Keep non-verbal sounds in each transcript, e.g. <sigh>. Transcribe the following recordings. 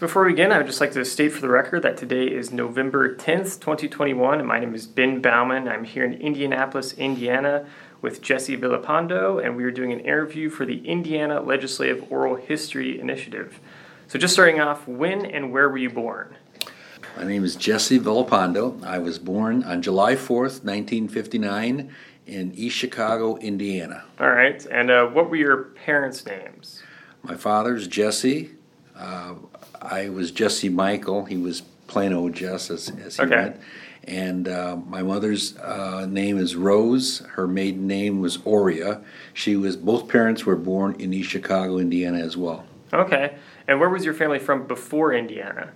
Before we begin, I would just like to state for the record that today is November 10th, 2021, and my name is Ben Bauman. I'm here in Indianapolis, Indiana, with Jesse Villalpando, and we are doing an interview for the Indiana Legislative Oral History Initiative. So, just starting off, when and where were you born? My name is Jesse Villalpando. I was born on July 4th, 1959, in East Chicago, Indiana. All right, and uh, what were your parents' names? My father's Jesse. Uh, I was Jesse Michael. He was plain old Jess, as, as he Okay. went. And uh, my mother's uh, name is Rose. Her maiden name was Oria. She was both parents were born in East Chicago, Indiana, as well. Okay, and where was your family from before Indiana?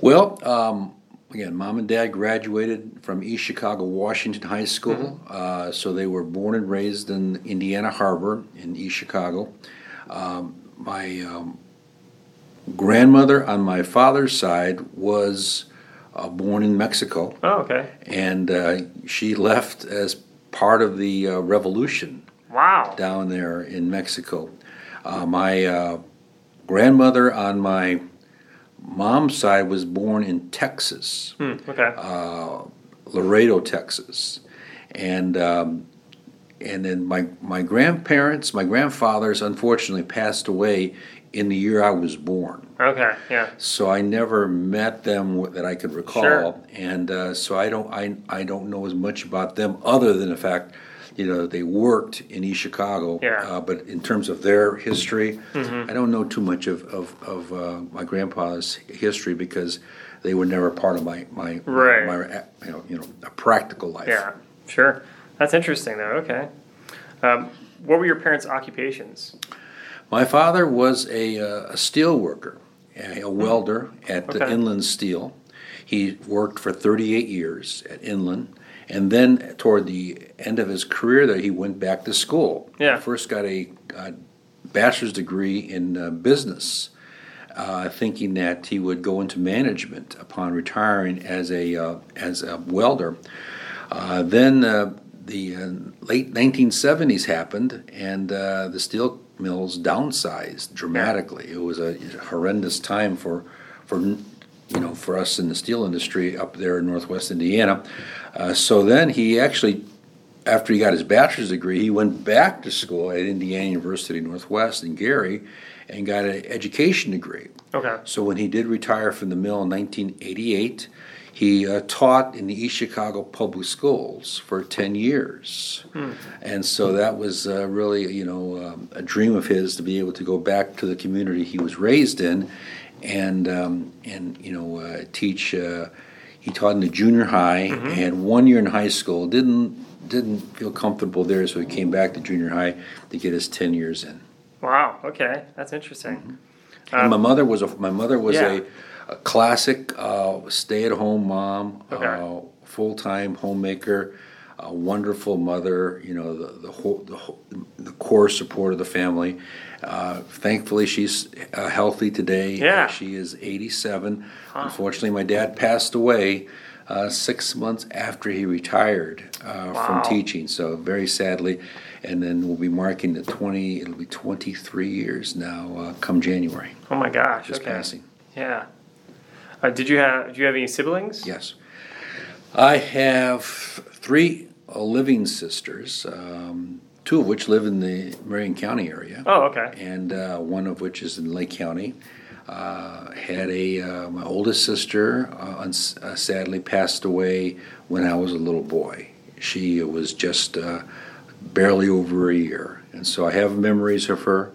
Well, um, again, mom and dad graduated from East Chicago Washington High School, uh, so they were born and raised in Indiana Harbor in East Chicago. Um, my um, grandmother on my father's side was uh, born in Mexico, Oh, okay. and uh, she left as part of the uh, revolution Wow. down there in Mexico. Uh, my uh, grandmother on my mom's side was born in Texas, Hmm, okay. uh, Laredo, Texas, and um, and then my my grandparents, my grandfathers, unfortunately passed away in the year I was born. Okay, yeah. So I never met them that I could recall, Sure. and uh, so I don't I, I don't know as much about them other than the fact, you know, they worked in East Chicago. Yeah. Uh, but in terms of their history, Mm-hmm. I don't know too much of of, of uh, my grandpa's history because they were never part of my my Right. my, uh, you know you know a practical life. Yeah, sure. That's interesting, though. Okay. Um, what were your parents' occupations? My father was a, uh, a steel worker, a, a welder at the Okay. Inland Steel. He worked for 38 years at Inland, and then toward the end of his career there, he went back to school. Yeah. He first got a, uh bachelor's degree in uh, business, uh, thinking that he would go into management upon retiring as a uh, as a welder. Uh, then uh, the uh, late 1970s happened, and uh, the steel mills downsized dramatically. It was a horrendous time for for you know for us in the steel industry up there in Northwest Indiana. Uh, so then he actually. After he got his bachelor's degree, he went back to school at Indiana University Northwest in Gary and got an education degree. Okay. So when he did retire from the mill in 1988, he uh, taught in the East Chicago public schools for 10 years. And so that was uh, really, you know, um, a dream of his to be able to go back to the community he was raised in and, um, and you know, uh, teach. Uh, he taught in the junior high and one year in high school. Didn't didn't feel comfortable there, so he came back to junior high to get his 10 years in. Wow. Okay. That's interesting. And my mother was a my mother was yeah. a, a classic uh, stay at home mom, Okay. uh, full time homemaker, a wonderful mother. You know the the whole the, whole, the core support of the family. Uh, thankfully, she's uh, healthy today. Yeah. Uh, she is 87. Unfortunately, my dad passed away. Uh, six months after he retired uh, Wow. from teaching, so very sadly, and then we'll be marking the 20. It'll be 23 years now, uh, come January Oh my gosh. just okay. passing. Yeah. Uh, did you have? Did you have any siblings? Yes. I have three uh, living sisters, um, two of which live in the Marion County area, Oh, okay. and uh, one of which is in Lake County. Uh, had a uh, my oldest sister uh, uh, sadly passed away when I was a little boy. She was just uh, barely over a year, and so I have memories of her.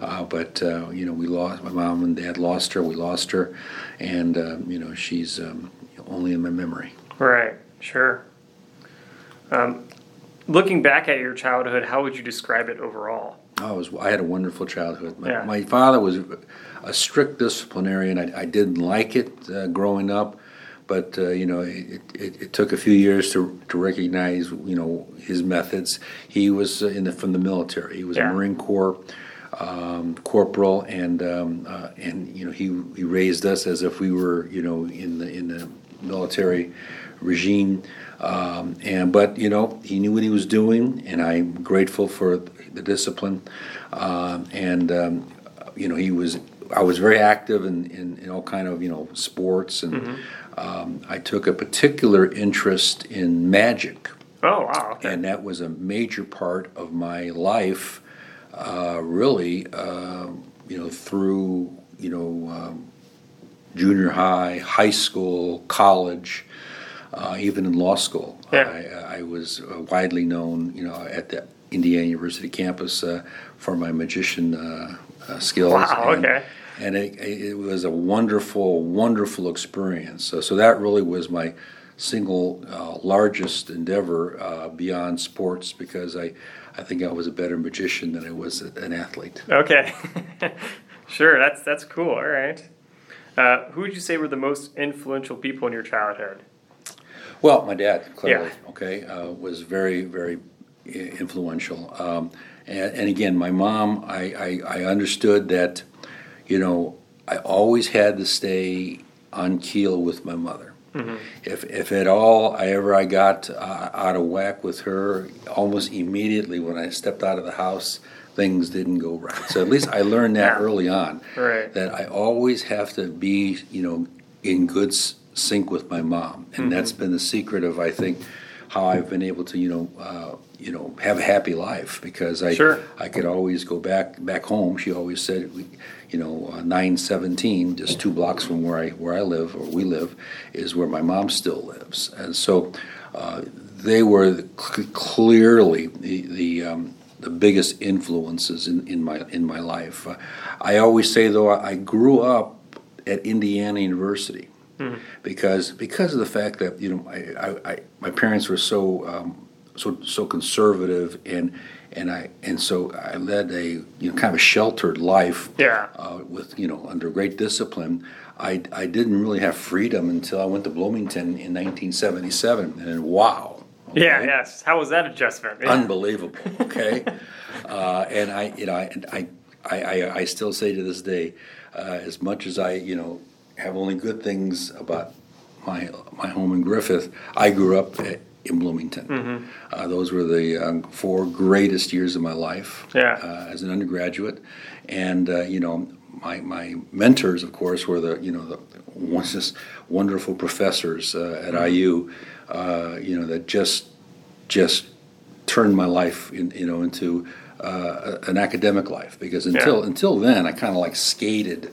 Uh, but uh, you know, we lost my mom and dad lost her. We lost her, and um, you know, she's um, only in my memory. Right. Sure. Um, looking back at your childhood, how would you describe it overall? I was I had a wonderful childhood. My, Yeah. my father was a strict disciplinarian. I, I didn't like it uh, growing up, but uh, you know it, it, it took a few years to to recognize you know his methods. He was uh, in the, from the military. He was Yeah. a Marine Corps um, corporal, and um, uh, and you know he he raised us as if we were you know in the in the military regime. Um, and but you know he knew what he was doing, and I'm grateful for the discipline. Um, and um, you know he was I was very active in, in, in all kind of you know sports, and Mm-hmm. um, I took a particular interest in magic, Oh wow. Okay. and that was a major part of my life. Uh, really, uh, you know, through you know um, junior high, high school, college, uh, even in law school. Yeah. I, I was uh, widely known, you know, at the Indiana University campus uh, for my magician uh, uh, skills. Wow, And- okay. And it, it was a wonderful, wonderful experience. So, so that really was my single uh, largest endeavor uh, beyond sports because I, I think I was a better magician than I was an athlete. Okay. <laughs> sure. That's that's cool. All right. Uh, who would you say were the most influential people in your childhood? Well, my dad, clearly, Yeah. okay, uh, was very, very influential. Um, and, and again, my mom, I, I, I understood that, you know, I always had to stay on keel with my mother. If, if at all I ever I got uh, out of whack with her, almost immediately when I stepped out of the house, things didn't go right. So at least I learned that Yeah. early on Right. that I always have to be, you know, in good s- sync with my mom, and that's been the secret of I think how I've been able to, you know, uh, you know, have a happy life because I Sure. I could always go back back home. She always said, we, you know, uh, nine seventeen, just two blocks from where I where I live or we live, is where my mom still lives, and so. Uh, they were cl- clearly the the, um, the biggest influences in, in my in my life. Uh, I always say though I grew up at Indiana University because because of the fact that you know I, I, I my parents were so um, so so conservative and and I and so I led a you know kind of a sheltered life Yeah. uh, with you know under great discipline. I, I didn't really have freedom until I went to Bloomington in 1977 and wow Yeah. Yes. How was that adjustment? Yeah. unbelievable. <laughs> Okay, uh, and I, you know, I, I, I, I, I still say to this day, uh, as much as I, you know, have only good things about my my home in Griffith, I grew up at, in Bloomington. Mm-hmm. Uh, those were the um, four greatest years of my life Yeah. uh, as an undergraduate, and uh, you know. My, my mentors, of course, were the you know the just wonderful professors uh, at Mm-hmm. IU, uh, you know that just just turned my life in, you know into uh, an academic life because until Yeah. until then I kind of like skated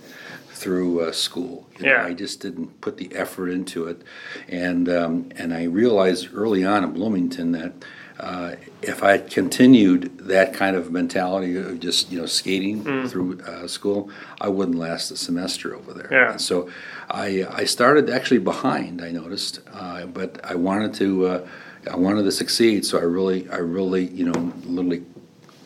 through uh, school. You know, Yeah. I just didn't put the effort into it, and um, and I realized early on in Bloomington that. Uh, if I had continued that kind of mentality of just you know skating through uh, school, I wouldn't last a semester over there. Yeah. And so I I started actually behind. I noticed, uh, but I wanted to uh, I wanted to succeed. So I really I really you know literally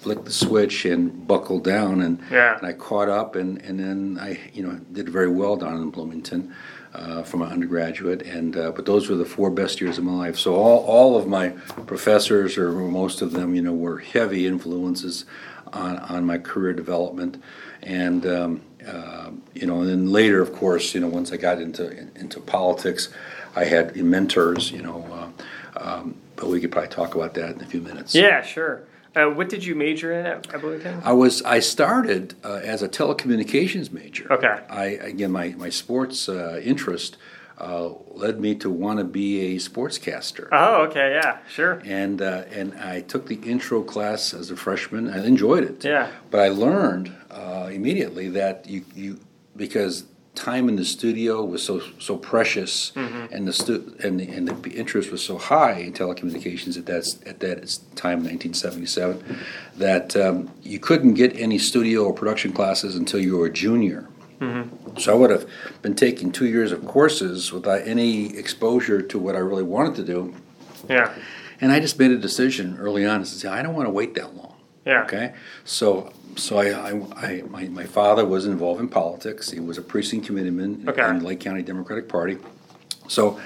flicked the switch and buckled down and, Yeah. and I caught up and, and then I you know did very well down in Bloomington uh, for my undergraduate and uh, but those were the four best years of my life. So all all of my professors or most of them you know were heavy influences on on my career development and. Um, uh, you know, and then later, of course, you know, once I got into into politics, I had mentors. You know, uh, um, but we could probably talk about that in a few minutes. Yeah. Sure. Uh, what did you major in at, at Bloomington? I was I started uh, as a telecommunications major. Okay. I again my my sports uh, interest uh, led me to want to be a sportscaster. Oh. Okay. Yeah. Sure. And uh, and I took the intro class as a freshman. I enjoyed it. Yeah. But I learned uh, immediately that you you because time in the studio was so so precious, and the stu- and the, and the interest was so high in telecommunications at that at that time, 1977, that um, you couldn't get any studio or production classes until you were a junior. So I would have been taking two years of courses without any exposure to what I really wanted to do. Yeah. And I just made a decision early on to say, I don't want to wait that long. Yeah. Okay. So, so I, I, I my, my father was involved in politics. He was a precinct committeeman Okay. in Lake County Democratic Party. So,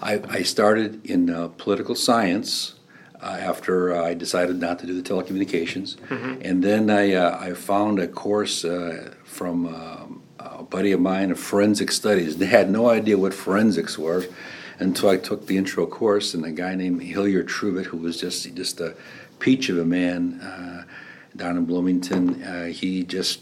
I, I started in uh, political science uh, after I decided not to do the telecommunications, and then I uh, I found a course uh, from. Um, a buddy of mine of forensic studies. They had no idea what forensics were until I took the intro course, and a guy named Hilliard Truitt, who was just just a peach of a man uh, down in Bloomington, uh, he just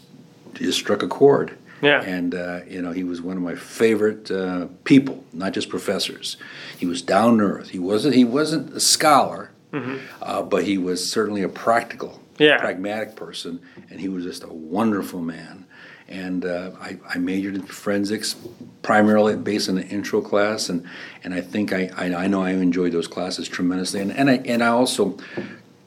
just struck a chord. Yeah. And, uh, you know, he was one of my favorite uh, people, not just professors. He was down to earth. He wasn't, he wasn't a scholar, uh, but he was certainly a practical, Mm-hmm. Yeah. pragmatic person, and he was just a wonderful man. And uh, I, I majored in forensics primarily based on the intro class, and, and I think I, I, I know I enjoyed those classes tremendously. And, and, I, and I also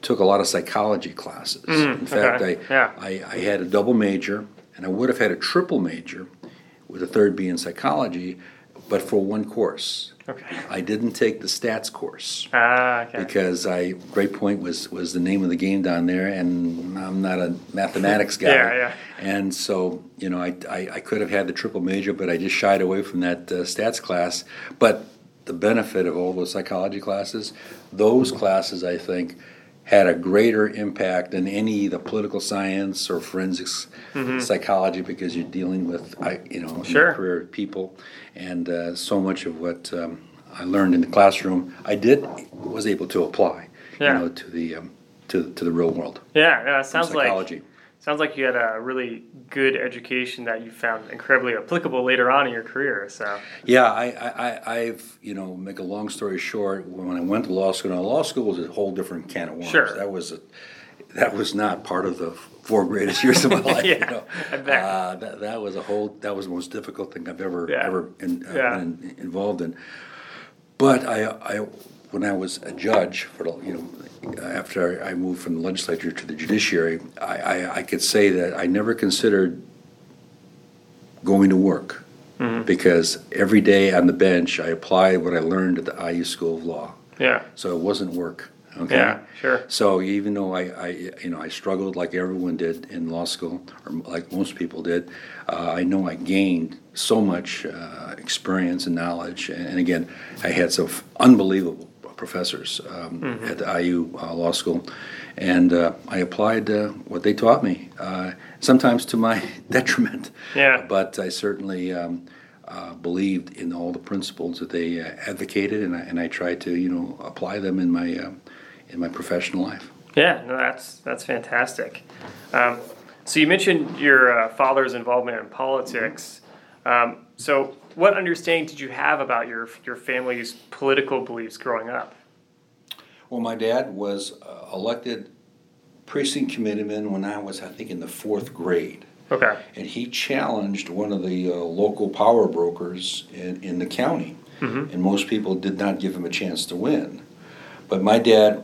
took a lot of psychology classes. in fact, Mm, okay. I, Yeah. I, I had a double major, and I would have had a triple major with a third being psychology, but for one course. Okay. I didn't take the stats course Ah, okay. because I Great Point was was the name of the game down there, and I'm not a mathematics <laughs> guy. Yeah, yeah. And so you know, I, I I could have had the triple major, but I just shied away from that uh, stats class. But the benefit of all those psychology classes, those classes I think had a greater impact than any the political science or forensics psychology because you're dealing with I you know Mm-hmm. Sure. career people and uh, so much of what um, I learned in the classroom I did was able to apply Yeah. you know to the um, to, to the real world Yeah, yeah, it sounds like psychology sounds like you had a really good education that you found incredibly applicable later on in your career. So yeah I, I, I've you know make a long story short when I went to law school now law school was a whole different can of worms Sure. that was a that was not part of the four greatest years of my <laughs> life. Yeah, you know. I bet. Uh, that, that was a whole. That was the most difficult thing I've ever Yeah. ever in, uh, Yeah. been involved in. But I, I, when I was a judge for you know, after I moved from the legislature to the judiciary, I, I, I could say that I never considered going to work Mm-hmm. because every day on the bench I applied what I learned at the IU School of Law. yeah, So it wasn't work. Okay. yeah, sure. So even though I, I, you know, I struggled like everyone did in law school, or like most people did, uh, I know I gained so much uh, experience and knowledge. And, and again, I had some f- unbelievable professors um, at the IU uh, Law School, and uh, I applied uh, what they taught me. Uh, sometimes to my <laughs> detriment. Yeah. But I certainly. Um, uh, believed in all the principles that they uh, advocated, and I, and I tried to, you know, apply them in my in my professional life. Yeah, no, that's that's fantastic. Um, so you mentioned your uh, father's involvement in politics. Um, so what understanding did you have about your your family's political beliefs growing up? Well, my dad was uh, elected precinct committeeman when I was, I think, in the fourth grade. Okay. And he challenged one of the uh, local power brokers in, in the county. And most people did not give him a chance to win. But my dad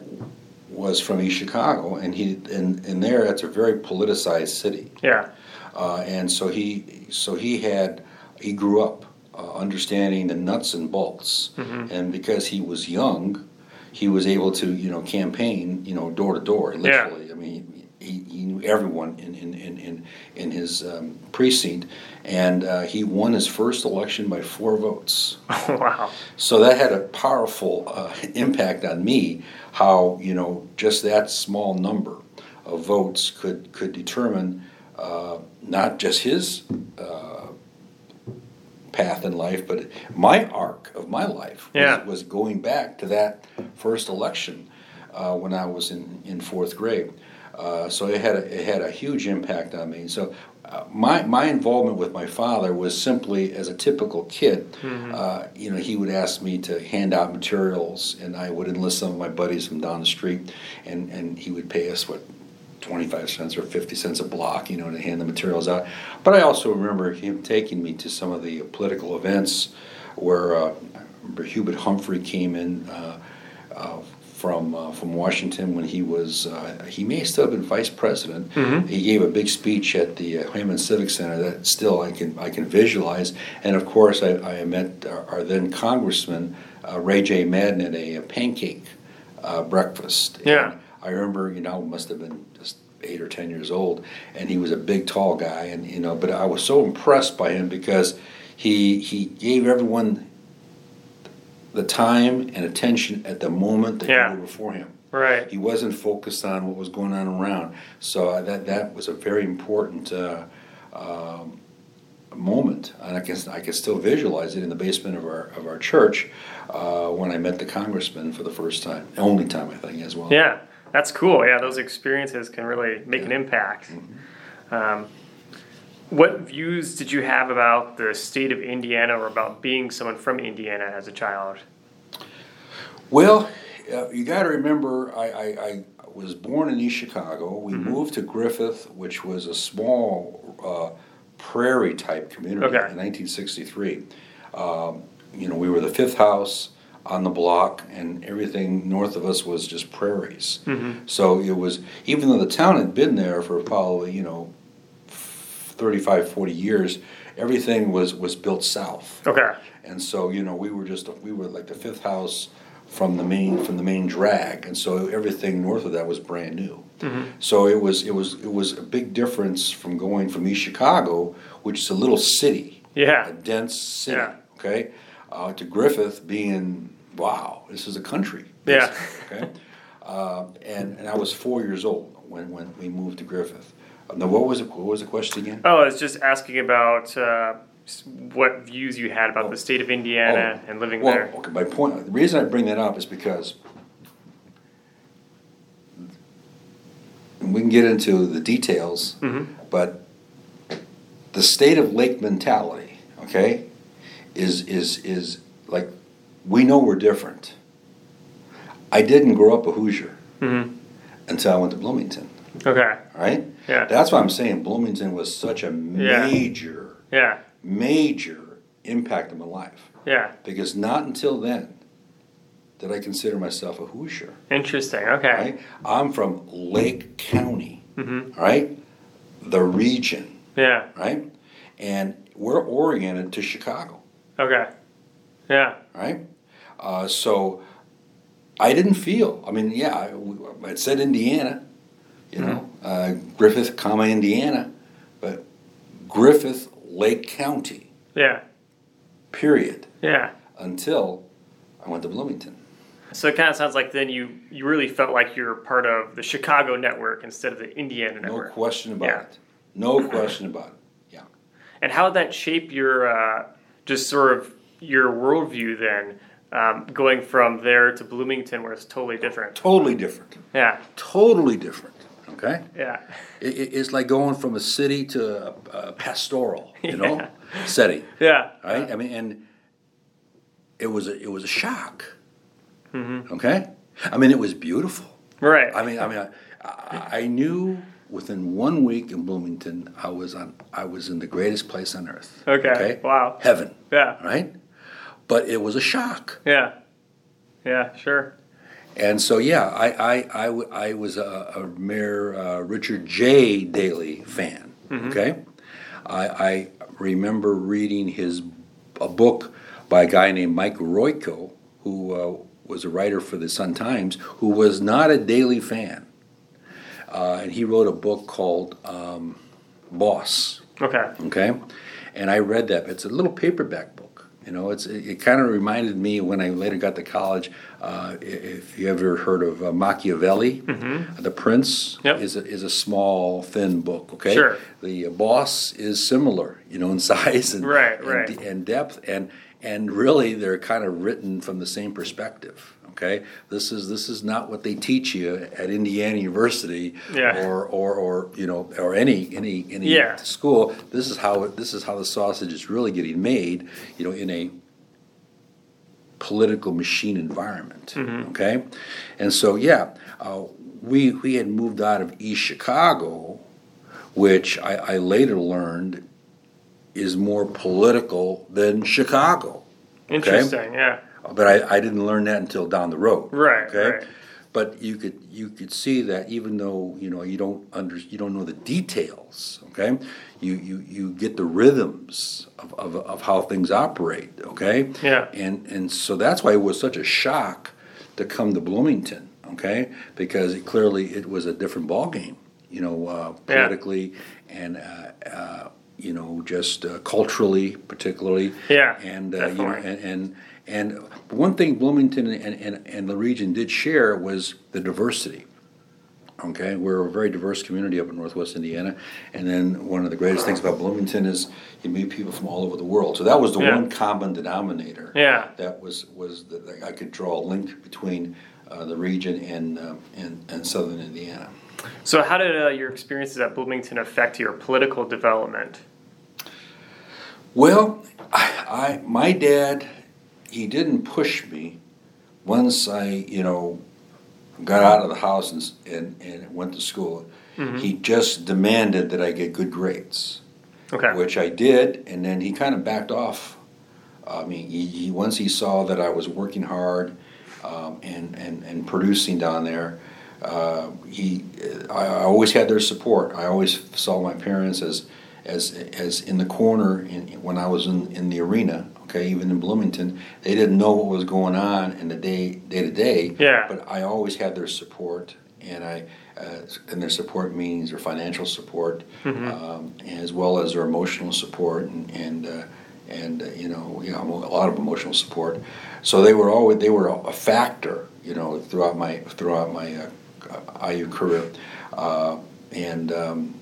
was from East Chicago, and he and, and there it's a very politicized city. Yeah. Uh, and so he so he had he grew up uh, understanding the nuts and bolts. And because he was young he was able to you know campaign you know door to door literally. I mean he, he knew everyone in in, in, in, in his um, precinct. And uh, he won his first election by four votes. <laughs> Wow. so that had a powerful uh, impact on me. How you know just that small number of votes could could determine uh, not just his uh, path in life, but my arc of my life was, Yeah. was going back to that first election uh, when I was in, in fourth grade. Uh, so it had a, it had a huge impact on me. So uh, my my involvement with my father was simply as a typical kid. Uh, you know, he would ask me to hand out materials, and I would enlist some of my buddies from down the street, and and he would pay us what. 25 cents or 50 cents a block, you know, to hand the materials out. But I also remember him taking me to some of the political events where uh, I remember Hubert Humphrey came in uh, uh, from uh, from Washington when he was uh, he may still have been vice president. He gave a big speech at the uh, Hammond Civic Center that still I can I can visualize. And of course, I, I met our, our then Congressman uh, Ray J. Madden at a, pancake uh, breakfast. Yeah. And I remember, you know, must have been eight or ten years old, and he was a big, tall guy, and you know, but I was so impressed by him because he he gave everyone the time and attention at the moment that Yeah. you were before him. Right. He wasn't focused on what was going on around. So uh, that that was a very important uh, um, moment, and I can I can still visualize it in the basement of our of our church uh, when I met the congressman for the first time, only time I think as well. Yeah, that's cool. Yeah, those experiences can really make an impact. Um, What views did you have about the state of Indiana or about being someone from Indiana as a child? Well, uh, you got to remember, I, I, I, was born in East Chicago. We mm-hmm. moved to Griffith, which was a small uh, prairie type community okay. in 1963. Um, you know, we were the fifth house on the block, and everything north of us was just prairies. Mm-hmm. So it was, even though the town had been there for probably, you know, 35, 40 years, everything was, was built south. Okay. And so, you know, we were just, we were like the fifth house from the main from the main drag, and so everything north of that was brand new. Mm-hmm. So it was it was it was a big difference from going from East Chicago, which is a little city, yeah, a dense city, yeah. okay, uh, to Griffith being wow, this is a country, yeah, <laughs> okay, uh, and and I was four years old when when we moved to Griffith. Now, what was it? What was the question again? Oh, I was just asking about uh, what views you had about oh. the state of Indiana oh. and living well, there. Okay, my point. The reason I bring that up is because we can get into the details, mm-hmm. but the state of lake mentality, okay, is is is like we know we're different. I didn't grow up a Hoosier mm-hmm. until I went to Bloomington. Okay. Right. Yeah. That's why I'm saying Bloomington was such a major. Yeah. yeah major impact in my life. Yeah. Because not until then did I consider myself a Hoosier. Interesting. Okay. Right? I'm from Lake County. Mm-hmm. Right. The region. Yeah. Right. And we're oriented to Chicago. Okay. Yeah. Right. Uh, so I didn't feel. I mean, yeah, I, said Indiana. You mm-hmm. know, uh, Griffith, comma Indiana, but Griffith Lake County. Yeah. Period. Yeah. Until I went to Bloomington. So it kind of sounds like then you you really felt like you're part of the Chicago network instead of the Indiana network. No question about yeah. it. No question about it. Yeah. And how did that shape your uh, just sort of your worldview then? Um, going from there to Bloomington, where it's totally different. Totally different. Yeah. Totally different. Okay. Yeah. It, it's like going from a city to a, a pastoral, you know, <laughs> yeah. setting. Yeah. Right. I mean, and it was a, it was a shock. Mm-hmm. Okay. I mean, it was beautiful. Right. I mean, I mean, I, I knew within one week in Bloomington, I was on, I was in the greatest place on earth. Okay. okay? Wow. Heaven. Yeah. Right. But it was a shock. Yeah. Yeah. Sure. And so, yeah, I, I, I, w- I was a, a Mayor uh, Richard J. Daley fan. Mm-hmm. Okay, I, I remember reading his a book by a guy named Mike Royko, who uh, was a writer for the Sun Times, who was not a Daley fan, uh, and he wrote a book called um, Boss. Okay. Okay, and I read that. It's a little paperback book you know, it's it, it kind of reminded me when I later got to college. Uh, if you ever heard of uh, Machiavelli, mm-hmm. The Prince yep. is a, is a small, thin book. Okay, sure. The uh, Boss is similar, you know, in <laughs> size and right, and, right. and depth, and and really they're kind of written from the same perspective. Okay, this is this is not what they teach you at Indiana University yeah. or, or or you know or any any any yeah. school. This is how this is how the sausage is really getting made. You know, in a political machine environment. Mm-hmm. Okay, and so yeah, uh, we we had moved out of East Chicago, which I, I later learned is more political than Chicago. Interesting, okay? yeah but I, I didn't learn that until down the road. Right. Okay. Right. But you could you could see that even though you know you don't under you don't know the details. Okay. You you, you get the rhythms of, of, of how things operate. Okay. Yeah. And and so that's why it was such a shock to come to Bloomington. Okay. Because it, clearly it was a different ball game. You know, uh, politically yeah. and. Uh, uh, you know, just uh, culturally, particularly. Yeah. And uh, you know, and, and and one thing Bloomington and, and, and the region did share was the diversity. Okay, we're a very diverse community up in Northwest Indiana, and then one of the greatest things about Bloomington is you meet people from all over the world. So that was the yeah. one common denominator. Yeah, that was was that I could draw a link between uh, the region and, uh, and and Southern Indiana. So, how did uh, your experiences at Bloomington affect your political development? Well, I, I my dad, he didn't push me. Once I, you know, got out of the house and and, and went to school, Mhm. he just demanded that I get good grades, Okay. which I did, and then he kind of backed off. I mean, he, he once he saw that I was working hard um, and, and and producing down there. Uh, he, I, I always had their support. I always saw my parents as, as, as in the corner in, when I was in, in the arena. Okay, even in Bloomington, they didn't know what was going on in the day day to day. Yeah. But I always had their support, and I, uh, and their support means their financial support, Mhm. um, as well as their emotional support, and and uh, and uh, you know, know, a lot of emotional support. So they were always they were a factor, you know, throughout my throughout my uh, IU career. Uh, and um,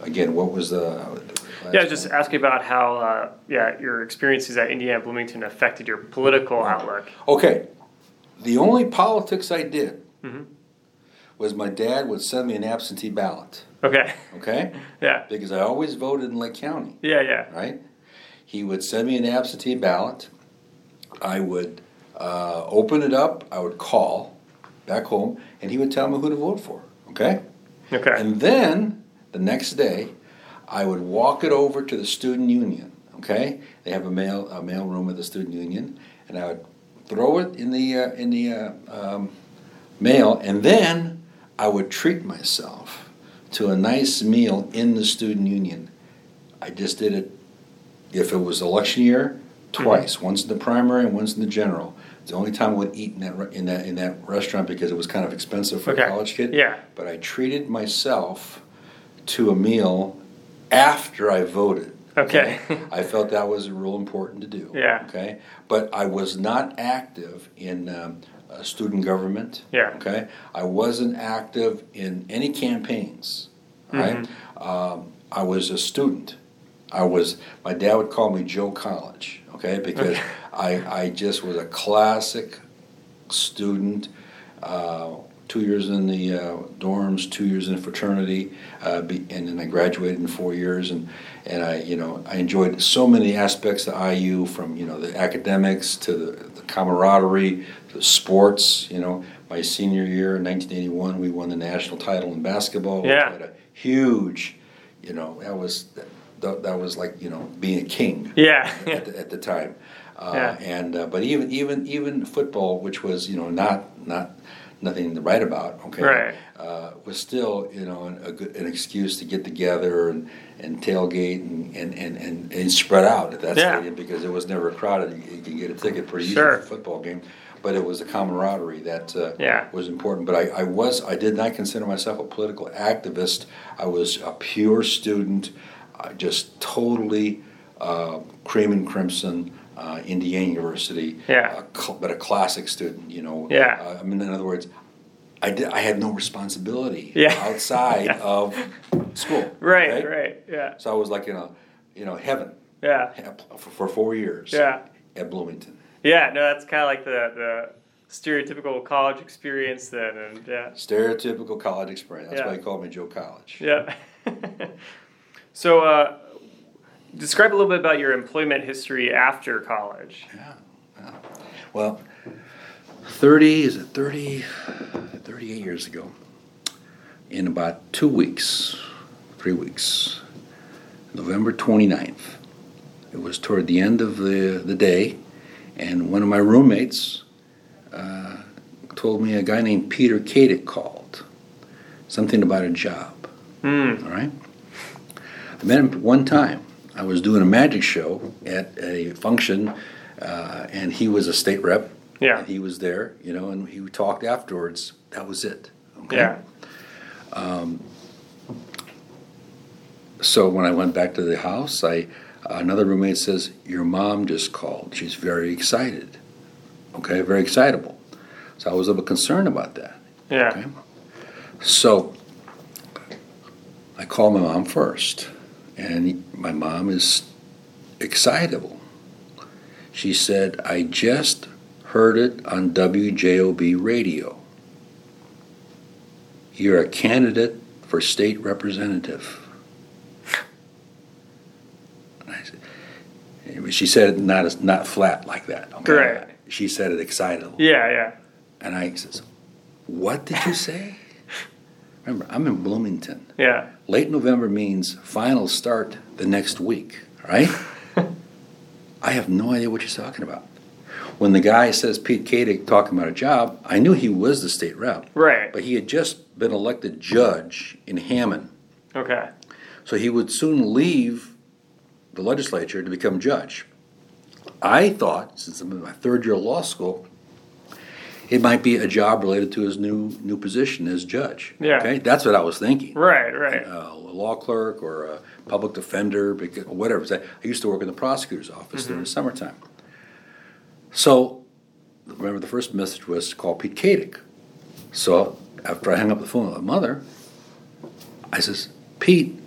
again, what was the? the Yeah, last just one? asking about how uh, yeah your experiences at Indiana Bloomington affected your political outlook. Okay, the only politics I did Mhm. was my dad would send me an absentee ballot. Okay. Okay, <laughs> Yeah. because I always voted in Lake County. Yeah. Yeah. right? He would send me an absentee ballot. I would uh, open it up. I would call back home, and he would tell me who to vote for. Okay, Okay. and then the next day, I would walk it over to the student union. Okay, they have a mail a mail room at the student union, and I would throw it in the uh, in the uh, um, mail, and then I would treat myself to a nice meal in the student union. I just did it if it was election year twice, once in the primary and once in the general. It's the only time I would eat in that in that in that restaurant because it was kind of expensive for Okay. a college kid. Yeah. But I treated myself to a meal after I voted. Okay. <laughs> I felt that was real important to do. Yeah. Okay. But I was not active in um, uh, student government. Yeah. Okay. I wasn't active in any campaigns. Right. Um, I was a student. I was. My dad would call me Joe College. Okay, because Okay. I I just was a classic student. Uh, two years in the uh, dorms, two years in a fraternity, uh, be, and then I graduated in four years. And, and I, you know, I enjoyed so many aspects of IU, from you know the academics to the, the camaraderie, the sports. You know, my senior year in 1981, we won the national title in basketball. Yeah. had a huge, you know, that was that, that was like you know being a king Yeah. <laughs> at, the, at the time. Uh, Yeah. And uh, but even even even football, which was you know not not nothing to write about, okay, Right. uh, was still you know an, a good, an excuse to get together and, and tailgate and, and, and, and, spread out at that Yeah. stadium because it was never crowded. You, you could get a ticket pretty easy for a football game. But it was the camaraderie that uh, Yeah. was important. But I, I was I did not consider myself a political activist. I was a pure student, uh, just totally uh, cream and crimson. Uh, Indiana University, Yeah. a cl- but a classic student, you know. Yeah. Uh, I mean, in other words, I did. I had no responsibility Yeah. <laughs> outside Yeah. of school. Right. Right. Yeah. So I was like in a, you know, heaven Yeah. for, for four years. Yeah. At Bloomington. Yeah. No, that's kind of like the the stereotypical college experience then, and yeah. Stereotypical college experience. That's Yeah. why he called me Joe College. Yeah. <laughs> so, uh, describe a little bit about your employment history after college. Yeah. yeah. Well, 30, is it 30, 38 years ago, in about two weeks, three weeks, November 29th, it was toward the end of the, the day, and one of my roommates uh, told me a guy named Peter Katic called, something about a job. Hmm. All right. I met him one time. I was doing a magic show at a function, uh, and he was a state rep. Yeah. He was there, you know, and he talked afterwards. That was it. Okay? Yeah. So when I went back to the house, I another roommate says, "Your mom just called. She's very excited." Okay, very excitable. So I was a little concerned about that. Yeah. Okay. So I called my mom first, and my mom is excitable. She said, I just heard it on WJOB radio. You're a candidate for state representative. And I said, She said it not not flat like that. Okay? Right. She said it excitedly. Yeah, yeah. And I says, What did you say? Remember, I'm in Bloomington. Yeah. Late November means final start the next week, right? <laughs> I have no idea what you're talking about. When the guy says Pete Katic talking about a job, I knew he was the state rep. Right. But he had just been elected judge in Hammond. Okay. So he would soon leave the legislature to become judge. I thought, since I'm in my third year of law school, it might be a job related to his new new position as judge. Yeah. Okay, that's what I was thinking. Right, right. Uh, a law clerk or a public defender, because, whatever. I used to work in the prosecutor's office during the summertime. So, remember the first message was to call Pete Katic. So after I hung up the phone with my mother, I says, Pete,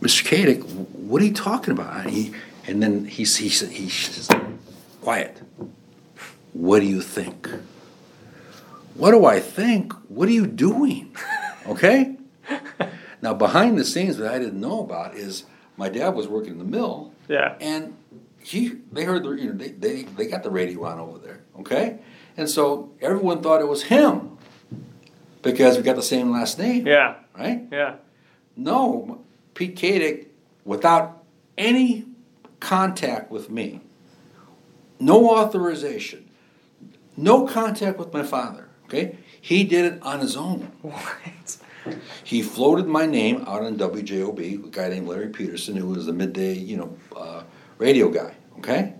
Mr. Katic, what are you talking about? And, he, and then he, he, he says, quiet. What do you think? What do I think? What are you doing? Okay? <laughs> now, behind the scenes, what I didn't know about is my dad was working in the mill, Yeah. and he they heard the you know they, they they got the radio on over there, okay? And so everyone thought it was him because we got the same last name, Yeah. right? Yeah. No, Pete Katic, without any contact with me, no authorization, no contact with my father. Okay, he did it on his own. What? He floated my name out on WJOB, a guy named Larry Peterson, who was the midday, you know, uh, radio guy. Okay,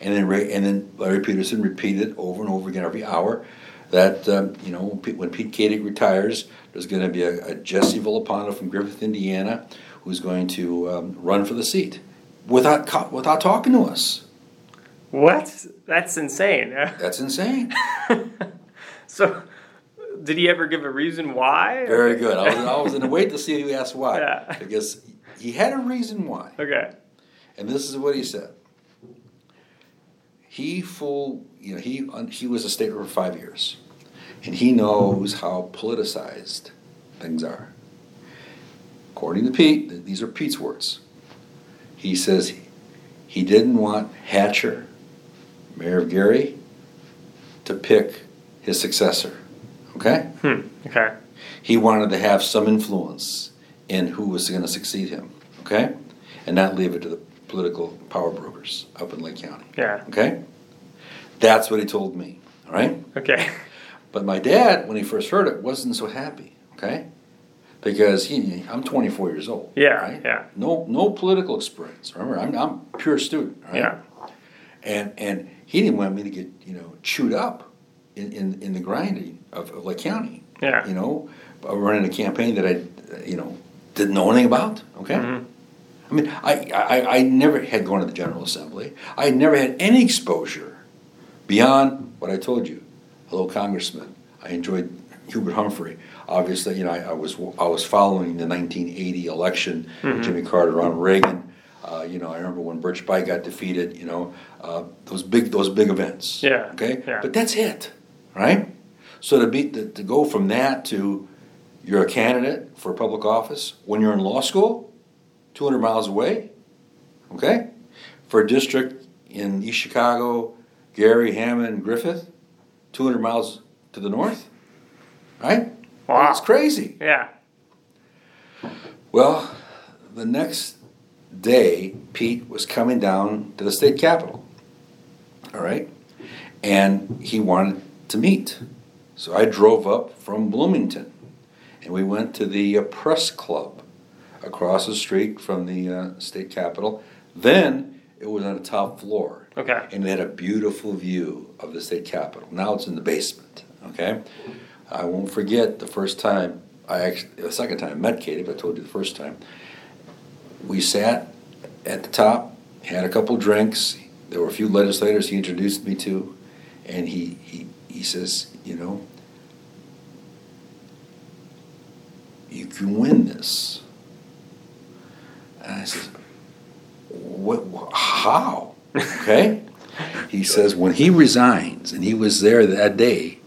and then Ray, and then Larry Peterson repeated over and over again every hour that um, you know when Pete, when retires, there's going to be a, a Jesse Villalpando from Griffith, Indiana, who's going to um, run for the seat without without talking to us. What? That's insane. <laughs> That's insane. so, did he ever give a reason why? Very good. I was, I was in a wait to see if you asked why, Yeah. because he had a reason why. Okay. And this is what he said. He full, you know, he he was a state rep for five years, and he knows how politicized things are. According to Pete, these are Pete's words. He says he didn't want Hatcher, Mayor of Gary, to pick his successor. Okay, Hmm. Okay. he wanted to have some influence in who was going to succeed him. Okay, and not leave it to the political power brokers up in Lake County. Yeah. Okay? That's what he told me. All right? Okay. <laughs> But my dad, when he first heard it, wasn't so happy. Okay? Because he, I'm 24 years old. Yeah, Right? yeah. No, no political experience. Remember, I'm, I'm pure student. Right? Yeah. And and he didn't want me to get you know chewed up in, in, in the grinding of, of Lake County. Yeah. You know, running a campaign that I you know didn't know anything about. Okay. Mhm. I mean, I, I, I never had gone to the General Assembly. I never had any exposure beyond what I told you. Hello, Congressman. I enjoyed Hubert Humphrey. Obviously, you know, I, I was I was following the 1980 election, Jimmy Carter, Ronald Reagan. Uh, you know, I remember when Birch Bayh got defeated. You know, uh, those big those big events. Yeah, Okay. yeah. But that's it, right? So to be to, to go from that to you're a candidate for public office when you're in law school, 200 miles away, okay? For a district in East Chicago, Gary, Hammond, Griffith, 200 miles to the north, right? Wow. It's crazy. Yeah. Well, the next day, Pete was coming down to the state capitol, all right? And he wanted to meet. So I drove up from Bloomington and we went to the uh, press club across the street from the uh, state capitol. Then it was on the top floor. Okay. And it had a beautiful view of the state capitol. Now it's in the basement, okay? I won't forget the first time I actually, the second time I met Katic, but I told you the first time. We sat at the top, had a couple drinks. There were a few legislators he introduced me to, and he, he, he says, you know, you can win this. And I says, what, wh- how? Okay? <laughs> he says, when he resigns, and he was there that day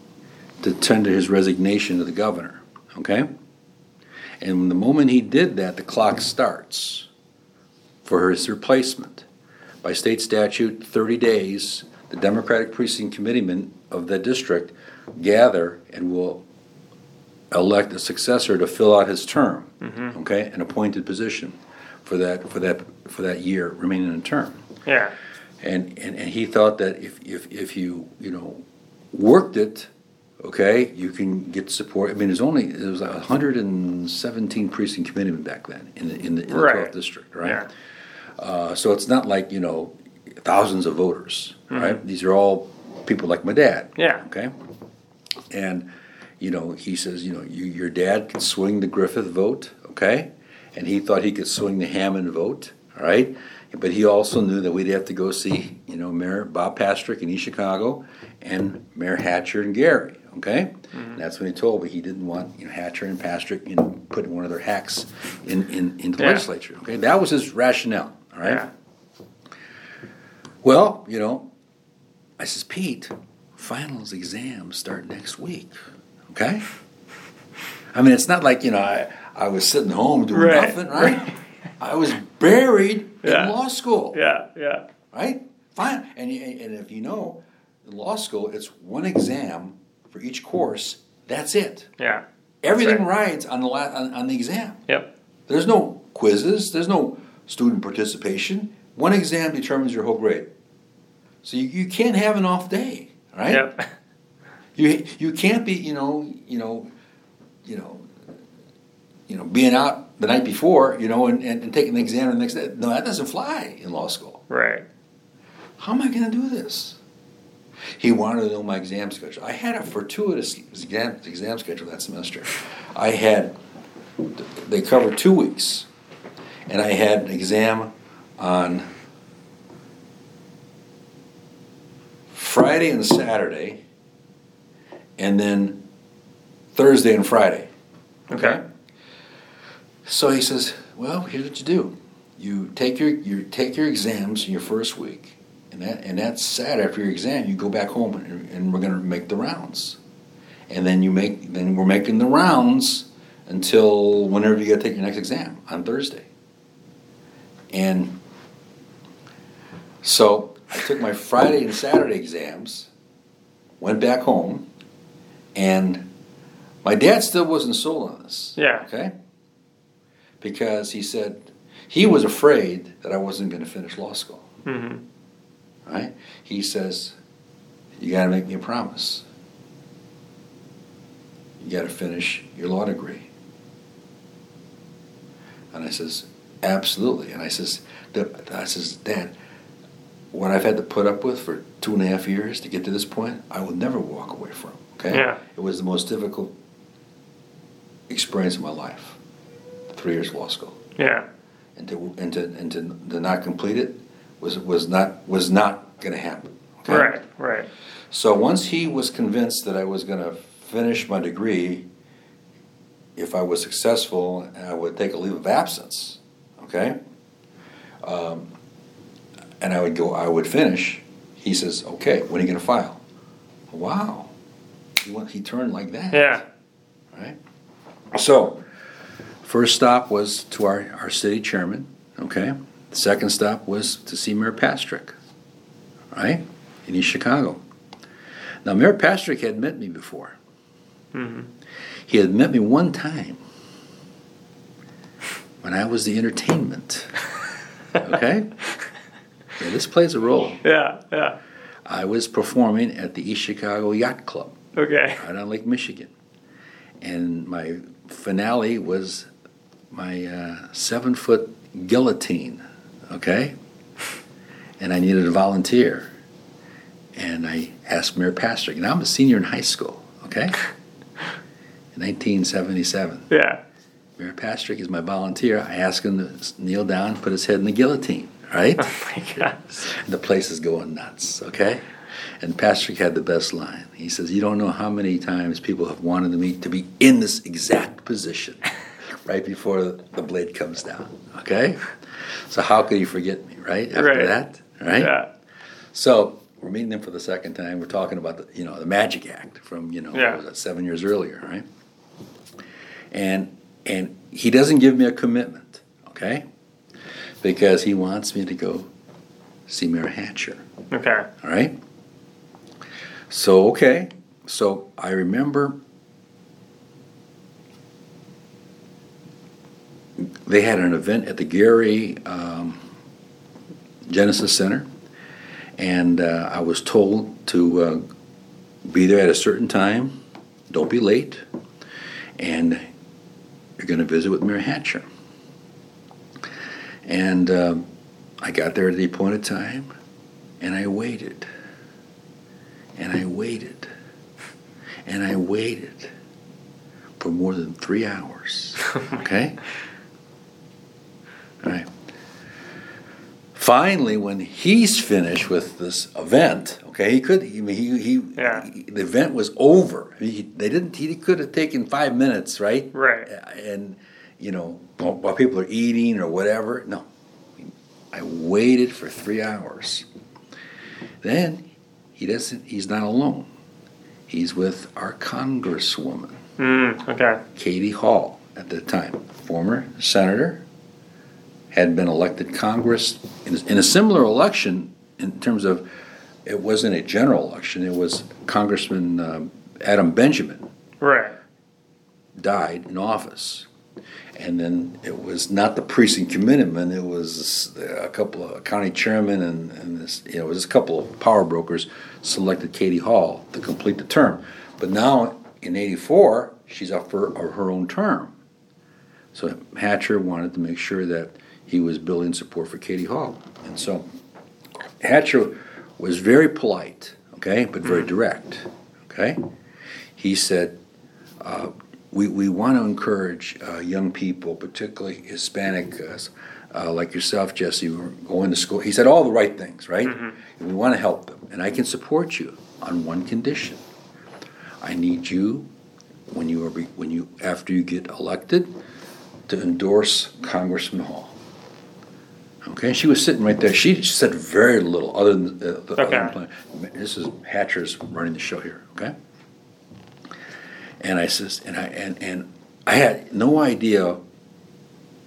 to tender his resignation to the governor, okay? And the moment he did that, the clock starts for his replacement. by state statute, thirty days, the Democratic precinct committeemen of the district gather and will elect a successor to fill out his term, mm-hmm. okay, an appointed position for that, for that, for that year remaining in term. Yeah. And, and, and he thought that if, if, if you, you know, worked it, okay, you can get support. I mean, there's only, there was and seventeen precinct committeemen back then in the, in the, in the Right. twelfth district, right? Yeah. Uh, so it's not like, you know, thousands of voters, right? These are all people like my dad. Yeah. Okay? And, you know, he says, you know, you, your dad could swing the Griffith vote, okay? And he thought he could swing the Hammond vote, all right? But he also knew that we'd have to go see, you know, Mayor Bob Pastrick in East Chicago and Mayor Hatcher and Gary, okay? And that's when he told me he didn't want, you know, Hatcher and Pastrick, you know, putting one of their hacks in, in, into the Yeah. legislature, okay? That was his rationale, all right? Yeah. Well, you know, I says, Pete, finals exams start next week. Okay? I mean, it's not like, you know, I, I was sitting home doing Right, nothing, right? I was buried Yeah. in law school, Yeah. Yeah. right? Fine. And, and if you know, in law school, it's one exam for each course. That's it. Yeah. Everything right. rides on the, la- on, on the exam. Yep. There's no quizzes, there's no student participation. One exam determines your whole grade. So you, you can't have an off day, right? Yep. <laughs> You you can't be, you know, you know, you know, you know, being out the night before, you know, and, and, and taking the exam the next day. No, that doesn't fly in law school. Right. How am I gonna do this? He wanted to know my exam schedule. I had a fortuitous exam, exam schedule that semester. I had, they covered two weeks, and I had an exam on Friday and Saturday, and then Thursday and Friday. Okay. So he says, "Well, here's what you do: you take your you take your exams in your first week, and that and that's sad after your exam. You go back home, and, and we're going to make the rounds, and then you make then we're making the rounds until whenever you got to take your next exam on Thursday. And so I took my Friday and Saturday exams, went back home, and my dad still wasn't sold on this. Yeah. Okay? Because he said he was afraid that I wasn't going to finish law school. Mm-hmm. Right? He says, You got to make me a promise. You got to finish your law degree. And I says, Absolutely. And I says, "The- I says, Dad, what I've had to put up with for two and a half years to get to this point, I will never walk away from. Okay? Yeah. It was the most difficult experience of my life. Three years of law school Yeah. and to and to and to, to not complete it was was not was not going to happen. okay? Right. Right. So once he was convinced that I was going to finish my degree, if I was successful, I would take a leave of absence. Okay. Um, and I would go. I would finish. He says, "Okay, when are you going to file?" Wow. He went. He turned like that Yeah. right? So, first stop was to our, our city chairman, okay? The second stop was to see Mayor Pastrick, right? In East Chicago. Now, Mayor Pastrick had met me before. Mm-hmm. He had met me one time when I was the entertainment, okay? <laughs> Yeah, this plays a role. Yeah. Yeah. I was performing at the East Chicago Yacht Club Okay. right on Lake Michigan. And my finale was my uh, seven foot guillotine, okay? And I needed a volunteer. And I asked Mayor Pastrick, and I'm a senior in high school, okay? <laughs> In 1977. Yeah. Mayor Pastrick is my volunteer. I asked him to kneel down, put his head in the guillotine, right? Oh my God. The place is going nuts, okay? And Pastrick had the best line. He says, You don't know how many times people have wanted me to be in this exact position <laughs> right before the blade comes down, okay? So, how could you forget me, right? After Right. that, right? Yeah. So, we're meeting them for the second time. We're talking about the, you know, the Magic Act from, you know, Yeah. what was that, seven years earlier, right? And and he doesn't give me a commitment, okay? Because he wants me to go see Mayor Hatcher. Okay. All right. So okay. So I remember they had an event at the Gary um, Genesis Center, and uh, I was told to uh, be there at a certain time. Don't be late, and you're going to visit with Mayor Hatcher. And um, I got there at the appointed time, and I waited, and I waited, and I waited for more than three hours. <laughs> Okay. Right. Finally, when he's finished with this event, okay, he could. He he, he, Yeah. he- the event was over. He, they didn't. He could have taken five minutes, right? Right. And you know, while, while people are eating or whatever. No, I waited for three hours. Then he doesn't. He's not alone. He's with our congresswoman, Mm, okay. Katie Hall, at the time, former senator, had been elected Congress in, in a similar election in terms of it wasn't a general election. It was Congressman um, Adam Benjamin Right. died in office. And then it was not the precinct committeeman, it was a couple of county chairmen and, and this, you know, it was a couple of power brokers selected Katie Hall to complete the term. But now in eighty-four, she's up for her own term. So Hatcher wanted to make sure that he was building support for Katie Hall. And so Hatcher was very polite, okay, but very direct, okay? He said, uh, we, we want to encourage uh, young people, particularly Hispanic, uh, uh, like yourself, Jesse, who are going to school. He said all the right things, right? And we want to help them. And I can support you on one condition. I need you, when you are, when you, after you get elected, to endorse Congressman Hall. Okay, she was sitting right there. She said very little other than the, the other than Okay. This is Hatcher's running the show here. Okay, and I says, and I and and I had no idea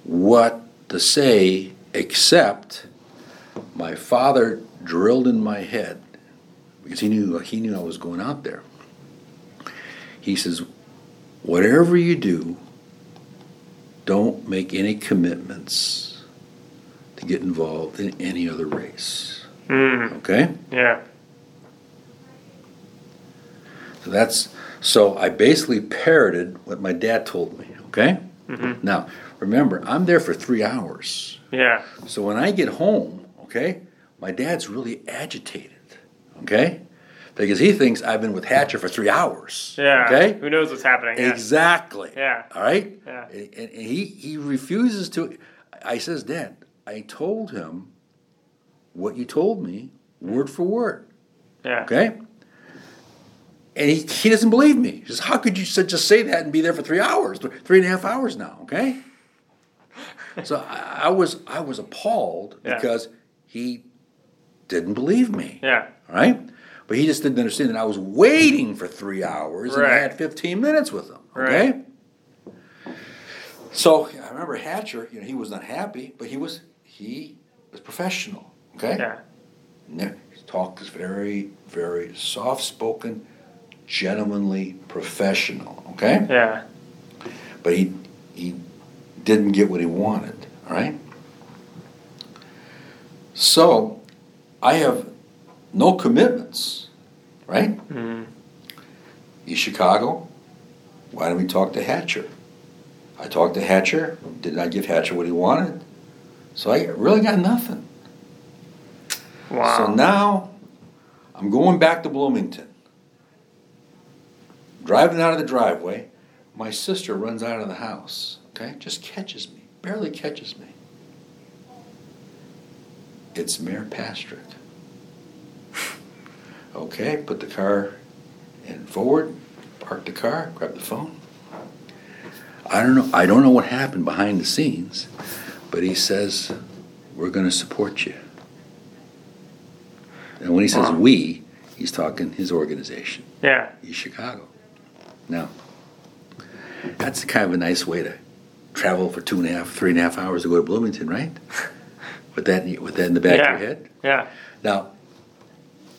what to say except my father drilled in my head because he knew he knew I was going out there. He says, whatever you do, don't make any commitments get involved in any other race. Mm, Okay? yeah. So that's so I basically parroted what my dad told me. Okay. Mm-hmm. Now remember, I'm there for three hours. Yeah. So when I get home, okay, my dad's really agitated. Okay, because he thinks I've been with Hatcher for three hours. Yeah. Okay. Who knows what's happening? Yeah. Exactly. Yeah. All right. Yeah. And, and he he refuses to. I says, Dad, I told him what you told me, word for word. Yeah. Okay? And he, he doesn't believe me. He says, How could you just say that and be there for three hours? Three and a half hours now, okay? <laughs> so I, I was I was appalled Yeah. because he didn't believe me. Yeah. All right? But he just didn't understand that I was waiting for three hours and I had 15 minutes with him. Okay? So I remember Hatcher, you know, he was not happy, but he was he was professional. Okay? Yeah. Nick talks very, very soft spoken, gentlemanly, professional. Okay? Yeah. But he he didn't get what he wanted. All right? So I have no commitments, right? Mm, East Chicago. Why don't we talk to Hatcher? I talked to Hatcher. Did I give Hatcher what he wanted? So I really got nothing. wow. So now I'm going back to Bloomington. Driving out of the driveway, my sister runs out of the house, okay? Just catches me, barely catches me. It's Mayor Pastrick. <laughs> Okay, put the car in forward, park the car, grab the phone. I don't know, I don't know what happened behind the scenes, but he says, we're gonna support you. And when he says we, he's talking his organization, yeah. East Chicago. Now, that's kind of a nice way to travel for two and a half, three and a half hours to go to Bloomington, right? <laughs> with that with that in the back yeah. of your head. Yeah. Now,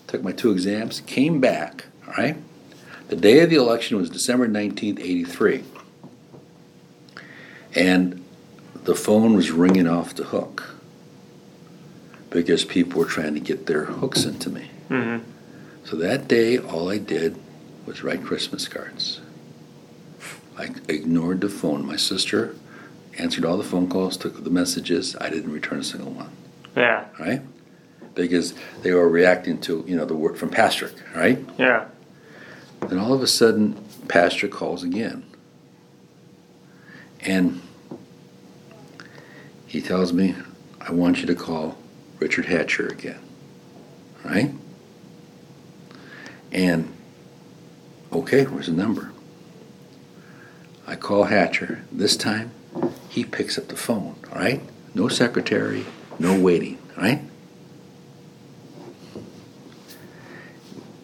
took my two exams, came back. All right. The day of the election was December nineteenth, eighty three, and the phone was ringing off the hook because people were trying to get their hooks into me. Mm-hmm. So that day, all I did was write Christmas cards. I ignored the phone. My sister answered all the phone calls, took the messages. I didn't return a single one. Yeah. Right? Because they were reacting to, you know, the word from Pastrick, right? Yeah. Then all of a sudden, Pastrick calls again. And he tells me, I want you to call Richard Hatcher again. Right? And, okay, where's the number? I call Hatcher. This time, he picks up the phone, right? No secretary, no waiting, right?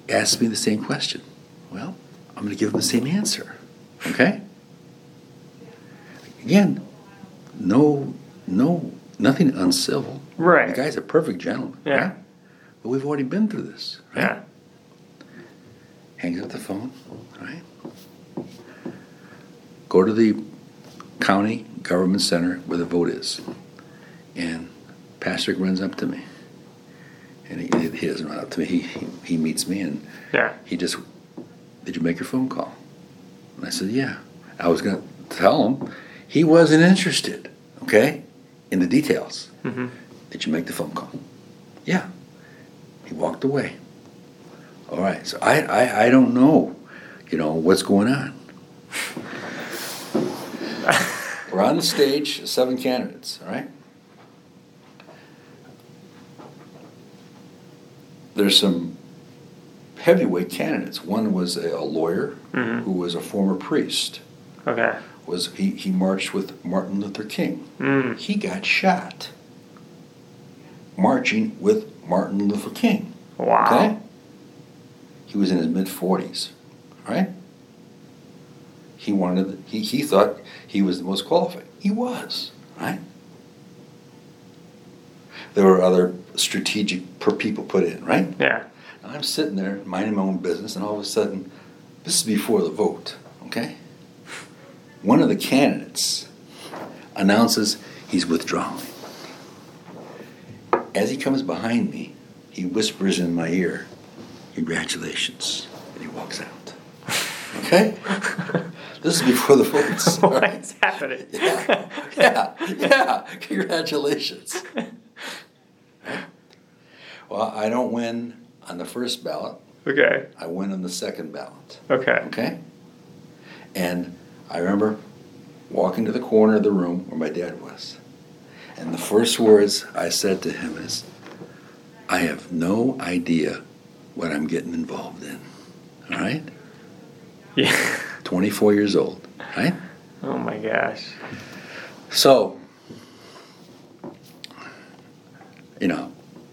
Asks me the same question. Well, I'm going to give him the same answer, okay? Again, no, no, nothing uncivil. Right. The guy's a perfect gentleman. Yeah. Right? But we've already been through this, right? Yeah. hangs up the phone, right? Go to the county government center where the vote is. And Pastrick runs up to me. And he, he doesn't run up to me, he, he, he meets me and Yeah. he just, did you make your phone call? And I said, yeah. I was going to tell him he wasn't interested, okay, in the details. Mm-hmm. Did you make the phone call? Yeah. He walked away. All right. So I, I, I don't know, you know, what's going on. <laughs> We're on the stage, seven candidates, all right? There's some heavyweight candidates. One was a, a lawyer Mhm. who was a former priest. Okay. Was he, he marched with Martin Luther King. Mm. He got shot marching with Martin Luther King. Wow. Okay? He was in his mid 40s, right? He wanted, he, he thought he was the most qualified. He was, right? There were other strategic per people put in, right? Yeah. I'm sitting there minding my own business, and all of a sudden, this is before the vote, okay? One of the candidates announces he's withdrawing. As he comes behind me, he whispers in my ear, Congratulations. And he walks out. Okay? <laughs> this is before the votes. <laughs> all right? What's happening? <laughs> Yeah, yeah, yeah. Congratulations. Well, I don't win on the first ballot. Okay. I win on the second ballot. Okay. Okay? And I remember walking to the corner of the room where my dad was. And the first words I said to him is, I have no idea what I'm getting involved in. All right? Yeah. <laughs> 24 years old, right? Oh my gosh. So, you know,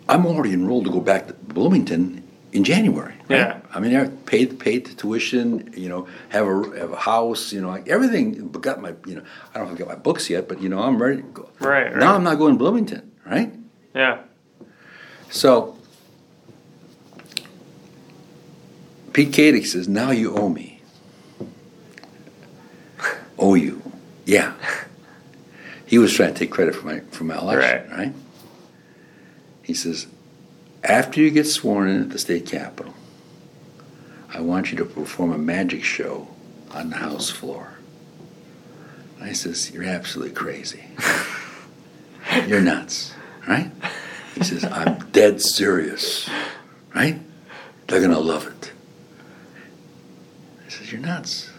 I'm already enrolled to go back to Bloomington in January. right? Yeah. I mean, I paid paid the tuition. You know, have a have a house. You know, like everything. Got my you know. I don't I got my books yet, but you know, I'm ready to go. Right, right. Now I'm not going to Bloomington. Right. Yeah. So Pete Katic says, "Now you owe me." <laughs> owe you? Yeah. He was trying to take credit for my for my election, Right. right? He says, "After you get sworn in at the state capitol, I want you to perform a magic show on the House floor." I says, "You're absolutely crazy. <laughs> You're nuts, right?" He says, I'm dead serious, right? They're going to love it. I says, You're nuts.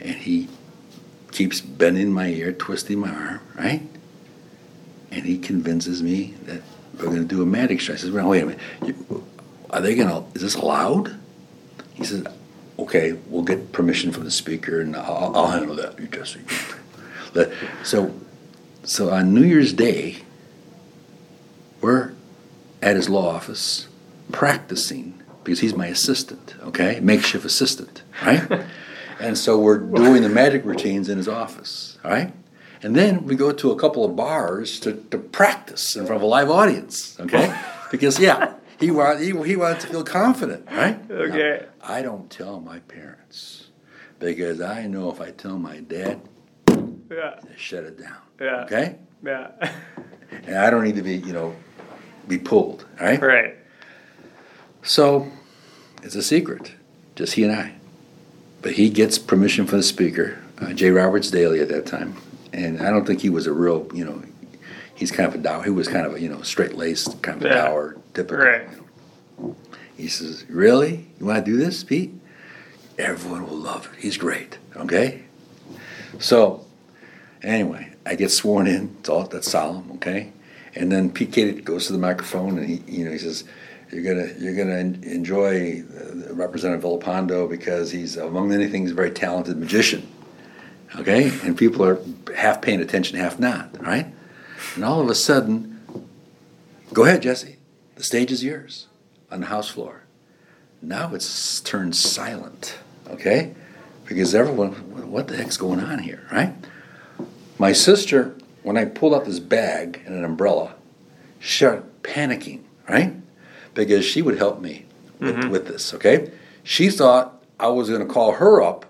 And he keeps bending my ear, twisting my arm, right? And he convinces me that we're going to do a magic show. I says, Well, wait a minute. You, are they going to, is this allowed? He says, Okay, we'll get permission from the speaker and I'll, I'll handle that. You just, so, so on New Year's Day, we're at his law office practicing because he's my assistant, okay? Makeshift assistant, right? <laughs> and so we're doing the magic routines in his office, all right? And then we go to a couple of bars to, to practice in front of a live audience, okay? <laughs> because, yeah, he, wa- he, he wanted to feel confident, right? Okay. Now, I don't tell my parents because I know if I tell my dad, Yeah. they shut it down, Yeah. okay? Yeah. <laughs> And I don't need to be, you know, be pulled, right? right. So it's a secret, just he and I. But he gets permission from the speaker, uh, J. Roberts Dailey at that time, and I don't think he was a real, you know, he's kind of a dour. He was kind of a you know straight laced, kind of a Yeah. dour, typical. Right. He says, "Really, you want to do this, Pete? Everyone will love it. He's great. Okay." So, anyway, I get sworn in. It's all that's solemn. Okay, and then Pete Katic goes to the microphone and he, you know, he says, "You're gonna, you're gonna en- enjoy uh, Representative Villalpando because he's, among many things, a very talented magician." Okay, and people are half paying attention, half not. Right, and all of a sudden, go ahead, Jesse. The stage is yours on the house floor. Now it's turned silent. Okay, because everyone, what the heck's going on here, right? My sister, when I pulled out this bag and an umbrella, she started panicking, right? Because she would help me with, mm-hmm. with this, okay? She thought I was going to call her up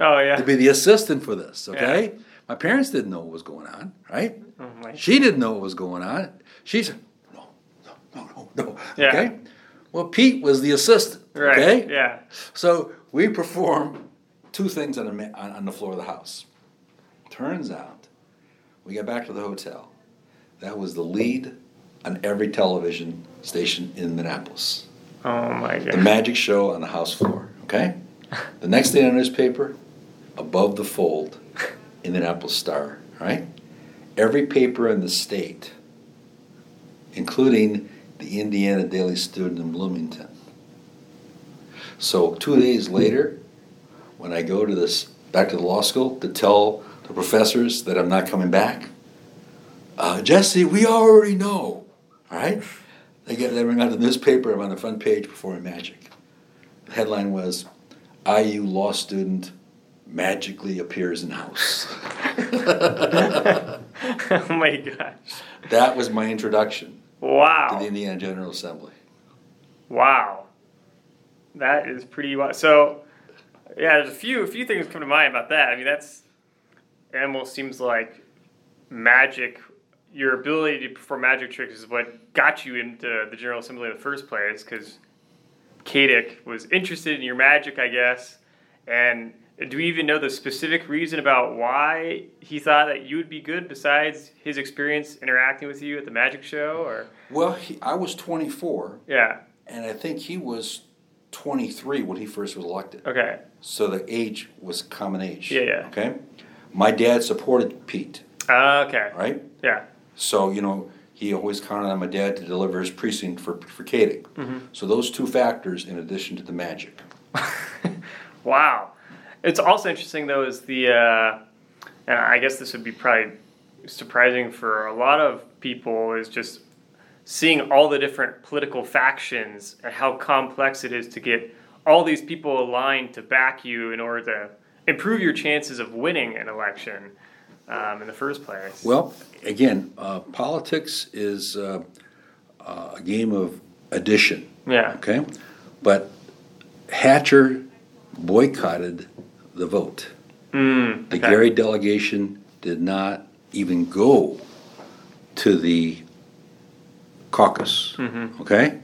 Oh yeah. to be the assistant for this, okay? My parents didn't know what was going on, right? Oh, She didn't know what was going on. She said, no, no, no, no, no, Yeah. okay? Well, Pete was the assistant, Right. okay? Yeah. So we perform two things on the, on, on the floor of the house. Turns out, we got back to the hotel. That was the lead on every television station in Indianapolis. Oh my God. The magic show on the house floor, okay? The next day in the newspaper, above the fold, Indianapolis Star, right? Every paper in the state, including the Indiana Daily Student in Bloomington. So two days later, when I go to this back to the law school to tell the professors that I'm not coming back, uh, Jesse, we already know, right? They get they bring out the newspaper. I'm on the front page performing magic. The headline was, "IU law student magically appears in house." <laughs> oh my gosh. that was my introduction Wow. to the Indiana General Assembly. Wow. That is pretty wild. So, yeah, there's a few a few things come to mind about that. I mean, that's it almost seems like magic. Your ability to perform magic tricks is what got you into the General Assembly in the first place, because Katic was interested in your magic, I guess. And do we even know the specific reason about why he thought that you would be good, besides his experience interacting with you at the magic show? Or Well, he, I was 24, yeah, and I think he was 23 when he first was elected. okay, So the age was common age. Yeah, yeah. Okay. My dad supported Pete, uh, okay, right? yeah. So, you know, he always counted on my dad to deliver his precinct for, for Katic. Mm-hmm. So those two factors in addition to the magic. <laughs> Wow. It's also interesting though is the uh, and I guess this would be probably surprising for a lot of people is just seeing all the different political factions and how complex it is to get all these people aligned to back you in order to improve your chances of winning an election um, in the first place. Well, again, uh, politics is uh, uh, a game of addition, yeah. okay? But Hatcher boycotted the vote. Mm, The. Gary delegation did not even go to the caucus, Mm-hmm. okay?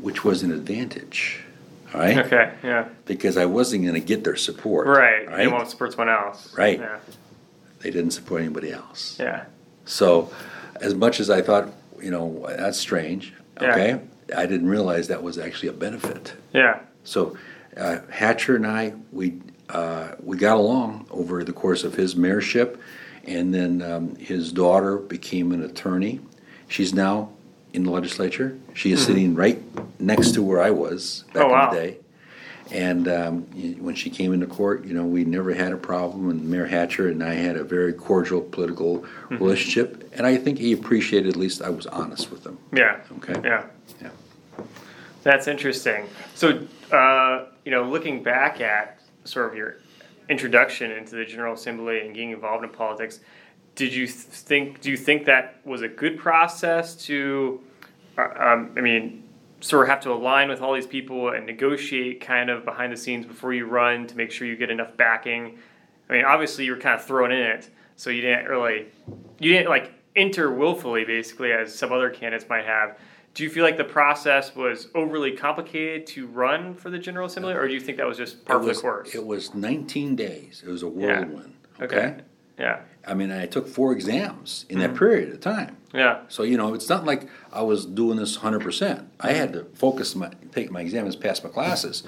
Which was an advantage, all right? Okay. Yeah. Because I wasn't going to get their support. Right. Right. You won't support someone else. Right. Yeah. They didn't support anybody else. Yeah. So, as much as I thought, you know, that's strange, Yeah. okay, I didn't realize that was actually a benefit. Yeah. So, uh, Hatcher and I, we uh, we got along over the course of his mayorship, and then um, his daughter became an attorney. She's now in the legislature. She is sitting right next to where I was back Mm-hmm. Oh, wow. in the day. And um, when she came into court, you know, we never had a problem, and Mayor Hatcher and I had a very cordial political Mm-hmm. relationship. And I think he appreciated at least I was honest with him. Yeah. Okay. Yeah. Yeah. That's interesting. So, uh, you know, looking back at sort of your introduction into the General Assembly and getting involved in politics. Did you think? Do you think that was a good process to? uh, Um, I mean, sort of have to align with all these people and negotiate kind of behind the scenes before you run to make sure you get enough backing. I mean, obviously you were kind of thrown in it, so you didn't really, you didn't like enter willfully, basically, as some other candidates might have. Do you feel like the process was overly complicated to run for the General Assembly, or do you think that was just part It of was- the course? It was nineteen days. It was a whirlwind, Okay. okay? Yeah. I mean, I took four exams in Mm-hmm. that period of time. Yeah. So, you know, it's not like I was doing this hundred percent. I had to focus my, take my exams, pass my classes,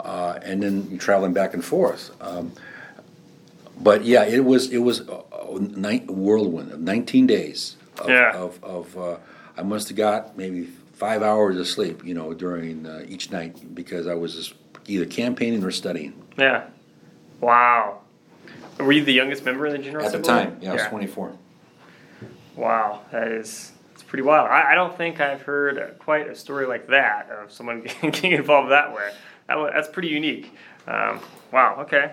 uh, and then traveling back and forth. Um, But yeah, it was, it was a a whirlwind of nineteen days of, Yeah. of, of, uh, I must have got maybe five hours of sleep, you know, during, uh, each night, because I was either campaigning or studying. Yeah. Wow. Were you the youngest member in the General At the time, yeah, I was twenty-four. Wow, that is it's pretty wild. I, I don't think I've heard quite a story like that of someone <laughs> getting involved that way. That, that's pretty unique. Um, wow. Okay.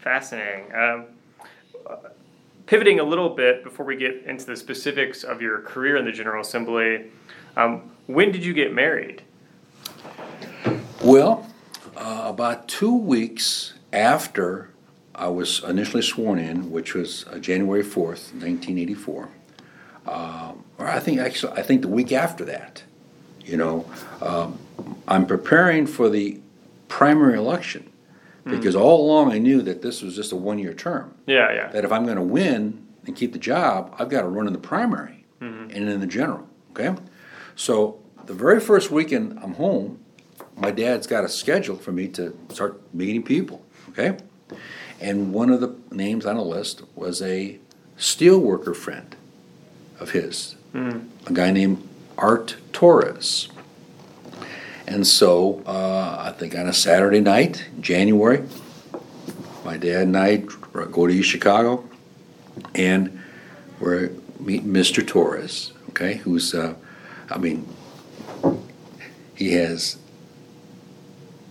Fascinating. Um, pivoting a little bit before we get into the specifics of your career in the General Assembly. Um, when did you get married? Well, uh, about two weeks after I was initially sworn in, which was uh, January fourth, nineteen eighty-four, um, or I think actually I think the week after that, you know, um, I'm preparing for the primary election because all along I knew that this was just a one-year term. Yeah, yeah. That if I'm going to win and keep the job, I've got to run in the primary mm-hmm. and in the general. Okay, so the very first weekend I'm home, my dad's got a schedule for me to start meeting people. Okay, and one of the names on the list was a steel worker friend of his, mm-hmm. a guy named Art Torres. And so uh, I think on a Saturday night, January, my dad and I go to East Chicago, and we're meeting Mr. Torres. Okay, who's uh, I mean, he has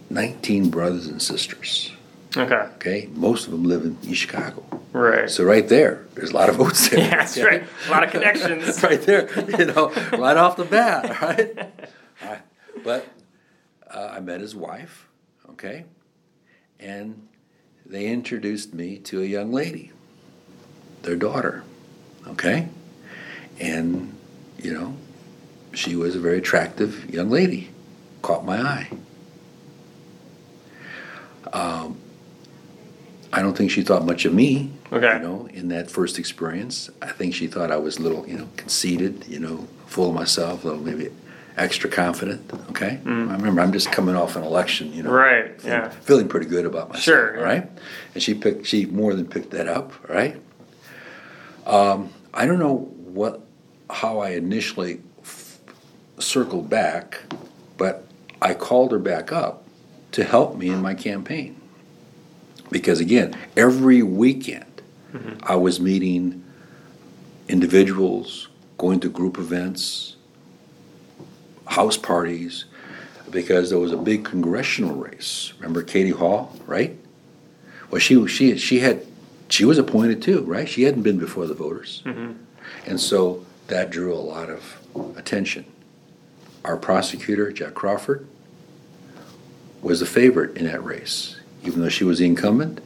19 brothers and sisters. Okay. Okay, most of them live in East Chicago. Right. So right there, there's a lot of votes there. <laughs> yeah, that's right. A lot of <laughs> connections. right there, you know, right off the bat, right? <laughs> I- But uh, I met his wife, okay, and they introduced me to a young lady, their daughter, okay, and you know, she was a very attractive young lady, caught my eye. Um, I don't think she thought much of me, Okay. you know, in that first experience. I think she thought I was a little, you know, conceited, you know, full of myself, a little maybe extra confident. Okay, I remember I'm just coming off an election, you know, Mm. Right, yeah. feeling pretty good about myself. Sure, yeah. right, and she picked, she more than picked that up, right? Um, I don't know what, how I initially f- circled back, but I called her back up to help me in my campaign. Because again, every weekend I was meeting individuals, going to group events, house parties, because there was a big congressional race. Remember Katie Hall, right? Well, she she she had she was appointed too, right? She hadn't been before the voters, mm-hmm. and so that drew a lot of attention. Our prosecutor, Jack Crawford, was the favorite in that race, even though she was the incumbent.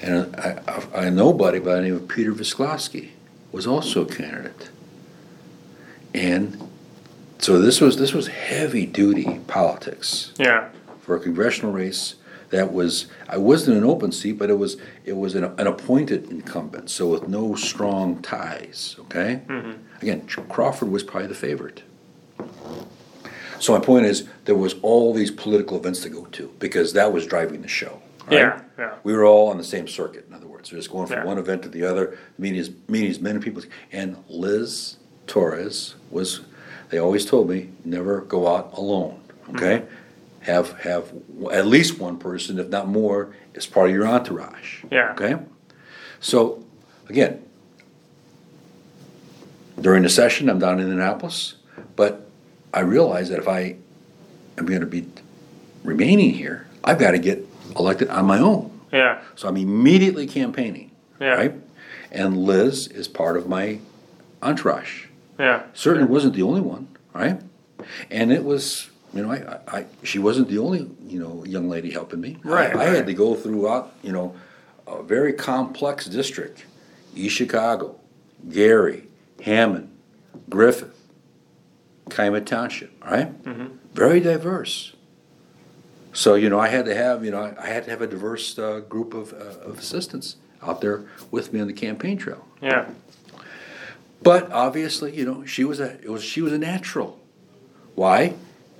And I, I, I nobody by the name of Peter Visclosky was also a candidate. And so this was this was heavy duty politics Yeah. for a congressional race that was I wasn't an open seat, but it was it was an, an appointed incumbent, so with no strong ties. Okay, mm-hmm. again, Crawford was probably the favorite. So my point is, there was all these political events to go to because that was driving the show. right? Yeah, yeah. We were all on the same circuit. In other words, we're just going from Yeah. one event to the other, meeting as meeting as many people. And Liz Torres was. They always told me never go out alone. Okay, have have at least one person, if not more, as part of your entourage. Yeah. Okay, so again, during the session, I'm down in Indianapolis, but I realize that if I am going to be remaining here, I've got to get elected on my own. Yeah. So I'm immediately campaigning, Yeah. right? And Liz is part of my entourage. Yeah. Certainly wasn't the only one, right? And it was, you know, I, I, she wasn't the only, you know, young lady helping me. Right, I, had right. to go throughout, you know, a very complex district, East Chicago, Gary, Hammond, Griffith, Calumet Township, right? Mm-hmm. Very diverse. So you know, I had to have, you know, I- I had to have a diverse uh, group of, uh, of assistants out there with me on the campaign trail. Yeah. But obviously, you know, she was a it was she was a natural. Why?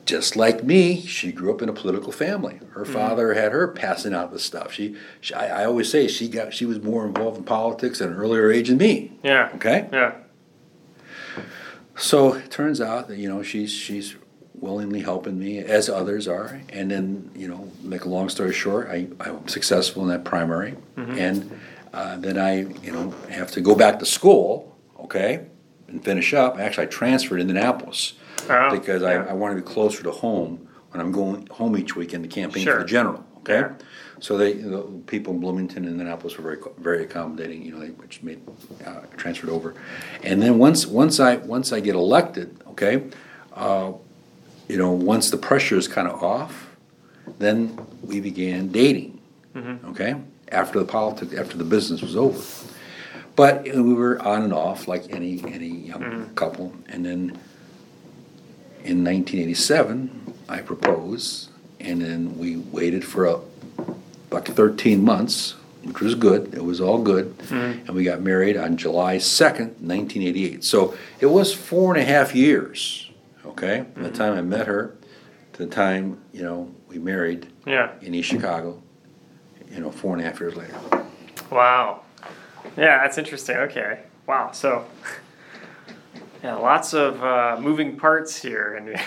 Just like me, she grew up in a political family. Her father had her passing out the stuff. She, she I, I always say she got she was more involved in politics at an earlier age than me. Yeah. Okay, Yeah. so it turns out that you know she's she's willingly helping me as others are, and then you know make a long story short, I I'm successful in that primary, and uh, then I you know have to go back to school, okay, and finish up. Actually, I transferred in Indianapolis Oh, because yeah. I, I want to be closer to home when I'm going home each weekend to campaign for the general. Okay, Yeah. so they the people in Bloomington and Indianapolis were very very accommodating. You know, they which made uh, transferred over, and then once once I once I get elected, okay, uh, you know, once the pressure is kind of off, then we began dating. Okay, after the politics, after the business was over, but we were on and off like any any young mm. couple, and then in 1987, I proposed, and then we waited for a, like 13 months, which was good. It was all good, mm. and we got married on July 2nd, 1988. So it was four and a half years, okay, from the mm-hmm. time I met her to the time you know we married Yeah. in East Chicago. You know, four and a half years later. Wow. Yeah, that's interesting. Okay. Wow. So, <laughs> yeah, lots of uh, moving parts here in,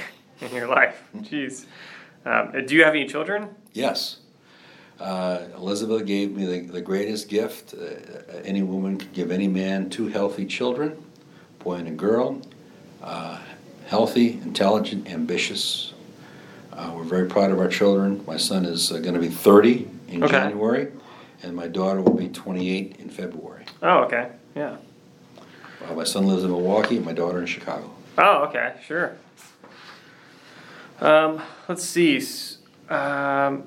<laughs> in your life. Jeez. Um, do you have any children? Yes. Uh, Elizabeth gave me the, the greatest gift uh, any woman could give any man two healthy children, boy and a girl, uh, healthy, intelligent, ambitious. Uh, we're very proud of our children. My son is uh, going to be 30 in Okay. January, and my daughter will be 28 in February. Oh, okay. Yeah. Uh, my son lives in Milwaukee, and my daughter in Chicago. Oh, okay. Sure. Um, let's see. Um,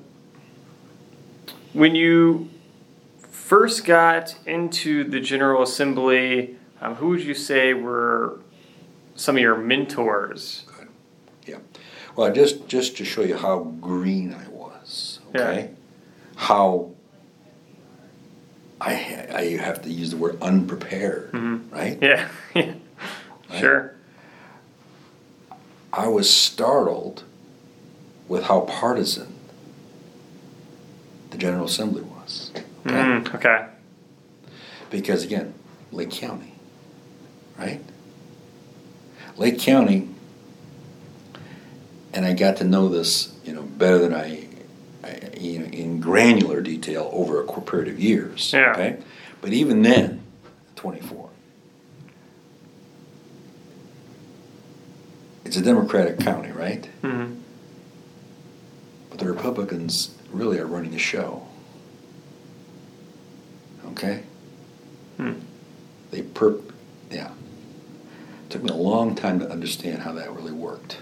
when you first got into the General Assembly, um, who would you say were some of your mentors? Yeah. Well, just just to show you how green I was, okay? How I I have to use the word unprepared, right? Yeah. <laughs> Right. Sure. I was startled with how partisan the General Assembly was. Okay? Mm, okay. Because again, Lake County, right? Lake County, and I got to know this, you know, better than I, I you know, in granular detail over a period of years. Yeah. Okay, but even then, twenty-four. It's a Democratic county, right? hmm But the Republicans really are running the show. Okay? Hmm. They perp, yeah. Took me a long time to understand how that really worked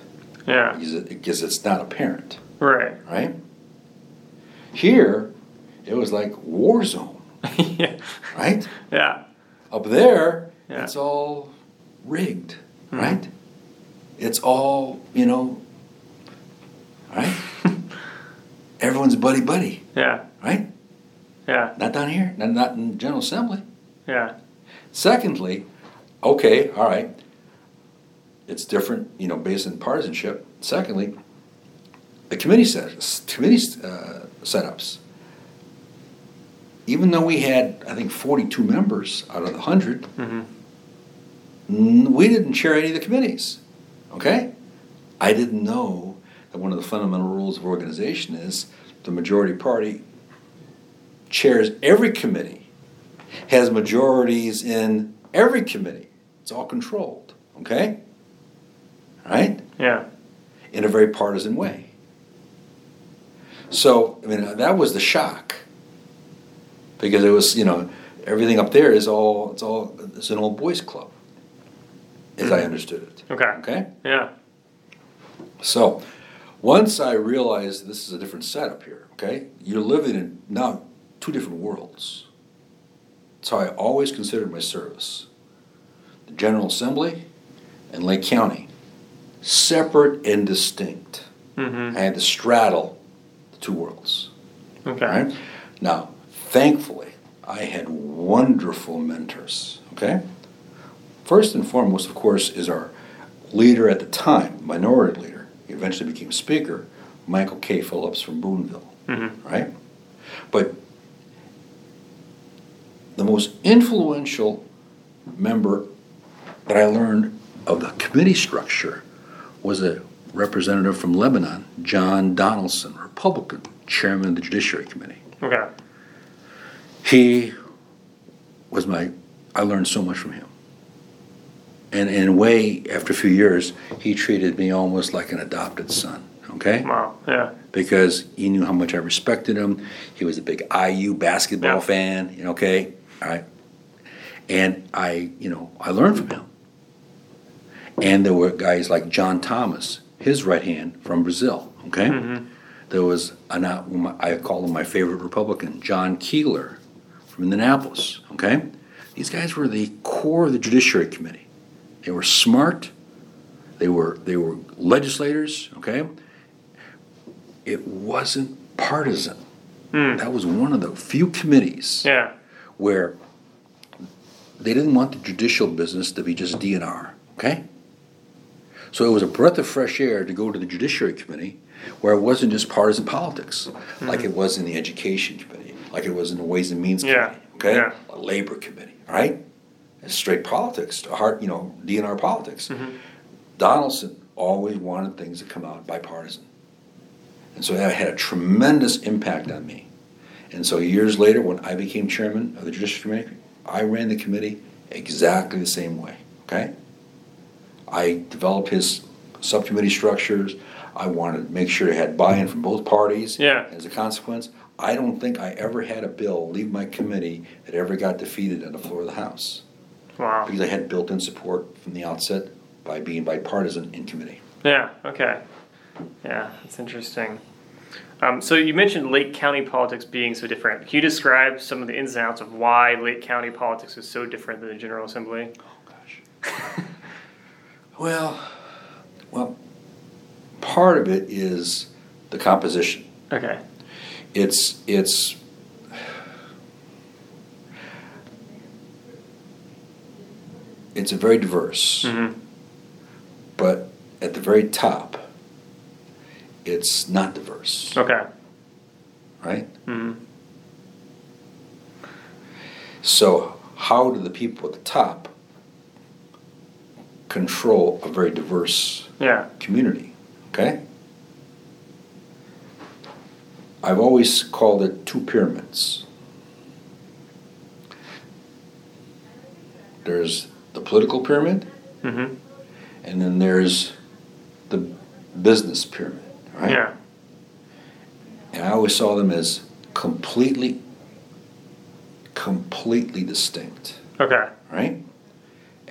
Yeah. because, it, because it's not apparent, Right. right? Here, it was like war zone, <laughs> yeah. right? Yeah. Up there, Yeah. it's all rigged, Mhm. right? It's all, you know, right? <laughs> Everyone's buddy buddy, Yeah. right? Yeah. Not down here, not, not in General Assembly. Yeah. Secondly, okay, all right, it's different, you know, based on partisanship. Secondly, the committee set, committee uh, setups. Even though we had, I think, 42 members out of the 100, hmm we didn't chair any of the committees. Okay? I didn't know that one of the fundamental rules of organization is the majority party chairs every committee, has majorities in every committee. It's all controlled. Okay? All right? Yeah. in a very partisan way. So, I mean, that was the shock. because it was you know everything up there is all it's all it's an old boys club, as I understood it. Okay. Okay, Yeah. so once I realized this is a different setup here. Okay, you're living in now two different worlds. That's how I always considered my service. The General Assembly and Lake County, separate and distinct. Mm-hmm. I had to straddle two worlds. Okay. Right? Now, thankfully, I had wonderful mentors. Okay? First and foremost, of course, is our leader at the time, minority leader. He eventually became speaker, Michael K. Phillips from Boonville. Mm-hmm. Right? But the most influential member that I learned of the committee structure was a representative from Lebanon, John Donaldson, Republican, chairman of the Judiciary Committee. Okay. He was my, I learned so much from him. And in a way, after a few years, he treated me almost like an adopted son, okay? Wow. Yeah. Because he knew how much I respected him. He was a big IU basketball Yeah. fan, okay? All right. And I, you know, I learned from him. And there were guys like John Thomas, his right hand from Brazil, okay? Mm-hmm. There was, an, I call him my favorite Republican, John Keeler from Indianapolis, okay? These guys were the core of the Judiciary Committee. They were smart, they were, they were legislators, okay? It wasn't partisan. Mm. That was one of the few committees Yeah. where they didn't want the judicial business to be just DNR, okay? So it was a breath of fresh air to go to the Judiciary Committee where it wasn't just partisan politics, mm-hmm. like it was in the Education Committee, like it was in the Ways and Means Yeah, Committee, okay? yeah. A Labor Committee, right? It's straight politics, hard, you know, DNR politics. Mm-hmm. Donaldson always wanted things to come out bipartisan. And so that had a tremendous impact on me. And so years later, when I became chairman of the Judiciary Committee, I ran the committee exactly the same way, okay? I developed his subcommittee structures. I wanted to make sure it had buy-in from both parties. Yeah. As a consequence, I don't think I ever had a bill leave my committee that ever got defeated on the floor of the House. Wow. Because I had built-in support from the outset by being bipartisan in committee. Yeah. Okay. Yeah, that's interesting. Um, so you mentioned Lake County politics being so different. Can you describe some of the ins and outs of why Lake County politics is so different than the General Assembly? Oh gosh. <laughs> well, well, part of it is the composition. Okay. It's it's it's a very diverse, Mm-hmm. but at the very top, it's not diverse, Okay. right? Mm-hmm. So how do the people at the top control a very diverse Yeah. community, okay? I've always called it two pyramids. There's the political pyramid, Mm-hmm. and then there's the business pyramid, right? Yeah. And I always saw them as completely, completely distinct, Okay. right?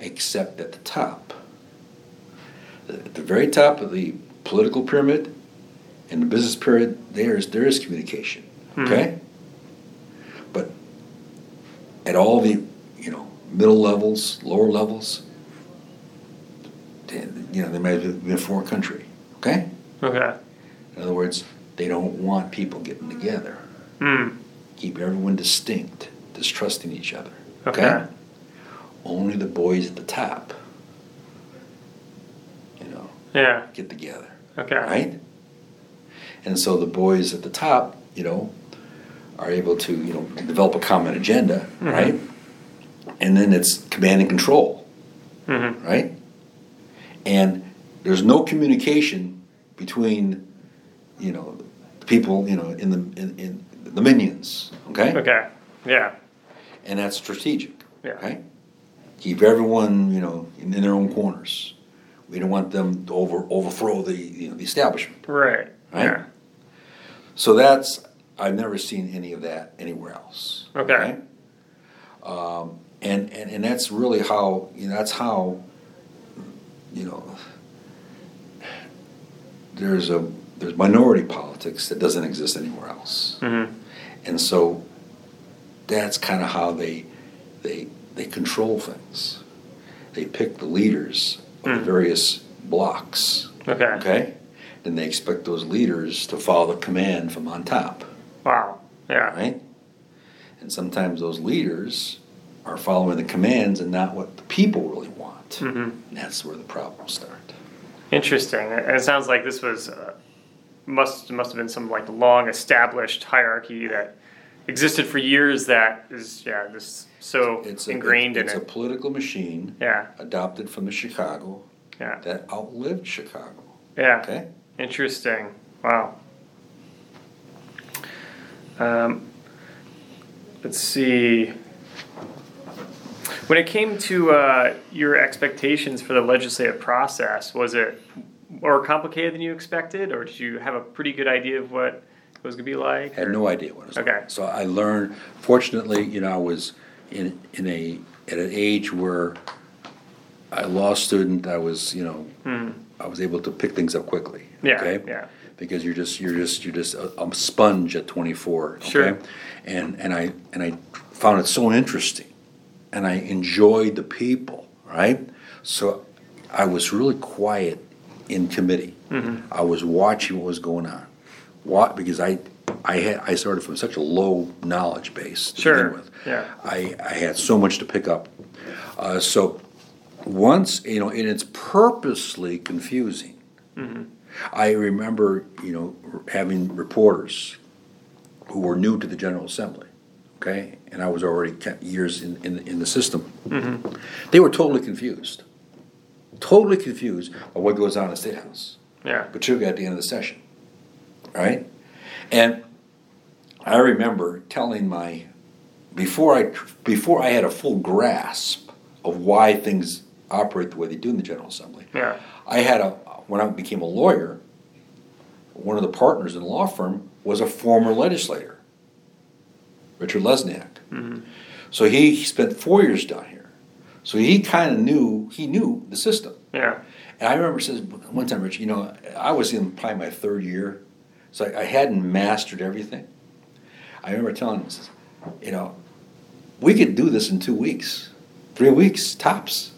Except at the top. At the very top of the political pyramid and the business pyramid, there's there is communication, okay? But at all the you know middle levels, lower levels, they- you know they might have been a foreign country, okay? Okay. In other words, they don't want people getting together. Mm. Keep everyone distinct, distrusting each other. Okay. Only the boys at the top, you know, Yeah. get together, Okay. right? And so the boys at the top, you know, are able to, you know, develop a common agenda, Mhm. right? And then it's command and control, Mm-hmm. right? And there's no communication between, you know, the people, you know, in the in, in the minions, okay? Okay. Yeah. And that's strategic, Yeah. okay? Keep everyone, you know, in, in their own corners. We don't want them to over overthrow the you know the establishment. Right. Right? Yeah. So that's I've never seen any of that anywhere else. Okay. Um, and, and, and that's really how, you know, that's how, you know, there's a, there's minority politics that doesn't exist anywhere else. Mm-hmm. And so that's kind of how they, they, they control things. They pick the leaders of the Mm. various blocks, Okay. okay? Then they expect those leaders to follow the command from on top, Wow. Yeah. right? And sometimes those leaders are following the commands and not what the people really want. Mm-hmm. And that's where the problems start. Interesting. And it sounds like this was uh, must must have been some like long established hierarchy that existed for years. That is yeah, just so It's a, ingrained it's in it. It's a political machine Yeah. adopted from the Chicago Yeah. that outlived Chicago. Yeah. Okay? Interesting. Wow. Um, let's see. When it came to uh, your expectations for the legislative process, was it more complicated than you expected, or did you have a pretty good idea of what was going to be like? I had no idea what it was. Okay. Like. So I learned. Fortunately, you know, I was in in a at an age where a law student. I was, you know, I was able to pick things up quickly. Yeah, Okay. yeah. Because you're just you're just you're just a, a sponge at 24. Okay? Sure. And and I and I found it so interesting, and I enjoyed the people. Right. So I was really quiet in committee. Mm-hmm. I was watching what was going on. What because I I had I started from such a low knowledge base to Sure, begin with. yeah. I, I had so much to pick up. Uh, so once you know, and it's purposely confusing. Mm-hmm. I remember you know having reporters who were new to the General Assembly. Okay, and I was already years in, in, in the system. Mm-hmm. They were totally confused, totally confused by what goes on in the State House Yeah. particularly at the end of the session, right? And I remember telling my before I before I had a full grasp of why things operate the way they do in the General Assembly. Yeah. I had a when I became a lawyer, one of the partners in the law firm was a former legislator, Richard Lesniak. Mm-hmm. So he, he spent four years down here. So he kind of knew he knew the system. Yeah. And I remember says one time, Rich, you know, I was in probably my third year, so I, I hadn't mastered everything. I remember telling him, says, you know, we could do this in two weeks, three weeks tops,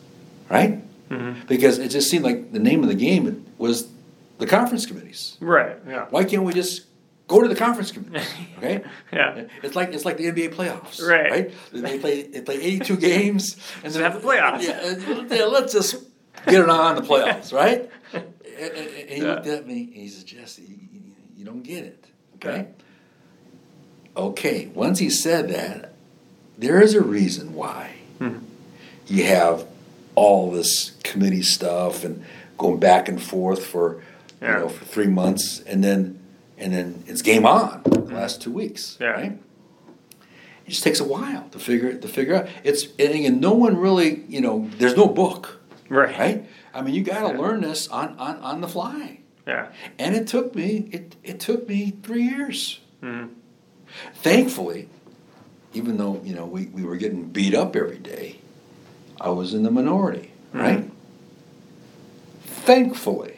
right? Mm-hmm. Because it just seemed like the name of the game was the conference committees. Right. Yeah. Why can't we just go to the conference committees? <laughs> Okay, Yeah. it's like it's like the NBA playoffs, Right. Right? They play they play eighty two games and So have the playoffs. Yeah, yeah, let's just get it on the playoffs, right? <laughs> And, and- and he Yeah. looked at me and he said, Jesse, you, don't get it, okay? Okay. Once he said that, there is a reason why Hmm. you have all this committee stuff and going back and forth for you know for three months and then and then it's game on the last two weeks. Yeah. Right? It just takes a while to figure to figure out. It's and again, no one really you know. There's no book, Right. right? I mean, you got to Yeah. learn this on, on on the fly. Yeah. And it took me it it took me three years. Mhm. Thankfully, even though you know we, we were getting beat up every day, I was in the minority, right? Thankfully,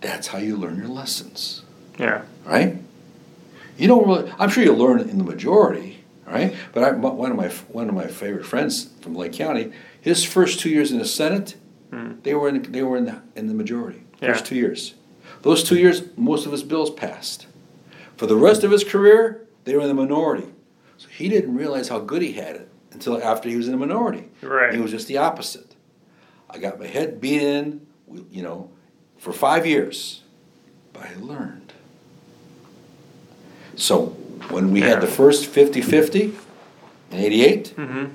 that's how you learn your lessons, Yeah. right? You don't really. I'm sure you learn in the majority, right? But I, one of my one of my favorite friends from Lake County, his first two years in the Senate, Mhm. they were in they were in the in the majority. First Yeah. two years, those two years, most of his bills passed. For the rest of his career, they were in the minority. So he didn't realize how good he had it until after he was in the minority. Right. He was just the opposite. I got my head beat in, you know, for five years, but I learned. So when we had the first 50 50 in 88, Mm-hmm. and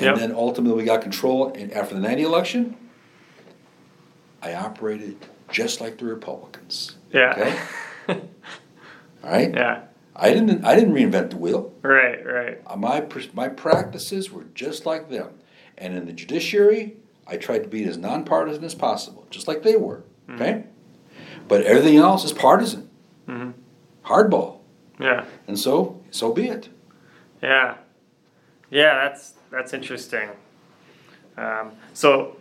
Yep. then ultimately we got control in, after the 90 election, I operated just like the Republicans. Yeah. Okay? <laughs> All right? yeah. I didn't I didn't reinvent the wheel. Right. Right. Uh, My my practices were just like them. And in the judiciary, I tried to be as nonpartisan as possible, just like they were. Okay? But everything else is partisan. Mm-hmm. Hardball. Yeah. And so, so be it. Yeah. Yeah, that's that's interesting. Um, so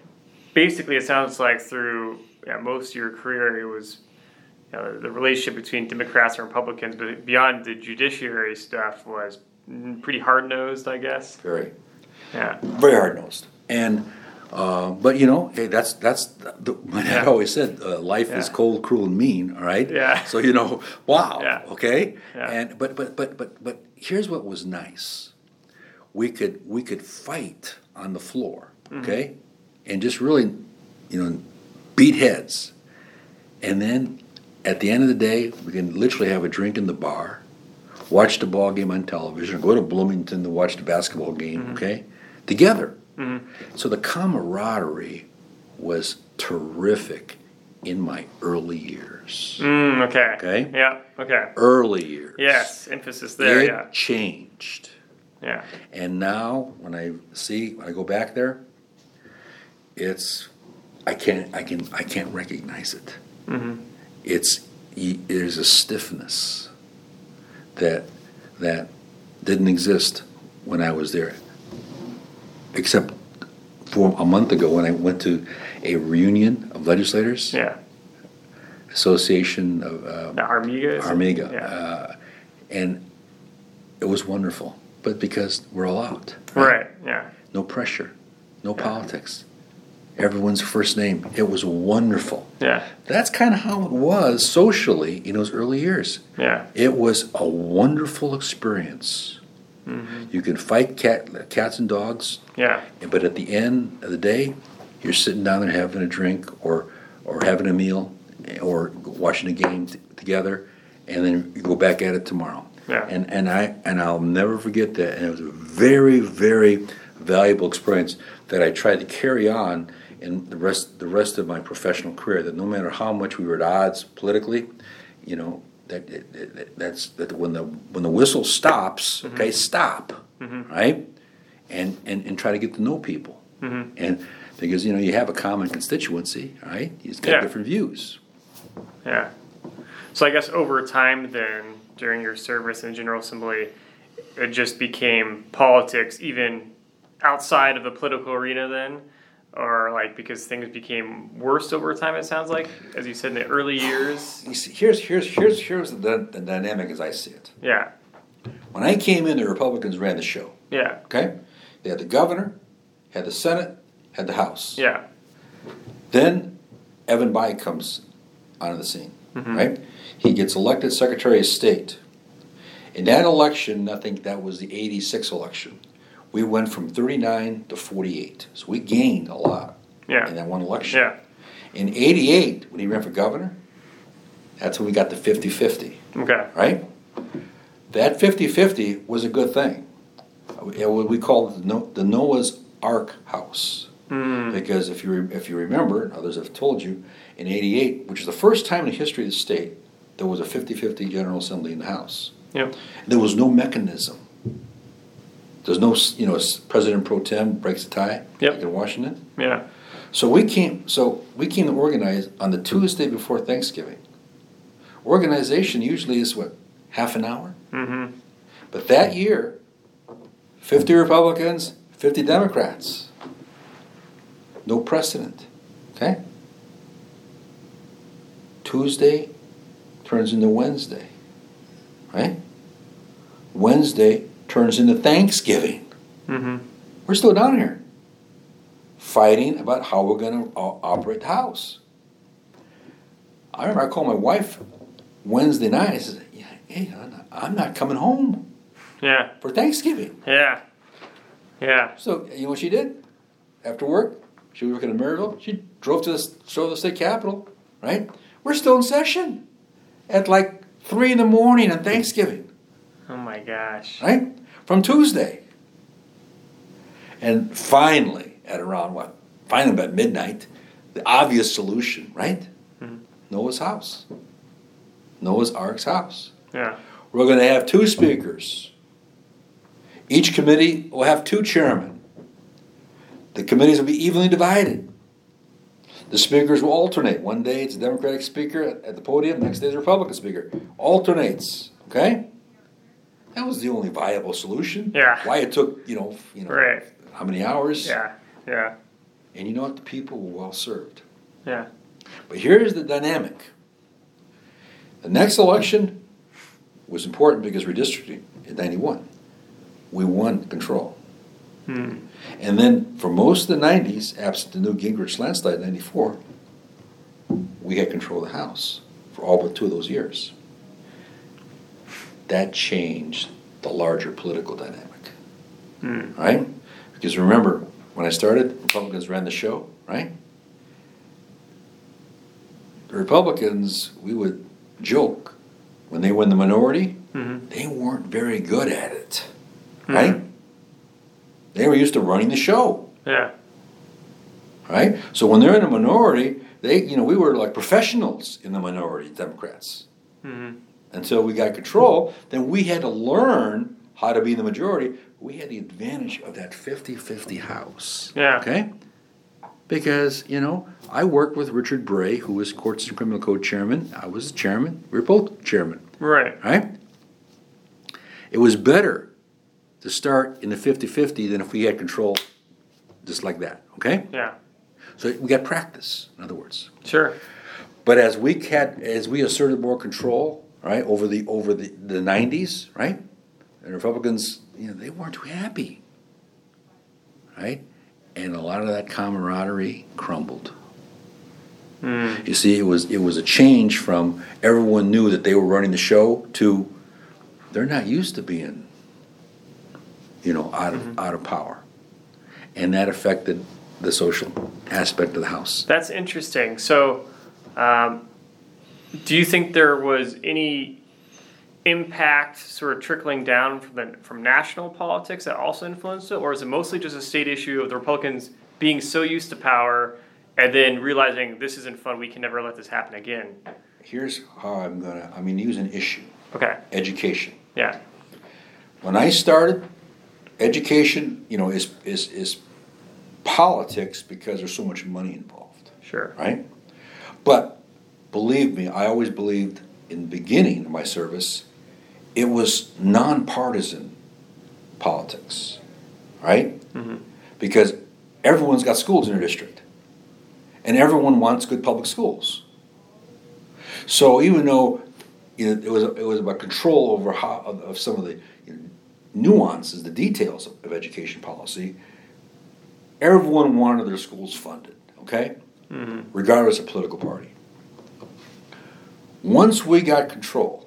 basically, it sounds like through yeah, most of your career, it was you know, the relationship between Democrats and Republicans, but beyond the judiciary stuff was pretty hard nosed, I guess. Very, Yeah. very hard nosed. And, uh, but you know, hey, that's that's the, <laughs> my dad Yeah. always said, uh, life is cold, cruel, and mean. All right. Yeah. So you know, wow. Yeah. Okay. Yeah. And but but but but but here's what was nice. We could we could fight on the floor. Mm-hmm. Okay. And just really, you know, beat heads. And then at the end of the day, we can literally have a drink in the bar, watch the ball game on television, go to Bloomington to watch the basketball game, Mm-hmm. okay? Together. So the camaraderie was terrific in my early years. Mm, okay. Okay. Yeah. Okay. Early years. Yes. Emphasis there. It Yeah. changed. Yeah. And now when I see when I go back there, it's I can't I can I can't recognize it. It's y- there's a stiffness that that didn't exist when I was there, except for a month ago when I went to a reunion of legislators, Yeah. Association of uh, The Armiga. Armiga, Yeah. uh, and it was wonderful. But because we're all out, right. Yeah. no pressure, no politics, everyone's first name. It was wonderful. Yeah. That's kind of how it was socially in those early years. Yeah. It was a wonderful experience. Mm-hmm. You can fight cat, cats and dogs, Yeah. but at the end of the day, you're sitting down there having a drink or, or having a meal or watching a game t- together, and then you go back at it tomorrow. Yeah. And, and, I, and I'll never forget that. And it was a very, very valuable experience that I tried to carry on in the rest, the rest of my professional career. That no matter how much we were at odds politically, you know, that, that- that that's that when the when the whistle stops, mm-hmm. okay, stop, mm-hmm. right, and, and and try to get to know people, mm-hmm. and because you know you have a common constituency, right? You've got Yeah. different views. Yeah. So I guess over time, then during your service in the General Assembly, it just became politics, even outside of the political arena. Then, or like because things became worse over time. It sounds like, as you said in the early years. You see, here's here's here's here's the, the dynamic as I see it. Yeah. When I came in, the Republicans ran the show. Yeah. Okay, they had the governor, had the Senate, had the House. Yeah. Then Evan Bayh comes onto the scene, mm-hmm. right? He gets elected Secretary of State. In that election, I think that was the 86 election, we went from 39 to 48. So we gained a lot yeah. in that one election. Yeah. In 88, when he ran for governor, that's when we got the 50 50, Okay. right? That 50 50 was a good thing. We called it the No- Noah's Ark House. Mm. Because if you, if you remember, and others have told you, in eighty-eight, which is the first time in the history of the state, there was a 50-50 General Assembly in the House. Yep. There was no mechanism. There's no, you know, President pro tem breaks the tie, Yep. like in Washington. Yeah. So we came, so we came to organize on the Tuesday before Thanksgiving. Organization usually is what, half an hour? Mm-hmm. But that year, 50 Republicans, 50 Democrats. No precedent. Okay? Tuesday turns into Wednesday. Right? Wednesday turns into Thanksgiving. Mm-hmm. We're still down here fighting about how we're going to operate the house. I remember I called my wife Wednesday night. I said, "Yeah, Hey, I'm not- coming home Yeah. for Thanksgiving. Yeah. Yeah. So you know what she did? After work, she was working in Merrillville. She drove to the, drove to the state capitol. Right? We're still in session at like three in the morning on Thanksgiving. Oh my gosh. Right? From Tuesday. And finally, at around what? Finally, about midnight, the obvious solution, right? Mm-hmm. Noah's house. Noah's Ark's house. Yeah. We're going to have two speakers. Each committee will have two chairmen. The committees will be evenly divided. The speakers will alternate. One day it's a Democratic speaker at, at the podium, next day it's a Republican speaker. Alternates, okay? That was the only viable solution. Yeah. Why it took, you know, you know, Right. how many hours? Yeah. Yeah. And you know what? The people were well served. Yeah. But here's the dynamic. The next election was important because redistricting in 91. We won control. Hmm. And then for most of the 90s, absent the Newt Gingrich landslide in 94, we had control of the House for all but two of those years. That changed the larger political dynamic. Hmm. Right? Because remember, when I started, Republicans ran the show, right? The Republicans, we would joke when they were in the minority, Mm-hmm. they weren't very good at it, right? They were used to running the show, Yeah. right? So when they're in a minority, they, you know, we were like professionals in the minority, Democrats. Mm-hmm. Until we got control, then we had to learn how to be the majority. We had the advantage of that 50 50 house. Yeah. Okay? Because, you know, I worked with Richard Bray, who was Courts and Criminal Code chairman. I was the chairman. We were both chairman, Right. right? It was better to start in the 50 50 than if we had control just like that, okay? Yeah. So we got practice, in other words. Sure. But as we had, as we asserted more control, right, over the over the, the 90s, right, and Republicans, you know, they weren't too happy, right, and a lot of that camaraderie crumbled. Mm. You see, it was it was a change from everyone knew that they were running the show to they're not used to being, you know, out of out of power, and that affected the social aspect of the house. That's interesting. So, um, do you think there was any impact sort of trickling down from the from national politics that also influenced it, or is it mostly just a state issue of the Republicans being so used to power and then realizing this isn't fun, we can never let this happen again? Here's how I'm gonna. I mean, use an issue. Okay. education. Yeah. When I started, education, you know, is, is, is politics because there's so much money involved, Sure. right? But believe me, I always believed in the beginning of my service, it was nonpartisan politics, right? Mm-hmm. Because everyone's got schools in their district, and everyone wants good public schools. So even though you know, it was it was about control over how of, of some of the you know, nuances, the details of, of education policy. Everyone wanted their schools funded, okay, mm-hmm. regardless of political party. Once we got control,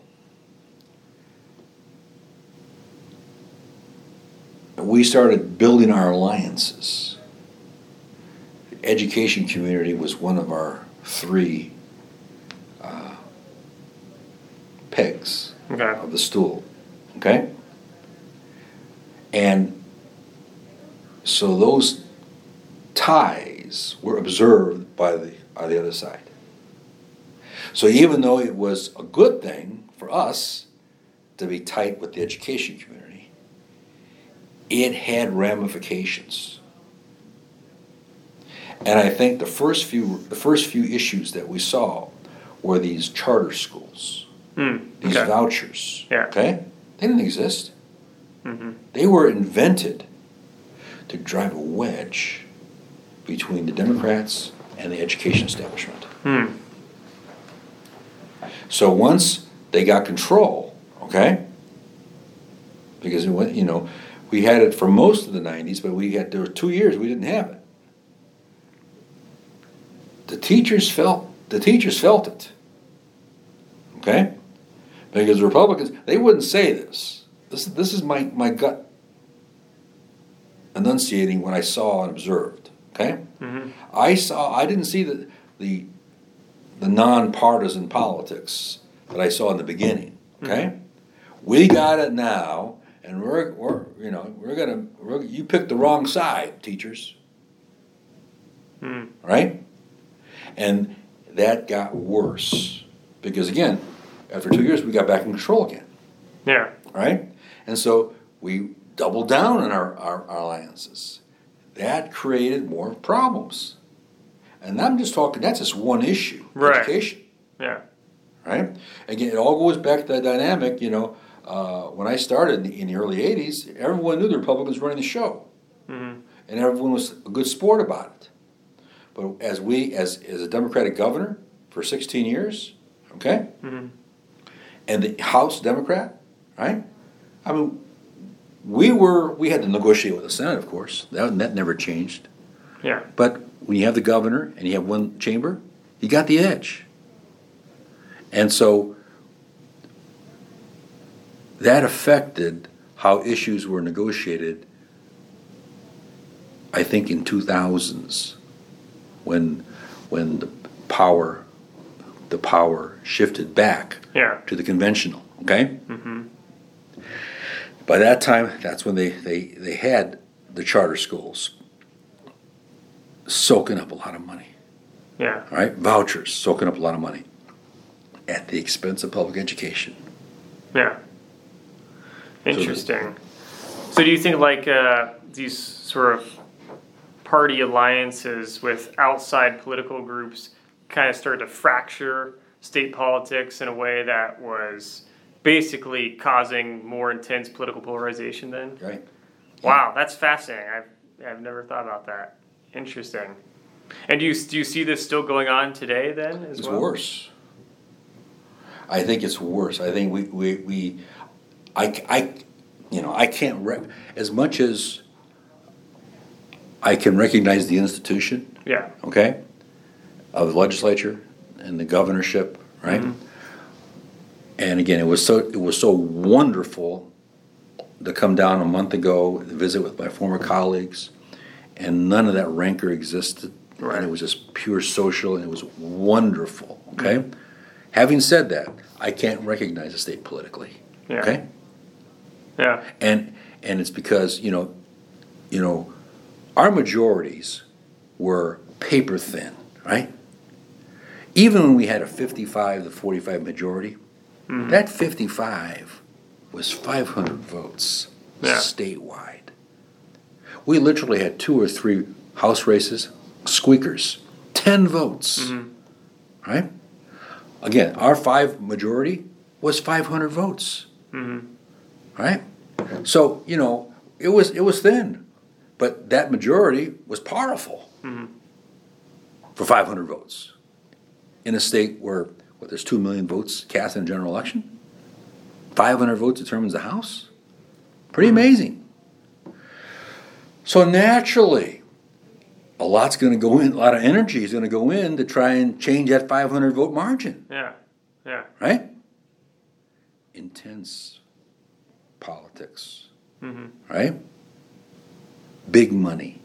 we started building our alliances. The education community was one of our three uh, pegs Okay. of the stool. Okay? And so those ties were observed by the, by the other side. So even though it was a good thing for us to be tight with the education community, it had ramifications. And I think the first few the first few issues that we saw were these charter schools Mm. these Okay. vouchers. Yeah. Okay? They didn't exist. Mm-hmm. They were invented to drive a wedge between the Democrats and the education establishment. Hmm. So once they got control, okay? Because it went, you know, we had it for most of the 90s, but we had there were two years we didn't have it. The teachers felt the teachers felt it. Okay? Because the Republicans, they wouldn't say this. This, this is my, my gut enunciating what I saw and observed. Okay? Mm-hmm. I saw I didn't see the the the nonpartisan politics that I saw in the beginning. Okay? We got it now and we're, we're you know, we're gonna we're, you picked the wrong side, teachers. Hmm. Right? And that got worse. Because again, after two years we got back in control again Yeah. right? And so we doubled down on our, our, our alliances. That created more problems. And I'm just talking, that's just one issue Right. education, Yeah. right? Again, it all goes back to that dynamic, you know, uh, when I started in the, in the early '80s, everyone knew the Republicans were running the show, Mm-hmm. and everyone was a good sport about it. But as we, as as a Democratic governor for 16 years, okay, Mhm. and the House Democrat, right? I mean, we were we had to negotiate with the Senate, of course. That that never changed. Yeah. But when you have the governor and you have one chamber, you got the edge. And so that affected how issues were negotiated, I think in 2000s when when the power the power shifted back Yeah. to the conventional, okay? Mm-hmm. By that time, that's when they, they, they had the charter schools soaking up a lot of money, Yeah. all right? Vouchers soaking up a lot of money at the expense of public education. Yeah. Interesting. So, do you think like uh, these sort of party alliances with outside political groups kind of started to fracture state politics in a way that was basically causing more intense political polarization? Then. Right. Wow, that's fascinating. I've I've never thought about that. Interesting. And do you do you see this still going on today? Then as It's well. worse. I think it's worse. I think we, we, we I, I, you know, I can't, rec- as much as I can recognize the institution, Yeah. okay, of the legislature and the governorship, right? Mm-hmm. And again, it was so it was so wonderful to come down a month ago, visit with my former colleagues, and none of that rancor existed, Right. and it was just pure social, and it was wonderful. Okay. Having said that, I can't recognize the state politically. Yeah. Okay. Yeah. And and it's because you know, you know, our majorities were paper thin, right? Even when we had a fifty-five to forty-five majority, Mm-hmm. that fifty-five was five hundred votes Yeah. statewide. We literally had two or three house races, squeakers, ten votes, Mm-hmm. right? Again, our five majority was five hundred votes Mm-hmm. right? So you know, it was it was thin, but that majority was powerful for 500 votes in a state where what there's two million votes cast in a general election. 500 votes determines the House. Pretty amazing. So naturally, a lot's going to go in. A lot of energy is going to go in to try and change that 500 vote margin Yeah. Yeah. right? Intense politics, Mm-hmm. right? Big money,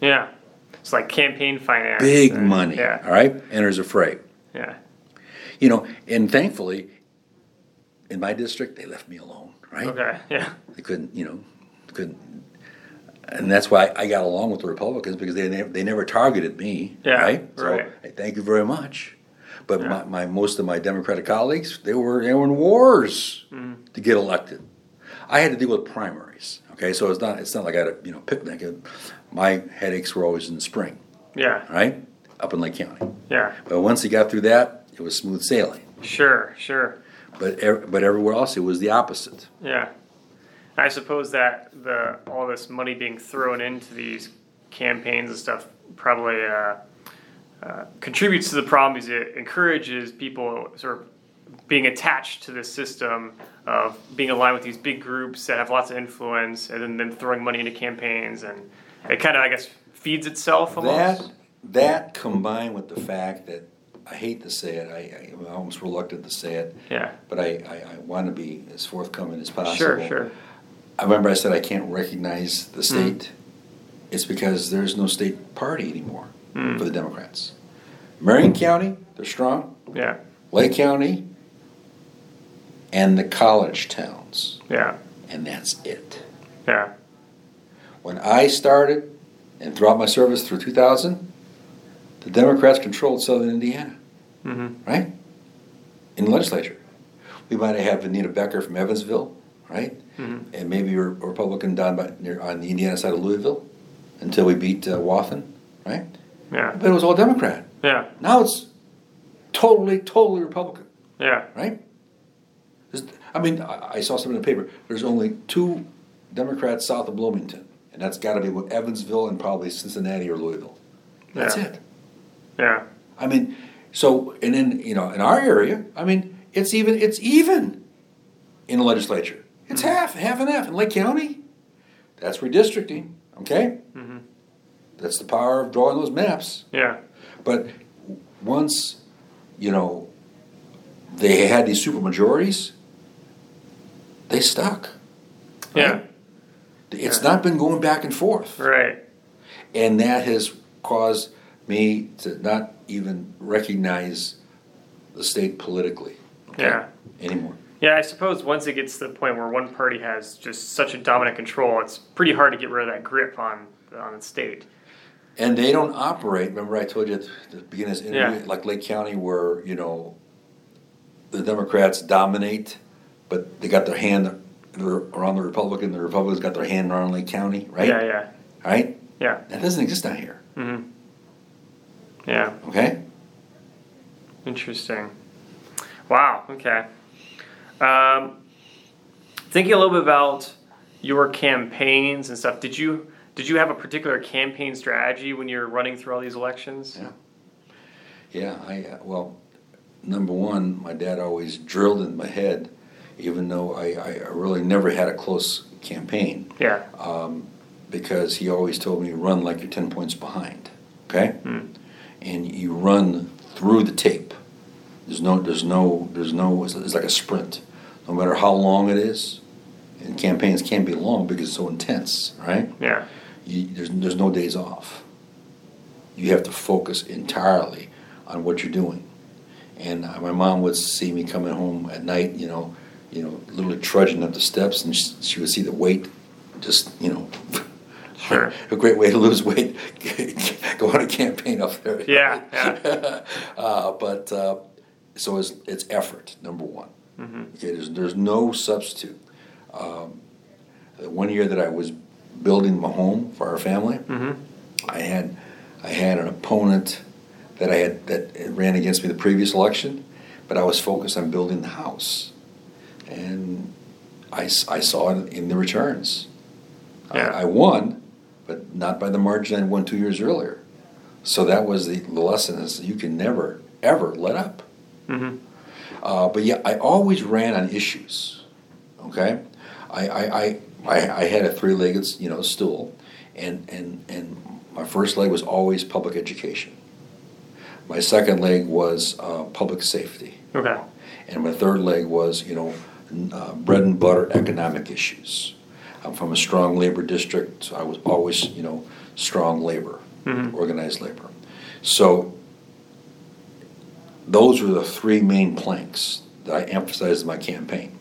Yeah. It's like campaign finance. big and- money, Yeah. all right? Enters a fray. Yeah. You know, and thankfully, in my district, they left me alone, right? Okay. Yeah. They couldn't, you know, couldn't. And that's why I got along with the Republicans because they never, they never targeted me, Yeah, right? So, right. thank you very much. But Yeah. my, my most of my Democratic colleagues, they were they were in wars Mm-hmm. to get elected. I had to deal with primaries. Okay, so it's not it's not like I had a you know picnic. My headaches were always in the spring, Yeah. right? Up in Lake County. Yeah. But once you got through that, it was smooth sailing. Sure. Sure. But but everywhere else, it was the opposite. Yeah. I suppose that the all this money being thrown into these campaigns and stuff probably uh, uh, contributes to the problem because it encourages people sort of being attached to this system of being aligned with these big groups that have lots of influence and then, then throwing money into campaigns and it kind of I guess feeds itself almost. That that combined with the fact that I hate to say it, I, I'm almost reluctant to say it, yeah. but I, I, I want to be as forthcoming as possible. Sure. Sure. I remember I said I can't recognize the state. It's because there's no state party anymore Mm. for the Democrats. Marion County, they're strong. Yeah. Lake County, and the college towns, Yeah. and that's it. Yeah. When I started, and throughout my service through 2000, the Democrats controlled southern Indiana, Mm-hmm. right? In the legislature. We might have had Vaneta Becker from Evansville, right? Mhm. And maybe a Republican down by, near, on the Indiana side of Louisville until we beat uh, Wathen, right? Yeah. But it was all Democrat. Yeah. Now it's totally, totally Republican, Yeah. right? I mean, I, I saw something in the paper. There's only two Democrats south of Bloomington, and that's got to be what Evansville and probably Cincinnati or Louisville. That's Yeah. it. Yeah. I mean, so and then you know in our area, I mean, it's even it's even in the legislature. It's half half and half in Lake County. That's redistricting. Okay, Mhm. that's the power of drawing those maps. Yeah. But once, you know, they had these super majorities, they stuck. Yeah. It's Yeah. not been going back and forth. Right. And that has caused me to not even recognize the state politically okay, Yeah. anymore. Yeah, I suppose once it gets to the point where one party has just such a dominant control, it's pretty hard to get rid of that grip on on the state. And they don't operate. Remember, I told you at the beginning of this interview, Yeah. like Lake County, where you know the Democrats dominate, but they got their hand around the Republican. The Republicans got their hand around Lake County, right? Yeah, yeah, Right. yeah. That doesn't exist down here. Mm-hmm. Yeah. Okay. Interesting. Wow. Okay. Um, thinking a little bit about your campaigns and stuff. Did you did you have a particular campaign strategy when you're running through all these elections? Yeah. Yeah. I uh, well, number one, my dad always drilled in my head, even though I, I really never had a close campaign. Yeah. um, because he always told me run like you're 10 points behind okay Hmm. and you run through the tape there's no there's no there's no it's, it's like a sprint no matter how long it is and campaigns can't be long because it's so intense right Yeah. you, there's, there's no days off you have to focus entirely on what you're doing and uh, my mom would see me coming home at night you know you know literally trudging up the steps and she, she would see the weight just you know <laughs> Sure. a great way to lose weight <laughs> go on a campaign up there Yeah, yeah. <laughs> uh, but uh, so it's, it's effort number one Mm-hmm. okay, there's, there's no substitute um, the one year that i was building my home for our family Mm-hmm. I had I had an opponent that I had that ran against me the previous election, but I was focused on building the house, and I, I saw it in the returns. I- Yeah. I, won, but not by the margin I won two years earlier. So that was the, the lesson: is you can never ever let up. Mm-hmm. Uh, but yeah, I always ran on issues. Okay, I I, I, I, had a three-legged you know stool, and and and my first leg was always public education. My second leg was uh, public safety, Okay. and my third leg was you know uh, bread and butter economic issues. I'm from a strong labor district, so I was always you know strong labor, Mhm. organized labor. So those were the three main planks that I emphasized in my campaign.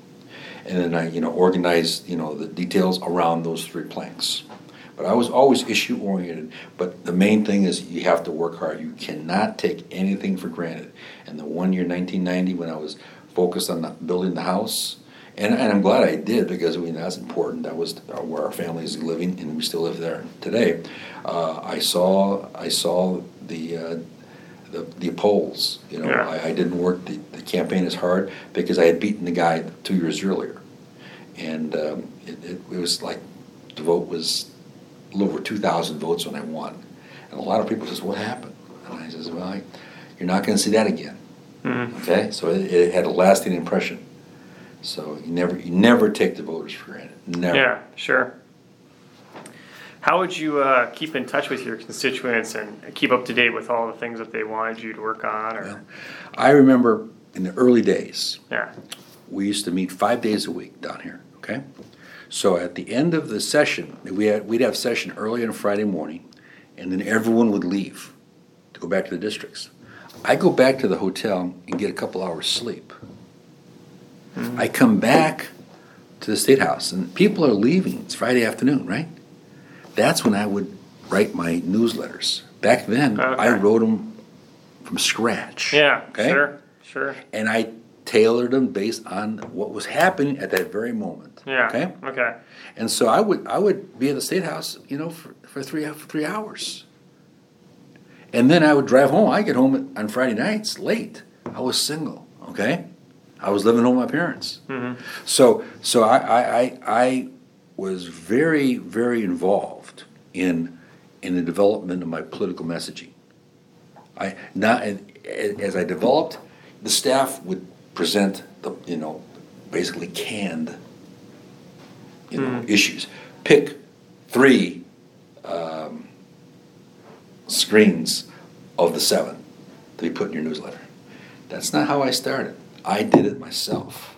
And then I, you know, organized, you know, the details around those three planks. But I was always issue oriented. But the main thing is you have to work hard. You cannot take anything for granted. And the one year, 1990, when I was focused on the, building the house, and, and I'm glad I did because I mean that's important. That was uh, where our family is living, and we still live there today. Uh, I saw I saw the uh, the, the polls. You know, Yeah. I, I didn't work the, the campaign as hard because I had beaten the guy two years earlier, and um, it, it, it was like the vote was a little over two thousand votes when I won, and a lot of people says, "What happened?" And I says, "Well, I, you're not going to see that again." Mm-hmm. Okay, so it, it had a lasting impression. So you never you never take the voters for granted. Never. Yeah, sure. How would you uh, keep in touch with your constituents and keep up to date with all the things that they wanted you to work on? Or I remember in the early days, yeah, we used to meet five days a week down here. Okay, so at the end of the session, we had, we'd have session early on Friday morning, and then everyone would leave to go back to the districts. I go back to the hotel and get a couple hours sleep. I come back to the state house, and people are leaving. It's Friday afternoon, right? That's when I would write my newsletters. Back then, I wrote them from scratch. yeah, Okay? sure, sure, and I tailored them based on what was happening at that very moment. yeah, Okay. okay, And so I would I would be at the state house, you know, for, for three for three hours. And then I would drive home. I get home on Friday nights late. I was single. Okay. I was living home with my parents. Mm-hmm. So, so I, I, I, I was very, very involved in, in the development of my political messaging. I, not, as I developed, the staff would present the, you know, basically canned, you know, issues. Pick three um, screens of the seven to be put in your newsletter. That's not how I started. I did it myself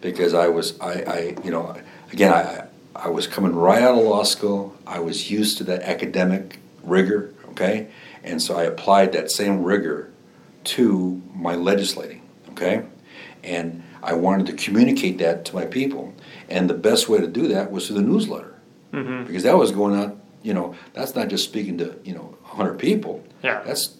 because I was I, I you know again I I was coming right out of law school. I was used to that academic rigor, okay, and so I applied that same rigor to my legislating, okay, and I wanted to communicate that to my people, and the best way to do that was through the newsletter Mm-hmm. because that was going out. You know, that's not just speaking to you know 100 people. Yeah. That's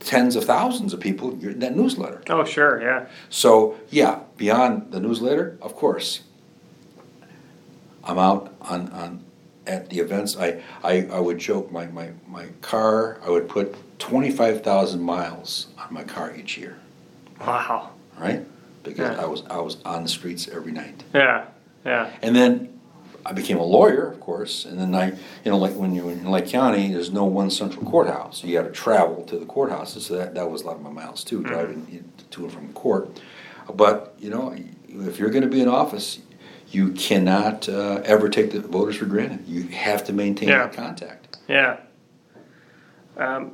tens of thousands of people in that newsletter. Oh, sure. Yeah. So yeah, beyond the newsletter, of course. I'm out on, on at the events. I, I, I would joke my, my, my car. I would put twenty five thousand miles on my car each year, Wow. right? Because Yeah. I was I was on the streets every night. Yeah. Yeah. And then I became a lawyer, of course. And then I, you know, like when you're in Lake County, there's no one central courthouse. You got to travel to the courthouses. So that, that was a lot of my miles too, mm-hmm. driving to and from court. But you know, if you're going to be in office, you cannot uh, ever take the voters for granted. You have to maintain Yeah. contact. Yeah. Um,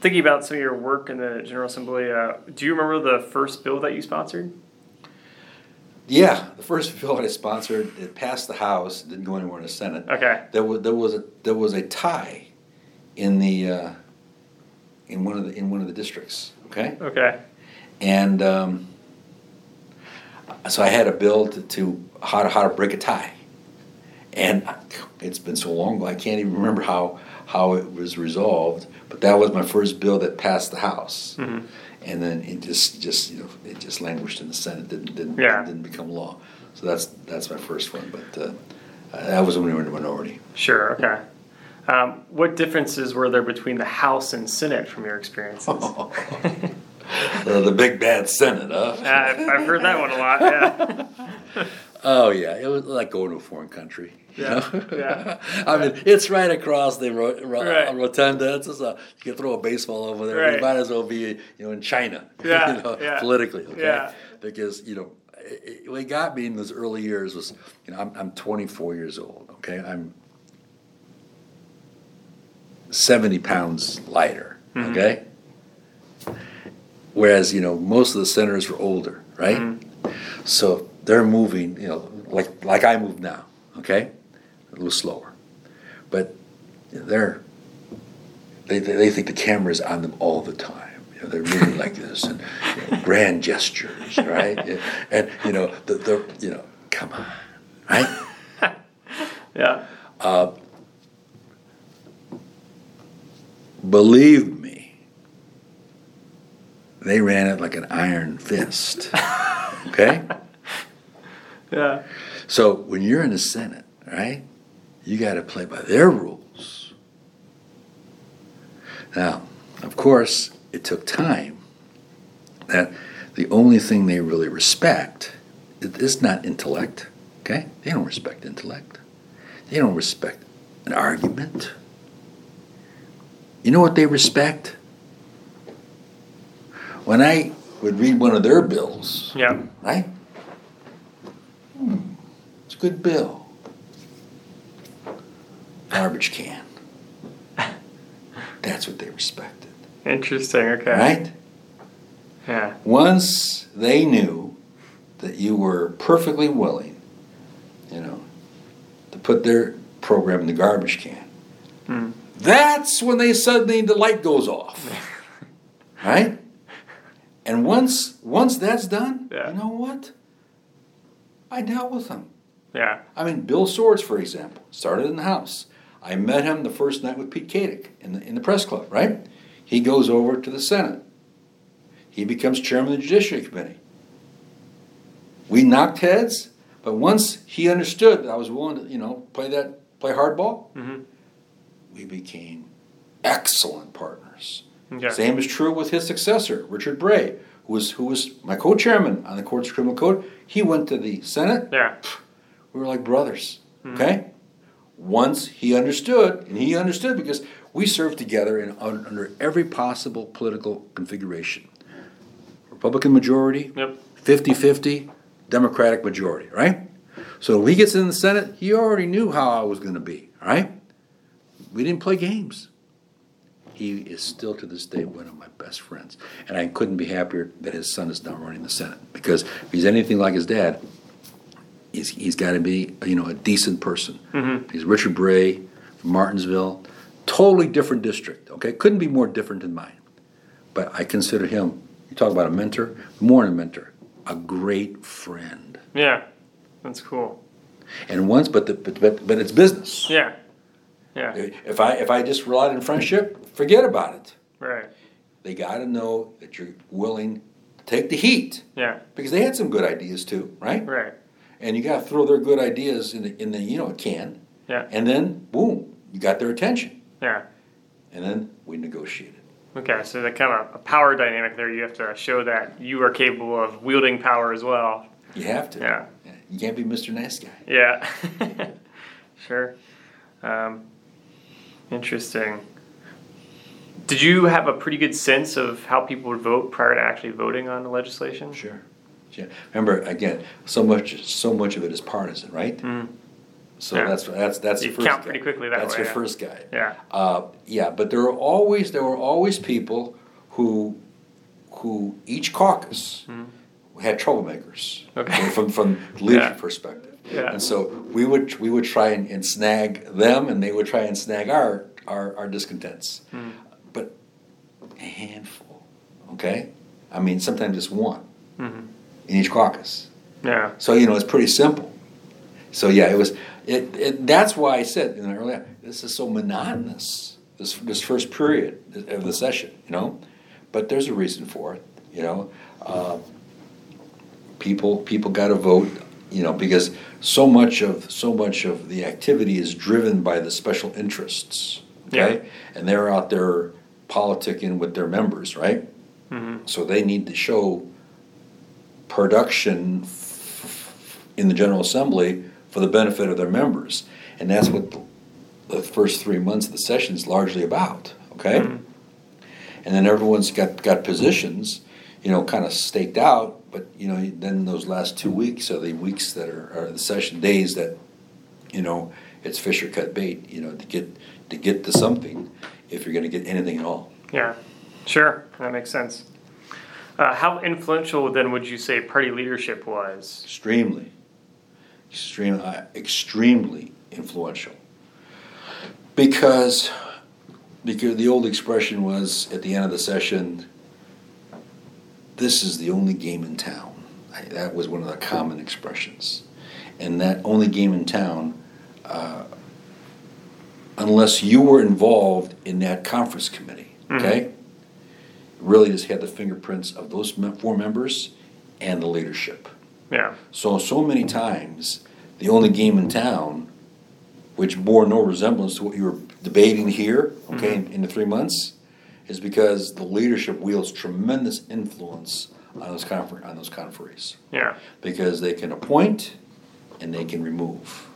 thinking about some of your work in the General Assembly, uh, do you remember the first bill that you sponsored? Yeah, the first <laughs> bill that I sponsored, it passed the House, didn't go anywhere in the Senate. Okay. There was there was a there was a tie in the uh, in one of the in one of the districts. Okay, Okay. and um, so I had a bill to, to how to how to break a tie, and it's been so long ago I can't even remember how how it was resolved. But that was my first bill that passed the House, Mhm. and then it just just you know it just languished in the Senate, didn't didn't, Yeah. didn't become law. So that's that's my first one, but uh, that was when we were in the minority. Sure. Okay. Um, what differences were there between the House and Senate from your experiences? <laughs> Uh, the big bad Senate, huh? Uh, I've, heard that one a lot. Yeah. <laughs> Oh yeah, it was like going to a foreign country. you Yeah, know? yeah. <laughs> I mean, it's right across the ro- ro- Right. rotunda. It's just a, you can throw a baseball over there. Right. You might as well be, you know, in China. <laughs> Yeah, you know, yeah. politically. Okay? Yeah. Because you know, it, it, what got me in those early years was, you know, I'm, I'm 24 years old. Okay, I'm 70 pounds lighter. Mm-hmm. Okay. Whereas you know most of the senators were older, right? Mm-hmm. So they're moving, you know, like like I move now, okay, a little slower, but they're they they, they think the camera's on them all the time. You know, they're moving like this and you know, grand gestures, right? <laughs> and, you know the, the you know come on, right? <laughs> Yeah. Believe me, they ran it like an iron fist. <laughs> Okay. Yeah. So when you're in the Senate, right, you got to play by their rules. Now, of course, it took time. That the only thing they really respect is not intellect. Okay, they don't respect intellect. They don't respect an argument. You know what they respect? When I would read one of their bills, Yeah. right? Hmm, it's a good bill. Garbage can. That's what they respected, Interesting. Okay. right? Yeah. Once they knew that you were perfectly willing, you know, to put their program in the garbage can, Hmm. that's when they suddenly the light goes off, <laughs> right? And once once that's done, Yeah. you know what? I dealt with them. Yeah. I mean, Bill Swords, for example, started in the House. I met him the first night with Pete Katic in the, in the press club, right? He goes over to the Senate. He becomes chairman of the Judiciary Committee. We knocked heads, but once he understood that I was willing to, you know, play that, play hardball, Mhm. we became excellent partners. Okay. Same is true with his successor, Richard Bray, who was who was my co-chairman on the court's criminal code, he went to the Senate. Yeah. We were like brothers. Mm-hmm. Okay. Once he understood, and he understood because we served together in under every possible political configuration. Republican majority, Yep. 50-50, Democratic majority, right? So when he gets in the Senate, he already knew how I was going to be, all right? We didn't play games. He is still to this day one of my best friends, and I couldn't be happier that his son is now running the Senate because if he's anything like his dad, he's, he's got to be you know a decent person. Mm-hmm. He's Richard Bray from Martinsville, totally different district. Okay, couldn't be more different than mine, but I consider him. You talk about a mentor, more than a mentor, a great friend. Yeah. That's cool. And once, but the, but, but but it's business. Yeah. Yeah. If I if I just relied on friendship, forget about it. Right. They got to know that you're willing to take the heat Yeah. because they had some good ideas too, right? Right. And you got to throw their good ideas in the in the you know can, Yeah. and then boom, you got their attention, Yeah. and then we negotiated. Okay, so that kind of a power dynamic there. You have to show that you are capable of wielding power as well. You have to. Yeah. You can't be Mr. Nice Guy. Yeah. <laughs> sure. Um, interesting. Did you have a pretty good sense of how people would vote prior to actually voting on the legislation? Sure. Yeah. Remember, again, so much so much of it is partisan, right? Mm. So Yeah. that's that's that's You the first count guy. pretty quickly that That's way, your yeah. first guy. Yeah. Uh, yeah, but there were always there were always people who who each caucus had troublemakers. Okay. From from leadership Yeah. perspective. Yeah. And so we would we would try and, and snag them, and they would try and snag our our, our discontents. Hmm. But a handful, okay. I mean, sometimes just one Mhm. in each caucus. Yeah. So you know, it's pretty simple. So yeah, it was. It, it that's why I said you know, earlier this is so monotonous. This this first period of the session, you know, but there's a reason for it. You know, uh, people people got to vote. You know, because so much of so much of the activity is driven by the special interests. Okay, and they're out there politicking with their members, right? Mhm. So they need to show production in the General Assembly for the benefit of their members. And that's what the, the first three months of the session is largely about, okay? And then everyone's got, got positions, you know, kind of staked out, but, you know, then those last two weeks are the weeks that are, are the session days that, you know, it's fish or cut bait, you know, to get, to get to something, if you're gonna get anything at all. Yeah. Sure. That makes sense. Uh, how influential then would you say party leadership was? extremely, extreme, uh, extremely influential. Because, because the old expression was at the end of the session, "This is the only game in town." I, that was one of the common expressions, and that only game in town, uh, unless you were involved in that conference committee, okay, really just had the fingerprints of those four members and the leadership. Yeah. So, so many times, the only game in town, which bore no resemblance to what you were debating here, okay, in, in the three months, is because the leadership wields tremendous influence on those confer- on those conferees. Yeah. Because they can appoint and they can remove.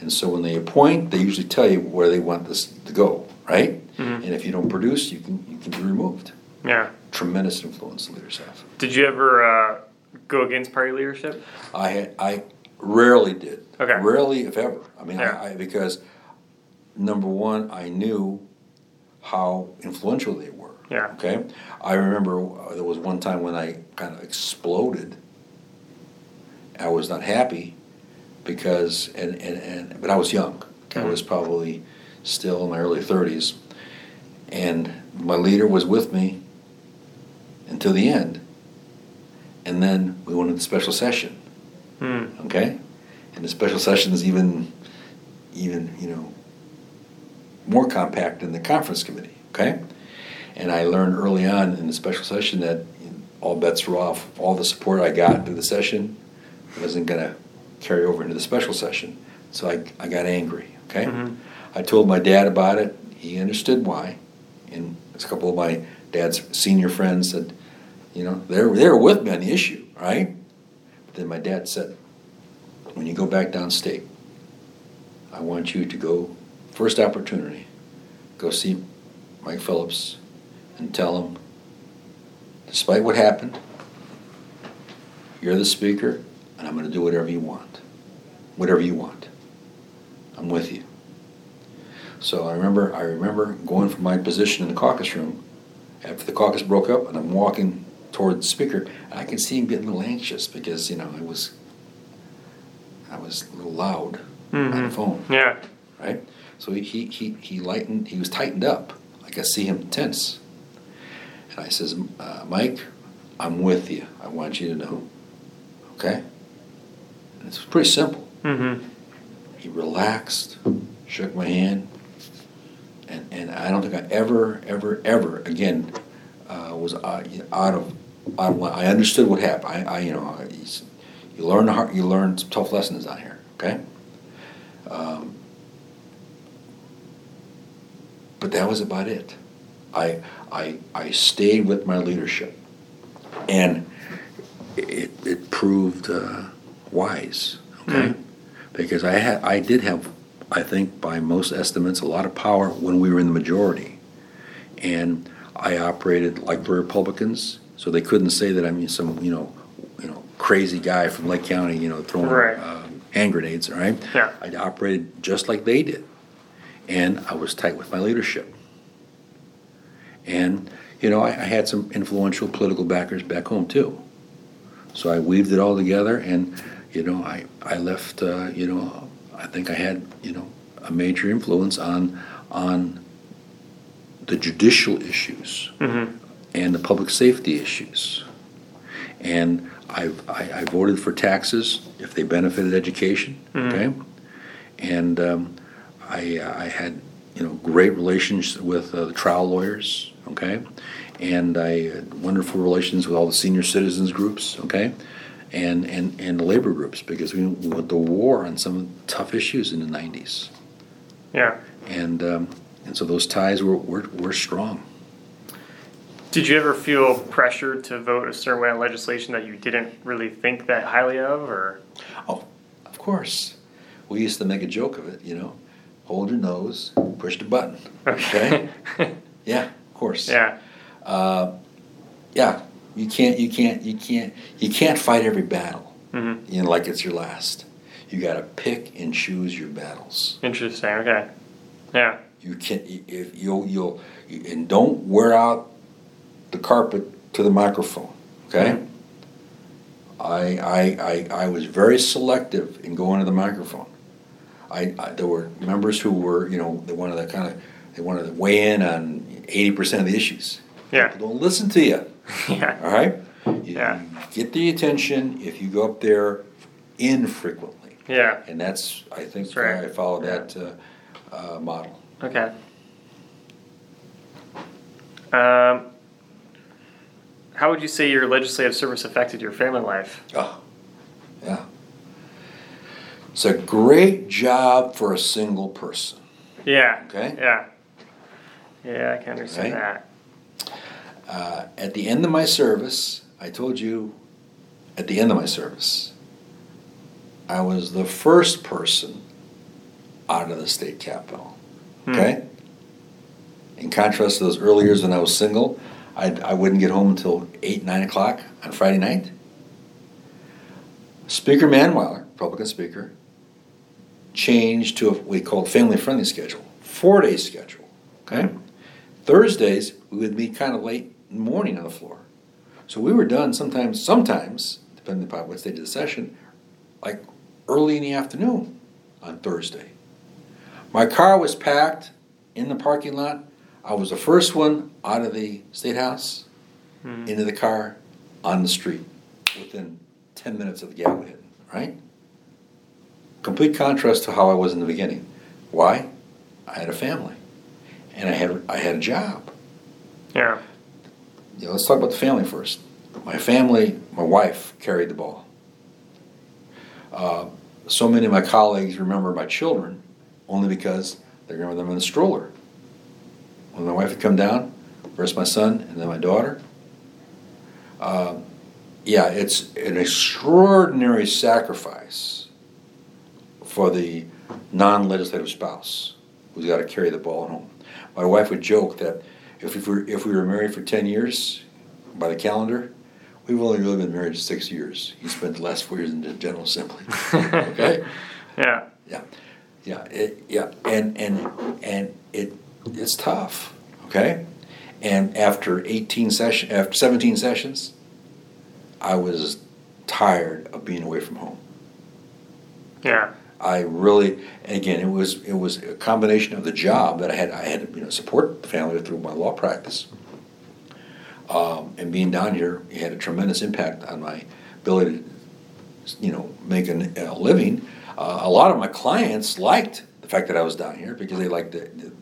And so when they appoint, they usually tell you where they want this to go, right? And if you don't produce, you can you can be removed. Yeah. Tremendous influence the leaders have. Did you ever uh, go against party leadership? I had, I rarely did. Okay. Rarely, if ever. I mean, Yeah. I, I, because number one, I knew how influential they were. Yeah. Okay. I remember uh, there was one time when I kind of exploded. I was not happy because, and, and, and but I was young. I Mhm. was probably still in my early thirties, and my leader was with me until the end. And then we went into special session Hmm. okay? And the special session is even, even, you know, more compact than the conference committee, okay? And I learned early on in the special session that all bets were off. All the support I got through the session wasn't gonna carry over into the special session. So I, I got angry, okay? Mhm. I told my dad about it. He understood why. And a couple of my dad's senior friends said, You know, they're they're with me on the issue, right? But then my dad said, when you go back downstate, I want you to go first opportunity, go see Mike Phillips and tell him, despite what happened, you're the speaker, and I'm going to do whatever you want, whatever you want. I'm with you. So I remember, I remember going from my position in the caucus room after the caucus broke up, and I'm walking toward the speaker, and I can see him getting a little anxious because you know I was, I was a little loud on the Mhm. phone, Yeah. right? So he he he, he lightened, he was tightened up. I could see him tense, and I says, uh, Mike, I'm with you. I want you to know, okay? And it's pretty simple. Mm-hmm. He relaxed, shook my hand, and, and I don't think I ever, ever, ever again uh, was out, out of out of my, I understood what happened. I, I you know, I, you learn hard, you learn some tough lessons out here. Okay. Um, but that was about it. I I I stayed with my leadership, and it it proved uh, wise. Okay, Mm. because I had I did have I think by most estimates a lot of power when we were in the majority, and I operated like the Republicans, so they couldn't say that I'm some you know you know crazy guy from Lake County you know throwing Right. uh, hand grenades. right? Yeah. I operated just like they did, and I was tight with my leadership. And, you know, I, I had some influential political backers back home too. So I weaved it all together and, you know, I, I left, uh, you know, I think I had, you know, a major influence on, on the judicial issues Mm-hmm. and the public safety issues. And I, I, I voted for taxes if they benefited education, okay? And um, I, uh, I had, you know, great relations with uh, the trial lawyers, okay? And I had wonderful relations with all the senior citizens groups, okay? And, and, and the labor groups, because we went to war on some tough issues in the 90s. Yeah. And, um, and so those ties were, were, were strong. Did you ever feel pressure to vote a certain way on legislation that you didn't really think that highly of, or? Oh, of course. We used to make a joke of it, you know. Hold your nose, push the button. Okay? <laughs> yeah, of course. yeah. Uh, yeah. You can't. You can't. You can't. You can't fight every battle. Mm-hmm. You know, like it's your last. You got to pick and choose your battles. Interesting. Okay. Yeah. You can if you'll you'll and don't wear out the carpet to the microphone. Okay. I, I, I, I was very selective in going to the microphone. I, I there were members who were you know they wanted to kind of they wanted to weigh in on eighty percent of the issues. Yeah. People don't listen to you. <laughs> Yeah. All right. You, Yeah. you get the attention if you go up there infrequently, Yeah. and that's I think That's right. I follow that uh, uh, model. Okay. Um, how would you say your legislative service affected your family life? Oh, yeah. It's a great job for a single person. Yeah. Okay. Yeah. Yeah, I can understand Right. that. Uh, at the end of my service, I told you, at the end of my service, I was the first person out of the state capitol. Hmm. Okay? In contrast to those early years when I was single, I, I wouldn't get home until 8, 9 o'clock on Friday night. Speaker Mannweiler, Republican Speaker, changed to a what we called family friendly schedule, four day schedule. Okay? Thursdays, we would meet kind of late morning on the floor. So we were done sometimes, sometimes, depending upon what stage of the session, like early in the afternoon on Thursday. My car was packed in the parking lot. I was the first one out of the state house, Mhm. into the car, on the street, within 10 minutes of the gavel hitting, right? Complete contrast to how I was in the beginning. Why? I had a family, and I had I had a job. Yeah. Yeah, let's talk about the family first. My family, my wife carried the ball. Uh, so many of my colleagues remember my children only because they remember them in the stroller. When my wife would come down, first my son and then my daughter. Um, yeah, it's an extraordinary sacrifice for the non-legislative spouse who's got to carry the ball at home. My wife would joke that if we were, if we were married for ten years, by the calendar, we've only really been married six years. He spent the last four years in the General Assembly. <laughs> okay. Yeah. Yeah. Yeah. It, yeah. And and and it it's tough. Okay. And after eighteen session, after seventeen sessions, I was tired of being away from home. Yeah. I really, again, it was it was a combination of the job that I had. I had to you know support the family through my law practice, um, and being down here, it had a tremendous impact on my ability to, you know, make a, a living. Uh, a lot of my clients liked the fact that I was down here because they liked the, the,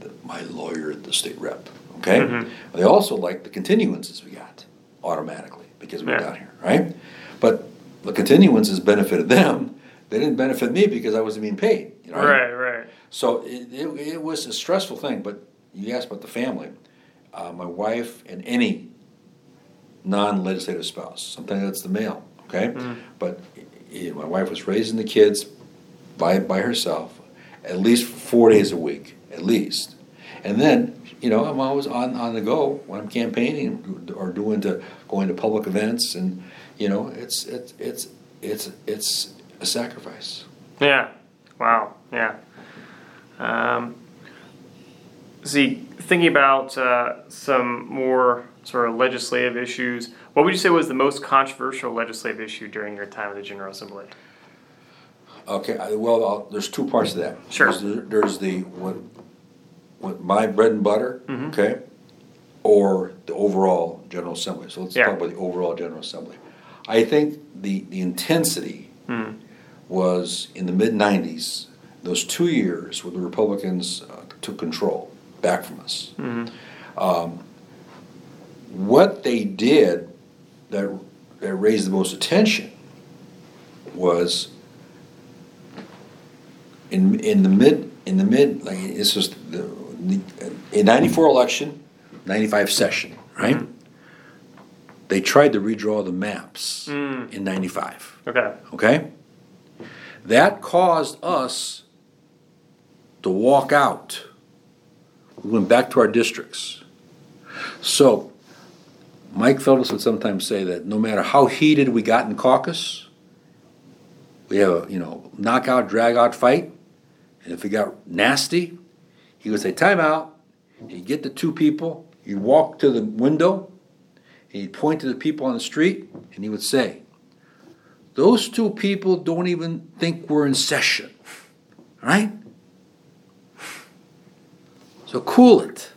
the, my lawyer, the state rep. Okay, Mhm. they also liked the continuances we got automatically because we were down here, right? But the continuances benefited them. They didn't benefit me because I wasn't being paid. You know, Right. Right. so it, it, it was a stressful thing, but you asked about the family. Uh, my wife and any non-legislative spouse, sometimes that's the male, okay? Mm. But eh, my wife was raising the kids by, by herself, at least four days a week, at least. And then, you know, I'm always on, on the go when I'm campaigning or doing to, going to public events and, you know, it's, it's, it's, it's, it's a sacrifice. Yeah. Wow. Yeah. Um, see, thinking about uh, some more sort of legislative issues, what would you say was the most controversial legislative issue during your time at the General Assembly? Okay, I- well, I'll- there's two parts to that. Sure. There's the, there's the what, what my bread and butter, Mhm. okay, or the overall General Assembly. So let's Yeah. talk about the overall General Assembly. I think the, the intensity Mm. Was in the mid '90s. Those two years where the Republicans uh, took control back from us. Mhm. Um, what they did that that raised the most attention was in in the mid in the mid like this was the, the in '94 election, '95 session, right? Mhm. They tried to redraw the maps Mm. in '95. Okay. Okay? That caused us to walk out. We went back to our districts. So, Mike Phillips would sometimes say that no matter how heated we got in caucus, we have a you know knockout, drag out fight, and if it got nasty, he would say time out. He'd get the two people, he'd walk to the window, he'd point to the people on the street, and he would say, those two people don't even think we're in session, right? So cool it,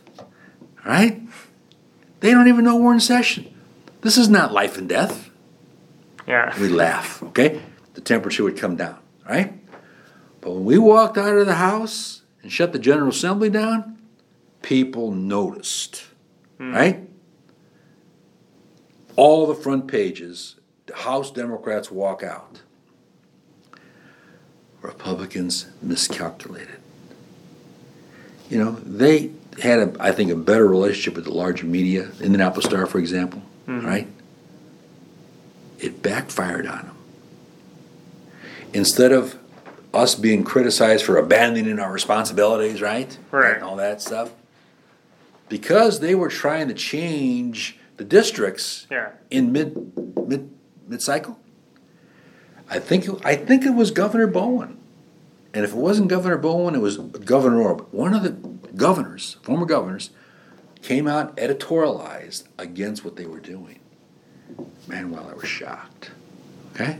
right? They don't even know we're in session. This is not life and death. Yeah. We laugh, okay? The temperature would come down, right? But when we walked out of the house and shut the General Assembly down, people noticed, hmm. right? All the front pages, House Democrats walk out. Republicans miscalculated. You know, they had, a, I think, a better relationship with the larger media, Indianapolis Star, for example, mm-hmm. right? It backfired on them. Instead of us being criticized for abandoning our responsibilities, right? Right. And all that stuff. Because they were trying to change the districts Yeah. in mid mid mid cycle. I think it, I think it was Governor Bowen, and if it wasn't Governor Bowen, it was Governor Orr. One of the governors, former governors, came out editorialized against what they were doing. Man, well, I was shocked. Okay,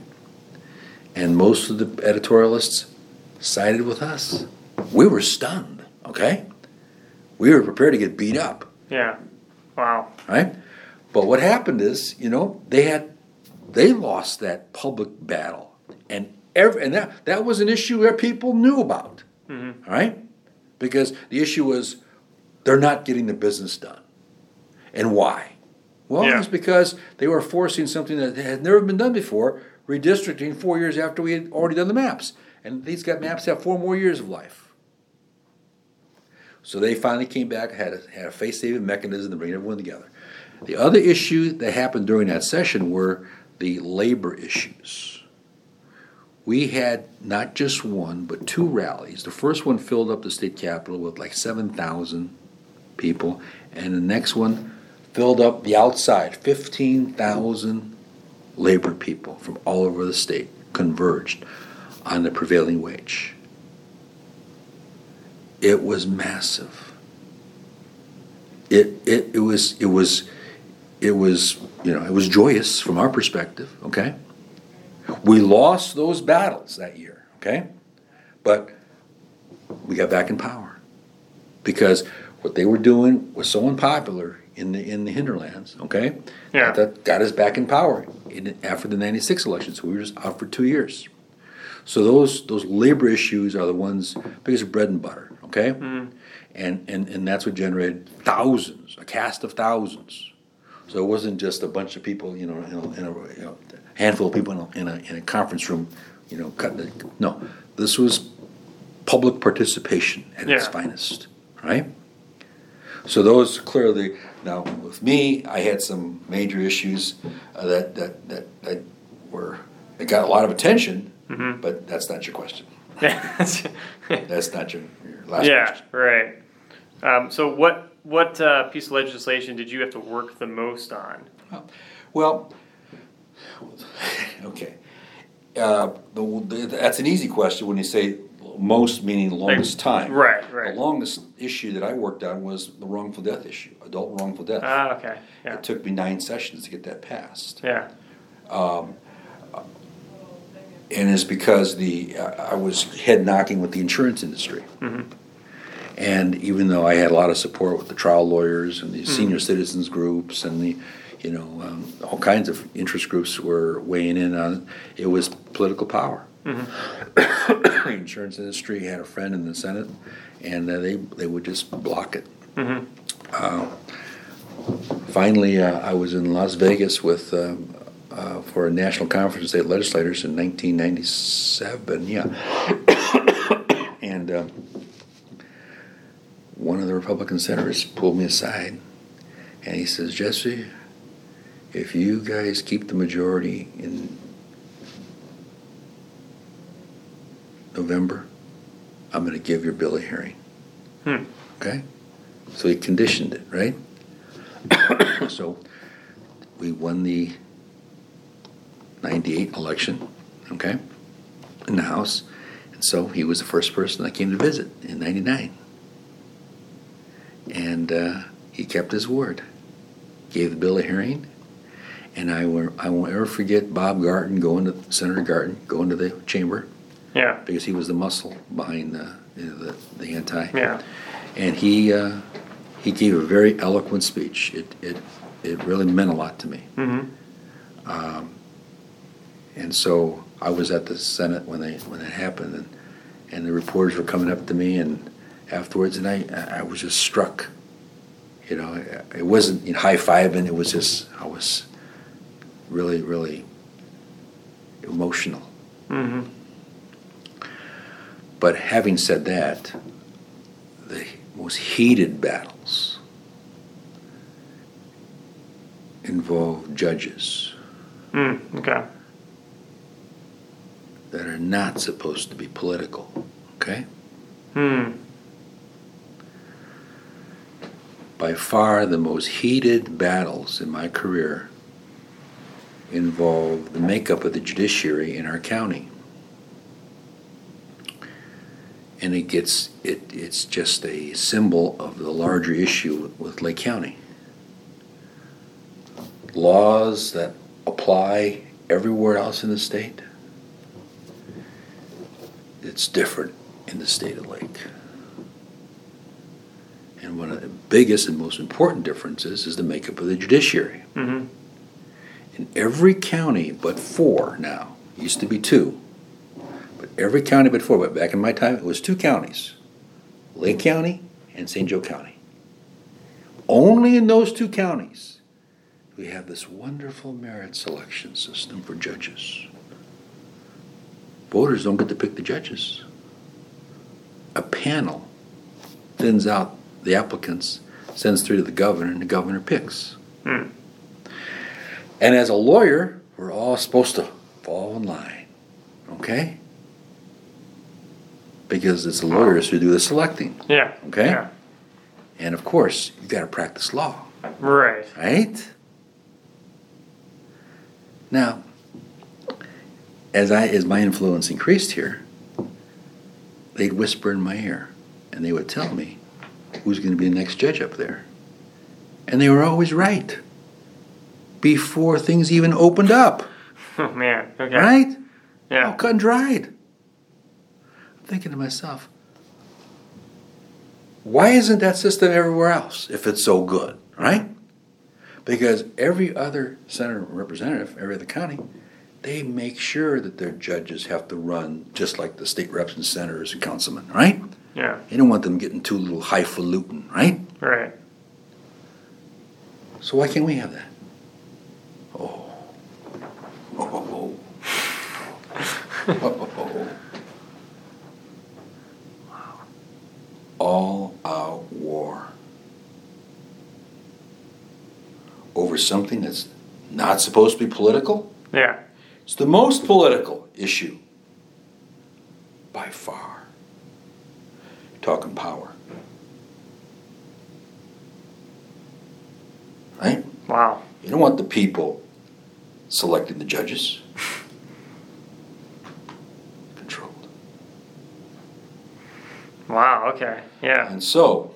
and most of the editorialists sided with us. We were stunned. Okay, we were prepared to get beat up Yeah. Wow. right? But what happened is, you know, they had they lost that public battle, and every and that that was an issue that people knew about, Mhm. all right? Because the issue was they're not getting the business done, and why? Well, Yeah. it's because they were forcing something that had never been done before, redistricting four years after we had already done the maps, and these got maps have four more years of life. So they finally came back, had a, had a face-saving mechanism to bring everyone together. The other issue that happened during that session were the labor issues. We had not just one, but two rallies. The first one filled up the state capitol with like 7,000 people, and the next one filled up the outside 15,000 labor people from all over the state converged on the prevailing wage. It was massive. It, it, it was it was it was you know it was joyous from our perspective okay? We lost those battles that year okay? But we got back in power because what they were doing was so unpopular in the in the hinterlands okay? Yeah. that got us back in power in, after the 96 elections we were just out for two years. So those those labor issues are the ones biggest bread and butter okay? Mm-hmm. And, and and that's what generated thousands a cast of thousands so it wasn't just a bunch of people, you know, in a, in a you know, handful of people in a, in a, in a conference room, you know, cutting the, no, this was public participation at its finest, right? So those clearly, now with me, I had some major issues uh, that, that, that, that were, that got a lot of attention, Mm-hmm. but that's not your question. <laughs> That's not your, your last yeah, question. right. Um, so what what uh, piece of legislation did you have to work the most on? Well, okay. Uh, the, the, that's an easy question when you say most, meaning longest time. right, right. The longest issue that I worked on was the wrongful death issue, adult wrongful death. Ah, okay. Yeah. It took me nine sessions to get that passed. Yeah. and it's because the uh, I was head knocking with the insurance industry. And even though I had a lot of support with the trial lawyers and the senior citizens groups and the, you know, um, all kinds of interest groups were weighing in on it, it was political power. <coughs> the insurance industry had a friend in the Senate, and uh, they they would just block it. Uh, finally, uh, I was in Las Vegas with um, uh, for a national conference of state legislators in 1997. Yeah, <coughs> and um, one of the Republican senators pulled me aside, and he says, "Jesse, if you guys keep the majority in November, I'm going to give your bill a hearing." Hmm. Okay, so he conditioned it, right? <coughs> so we won the 98 election, okay, in the House. And so he was the first person that came to visit in 99. And uh, he kept his word, gave the bill a hearing. And I, will, I won't ever forget Bob Garton going to, Senator Garton, going to the chamber Yeah. because he was the muscle behind the, the, the anti Yeah. and he uh, he gave a very eloquent speech. It it it really meant a lot to me. Mm-hmm. Um, and so I was at the Senate when they when it happened, and and the reporters were coming up to me and afterwards, and I I was just struck. You know, it- wasn't you know, high fiving. It was just I was really really emotional. Mm-hmm. But having said that, the most heated battles involve judges Mm, okay. that are not supposed to be political. Okay? Hmm. By far the most heated battles in my career involve the makeup of the judiciary in our county. And it gets it it's just a symbol of the larger issue with Lake County. Laws that apply everywhere else in the state. It's different in the state of Lake. And one of the biggest and most important differences is the makeup of the judiciary. Mm-hmm. In every county but four now, used to be two, but every county but four, but back in my time, it was two counties Lake County and St. Joe County. Only in those two counties we have this wonderful merit selection system for judges. Voters don't get to pick the judges. A panel thins out the applicants, sends three to the governor, and the governor picks. Hmm. And as a lawyer, we're all supposed to fall in line. Okay? Because it's the lawyers who do the selecting. Yeah. Okay? Yeah. And of course, you've got to practice law. Right. Right? Now, as I as my influence increased here, they'd whisper in my ear and they would tell me who's going to be the next judge up there. And they were always right. Before things even opened up. <laughs> Oh man. Okay. Right? All Yeah. cut and dried. I'm thinking to myself, why isn't that system everywhere else if it's so good, right? Because every other senator representative, every other county, they make sure that their judges have to run just like the state reps and senators and councilmen, right? Yeah. You don't want them getting too little highfalutin, right? Right. So why can't we have that? Oh. Oh. Oh. Oh. Wow. All out war over something that's not supposed to be political? Yeah. It's the most political issue by far. Talking power. Right? Wow. You don't want the people selecting the judges. <laughs> Controlled. Wow. Okay. Yeah. And so,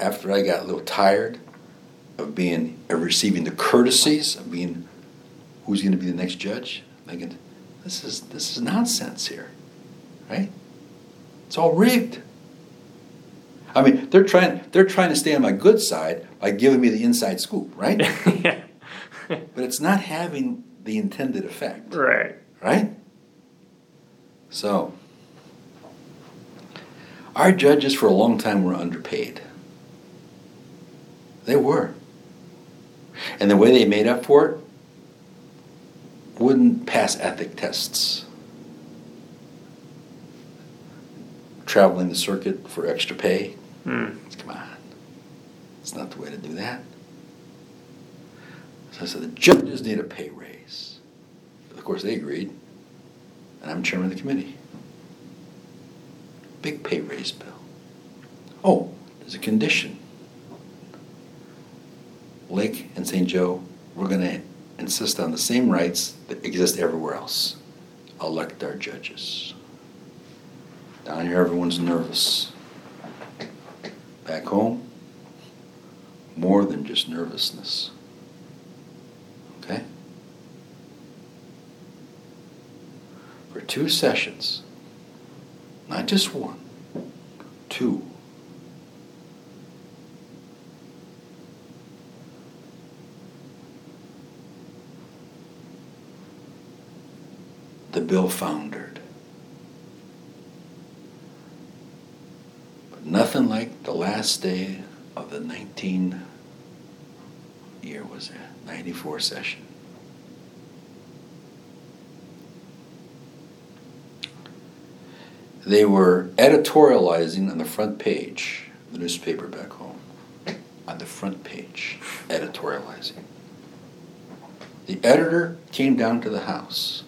after I got a little tired of being of receiving the courtesies of being who's going to be the next judge, I'm thinking this is this is nonsense here, right? It's all rigged. I mean, they're trying they're trying to stay on my good side by giving me the inside scoop, right? <laughs> yeah. <laughs> but it's not having the intended effect, right. right? So, our judges for a long time were underpaid. They were. And the way they made up for it wouldn't pass ethic tests. Traveling the circuit for extra pay. Hmm. Come on. It's not the way to do that. So I said, the judges need a pay raise. Of course, they agreed. And I'm chairman of the committee. Big pay raise bill. Oh, there's a condition. Lake and St. Joe, we're going to insist on the same rights that exist everywhere else. Elect our judges. Down here, everyone's nervous. Back home, more than just nervousness. Okay? For two sessions, not just one, two. The bill foundered. But nothing like the last day of the 19 year was it 94 session. They were editorializing on the front page the newspaper back home. On the front page editorializing. The editor came down to the house.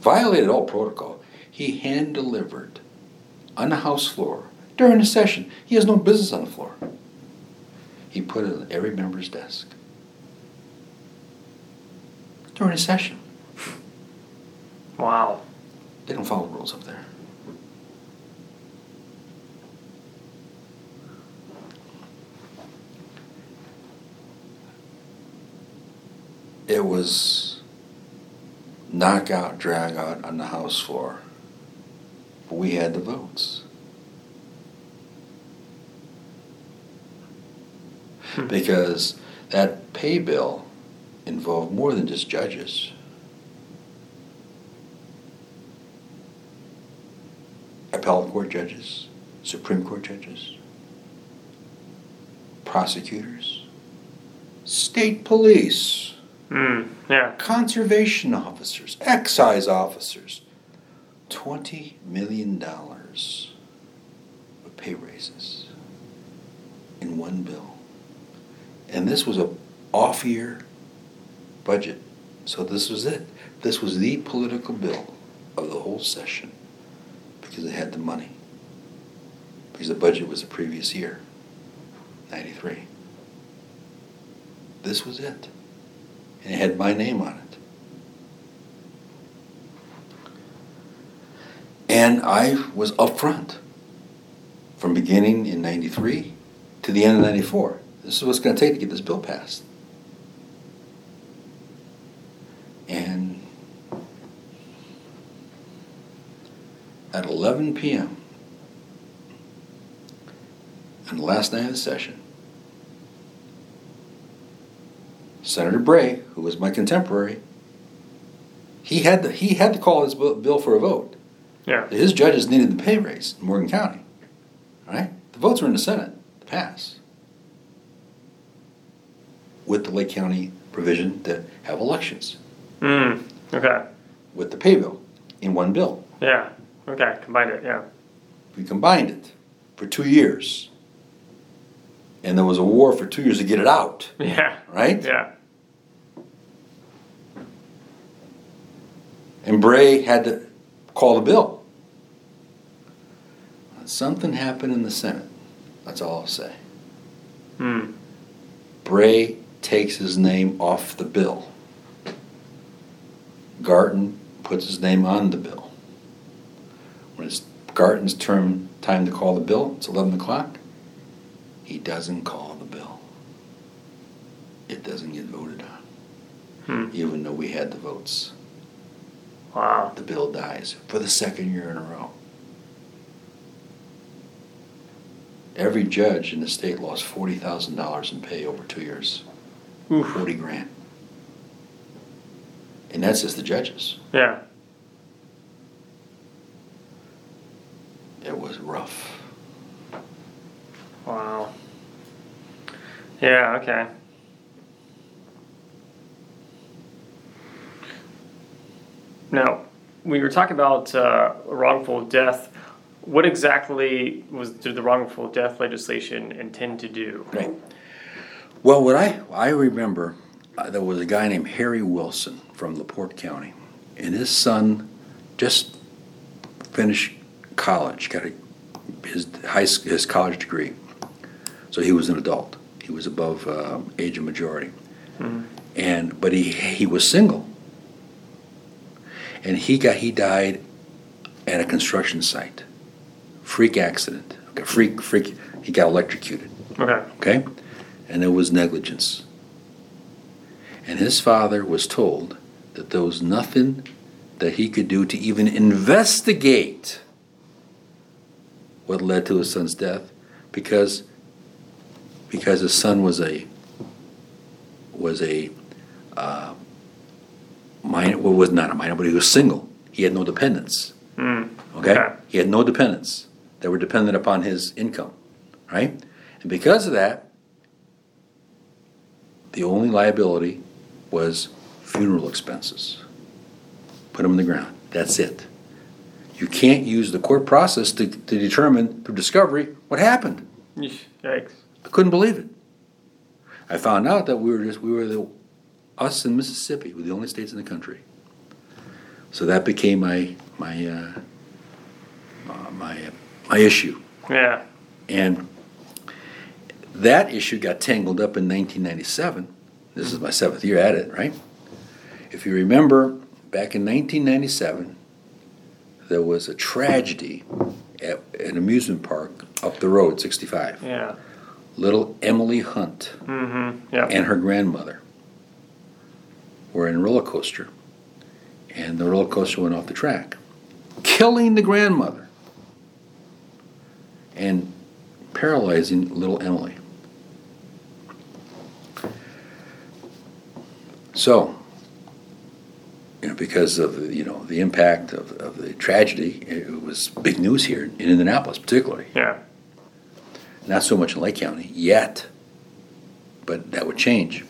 Violated all protocol. He hand delivered on the house floor during a session he has no business on the floor he put it on every member's desk during a session. Wow. They don't follow rules up there. It was knockout, drag out on the House floor. But we had the votes. because that pay bill involved more than just judges. Appellate court judges, Supreme Court judges, prosecutors, state police, Hmm. Yeah. conservation officers, excise officers. $20 million of pay raises in one bill. And this was a off-year budget. So this was it. This was the political bill of the whole session because it had the money. Because the budget was the previous year, 93. This was it. And it had my name on it. And I was upfront from beginning in 93 to the end of 94. This is what it's going to take to get this bill passed. And at 11 p.m., on the last night of the session, Senator Bray, who was my contemporary, he had to, he had to call his bill for a vote. Yeah. His judges needed the pay raise in Morgan County. Right? The votes were in the Senate to pass. With the Lake County provision to have elections. Mm. Okay. With the pay bill in one bill. Yeah. Okay. Combined it. Yeah. We combined it for two years. And there was a war for two years to get it out. Yeah. Right? Yeah. And Bray had to call the bill. Something happened in the Senate. That's all I'll say. Hmm. Bray takes his name off the bill. Garton puts his name on the bill. When it's Garton's term time to call the bill, it's 11 o'clock, he doesn't call the bill. It doesn't get voted on, Hmm. even though we had the votes. Wow. The bill dies for the second year in a row. Every judge in the state lost forty thousand dollars in pay over two years. Oof. Forty grand. And that's just the judges. Yeah. It was rough. Wow. Yeah. Okay. Now, we were talking about uh, wrongful death. What exactly was did the wrongful death legislation intend to do? Right. Well, what I I remember, uh, there was a guy named Harry Wilson from LaPorte County, and his son just finished college, got a, his high his college degree, so he was an adult. He was above uh, age of majority, and but he he was single, and he got he died at a construction site, freak accident, okay, freak freak. He got electrocuted Okay. okay? And it was negligence. And his father was told that there was nothing that he could do to even investigate what led to his son's death because because his son was a was a uh, minor well was not a minor but he was single he had no dependents Mm. Okay? Okay. He had no dependents that were dependent upon his income, right? And because of that, the only liability was funeral expenses. Put them in the ground. That's it. You can't use the court process to, to determine through discovery what happened. Yikes. I couldn't believe it. I found out that we were just we were the us in Mississippi were the only states in the country. So that became my my uh, my my issue, Yeah. and that issue got tangled up in 1997. This is my seventh year at it, right? If you remember, back in 1997, there was a tragedy at an amusement park up the road, 65 Yeah. little Emily Hunt Mm-hmm. Yeah. and her grandmother were in a roller coaster, and the roller coaster went off the track, killing the grandmother and paralyzing little Emily. So, you know, because of the, you know the impact of, of the tragedy, it was big news here in Indianapolis, particularly yeah. not so much in Lake County yet, but that would change.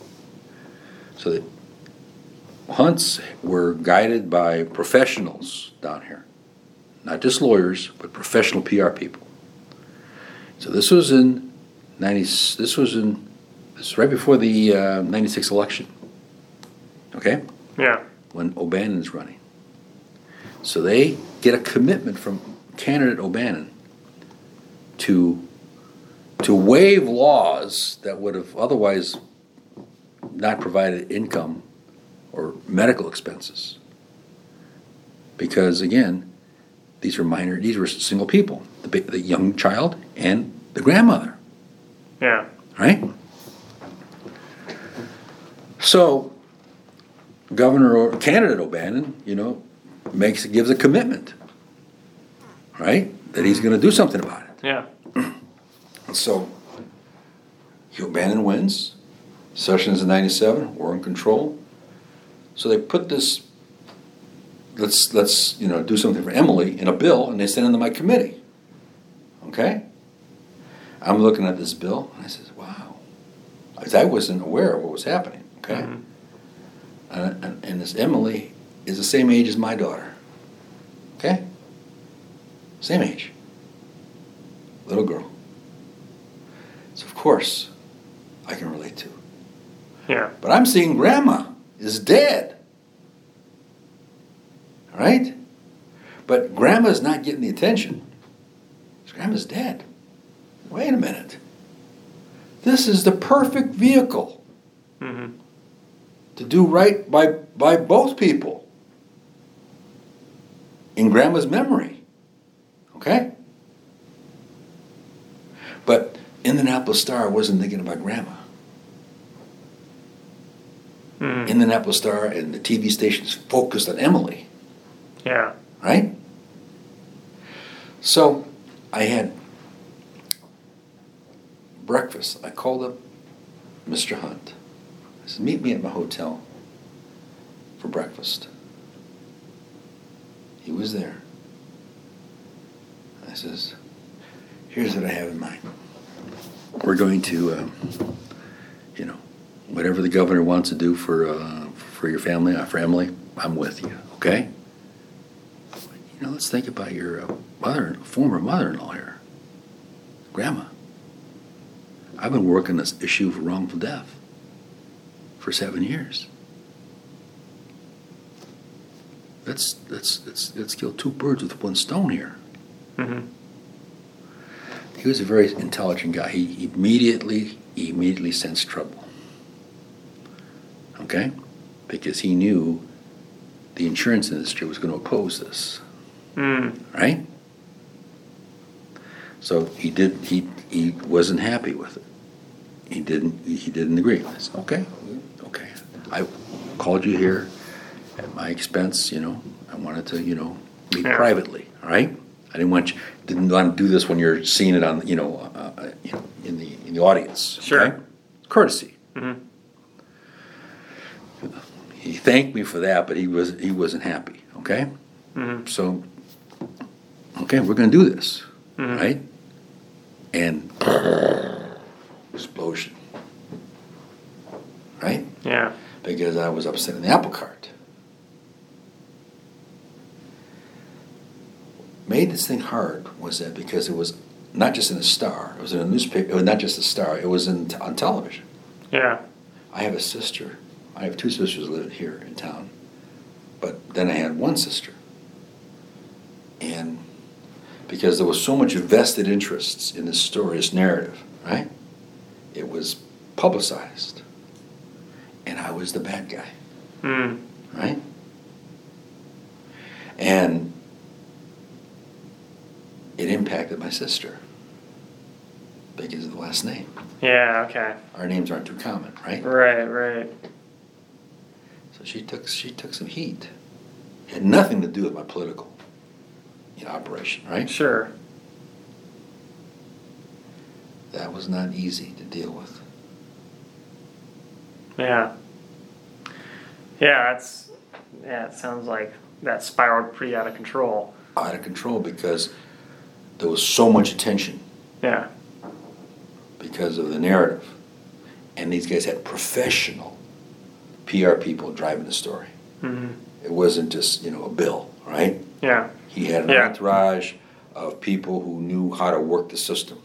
So the hunts were guided by professionals down here, not just lawyers, but professional PR people. So this was in ninety. This was in this It's right before the uh, 96 election. Okay? Yeah. When O'Bannon's running. So they get a commitment from candidate O'Bannon to to waive laws that would have otherwise not provided income or medical expenses. Because again, these were minor, these were single people, the, the young child and the grandmother, Yeah. right? So, Governor or candidate O'Bannon, you know, makes gives a commitment, right, that he's going to do something about it. Yeah. So, O'Bannon wins. Sessions in '97, we're in control. So they put this. Let's let's you know do something for Emily in a bill, and they send it to my committee. Okay. I'm looking at this bill, and I says, "Wow," I wasn't aware of what was happening. Okay. Mhm. And, and, and this Emily is the same age as my daughter. Okay. Same age. Little girl. So of course, I can relate to. Yeah. But I'm seeing grandma is dead. All right? But grandma's not getting the attention. Grandma's dead. Wait a minute. This is the perfect vehicle Mm-hmm. to do right by, by both people in grandma's memory. Okay? But Indianapolis Star wasn't thinking about grandma. Mm. Indianapolis Star and the TV stations focused on Emily, Yeah. right? So I had breakfast. I called up Mr. Hunt. I said, Meet me at my hotel for breakfast. He was there. I says, Here's what I have in mind. We're going to, uh, you know, whatever the governor wants to do for uh, for your family, our family, I'm with you. Okay. You know, let's think about your uh, mother, former mother-in-law here, grandma. I've been working this issue of wrongful death for seven years. Let's let's let's let's kill two birds with one stone here. Mm-hmm. He was a very intelligent guy. He immediately he immediately sensed trouble. Okay? Because he knew the insurance industry was going to oppose this, Mm. right? So he did he he wasn't happy with it. He didn't he didn't agree. I said, okay, okay. I called you here at my expense, you know. I wanted to, you know, meet Yeah. privately, all right? I didn't want you didn't want to do this when you're seeing it on, you know, uh, uh, you know in the in the audience. Sure. okay? Courtesy. Mm-hmm. He thanked me for that, but he was he wasn't happy. Okay. Mm-hmm. So, okay, we're going to do this, Mhm. right? And explosion, right? Yeah. Because I was upset in the apple cart. Made this thing hard was that because it was not just in the Star, it was in a newspaper. It was not just the Star; it was in on television. Yeah. I have a sister. I have two sisters living here in town, but then I had one sister. And because there was so much vested interests in this story, this narrative, right? It was publicized, and I was the bad guy, Mm. right? And it impacted my sister because of the last name. Yeah. Okay. Our names aren't too common, right? Right. Right. So she took she took some heat. It had nothing to do with my political you know, operation, right? Sure. That was not easy to deal with. Yeah. Yeah. That's. Yeah. It sounds like that spiraled pretty out of control. Out of control because there was so much attention Yeah. because of the narrative. And these guys had professional PR people driving the story. Mm-hmm. It wasn't just, you know, a bill, right? Yeah. He had an Yeah. entourage of people who knew how to work the system.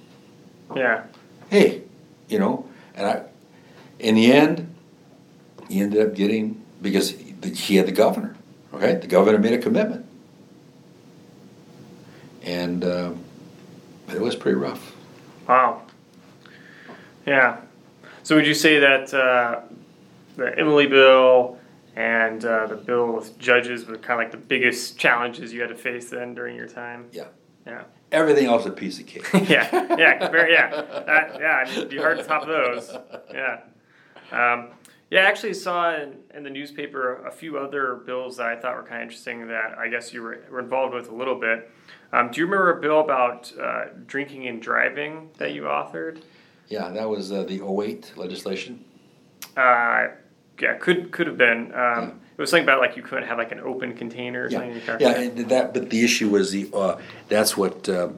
Yeah. hey, you know, and I, in the end, he ended up getting because he, he had the governor. Okay, the governor made a commitment, and um, it was pretty rough. Wow. Yeah. So would you say that uh, the Emily bill and uh, the bill with judges were kind of like the biggest challenges you had to face then during your time? Yeah. Yeah. Everything else a piece of cake. <laughs> yeah. Yeah. Very. Yeah. That, yeah. I mean, it'd be hard to top those. Yeah. Um, yeah, I actually saw in, in the newspaper a few other bills that I thought were kind of interesting that I guess you were, were involved with a little bit. Um, do you remember a bill about uh, drinking and driving that you authored? Yeah, that was uh, the 08 legislation. Uh, yeah, could could have been. Um, It was something about like you couldn't have like an open container or something. your car. Yeah, and that, but the issue was the, uh, that's what, uh,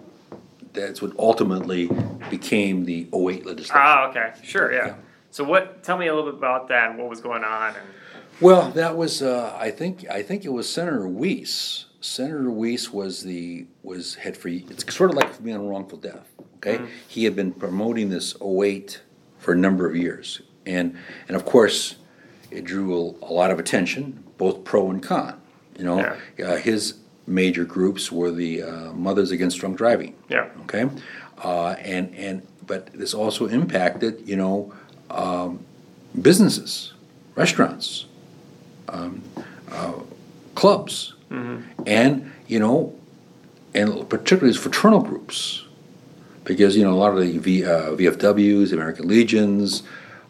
that's what ultimately became the 08 legislation. Ah, okay, sure, yeah. Yeah. So what? Tell me a little bit about that and what was going on. And Well, that was, uh, I think, I think it was Senator Weiss. Senator Weiss was the, was head for, it's sort of like being on wrongful death, okay? He had been promoting this 08 for a number of years. And, and of course, it drew a, a lot of attention, both pro and con, you know? Uh, his major groups were the, uh, Mothers Against Drunk Driving. yeah, okay? Uh, and, and, but this also impacted, you know, um, businesses, restaurants, um, uh, clubs, and, you know, and particularly fraternal groups. Because, you know, a lot of the v, uh, VFWs, American Legions,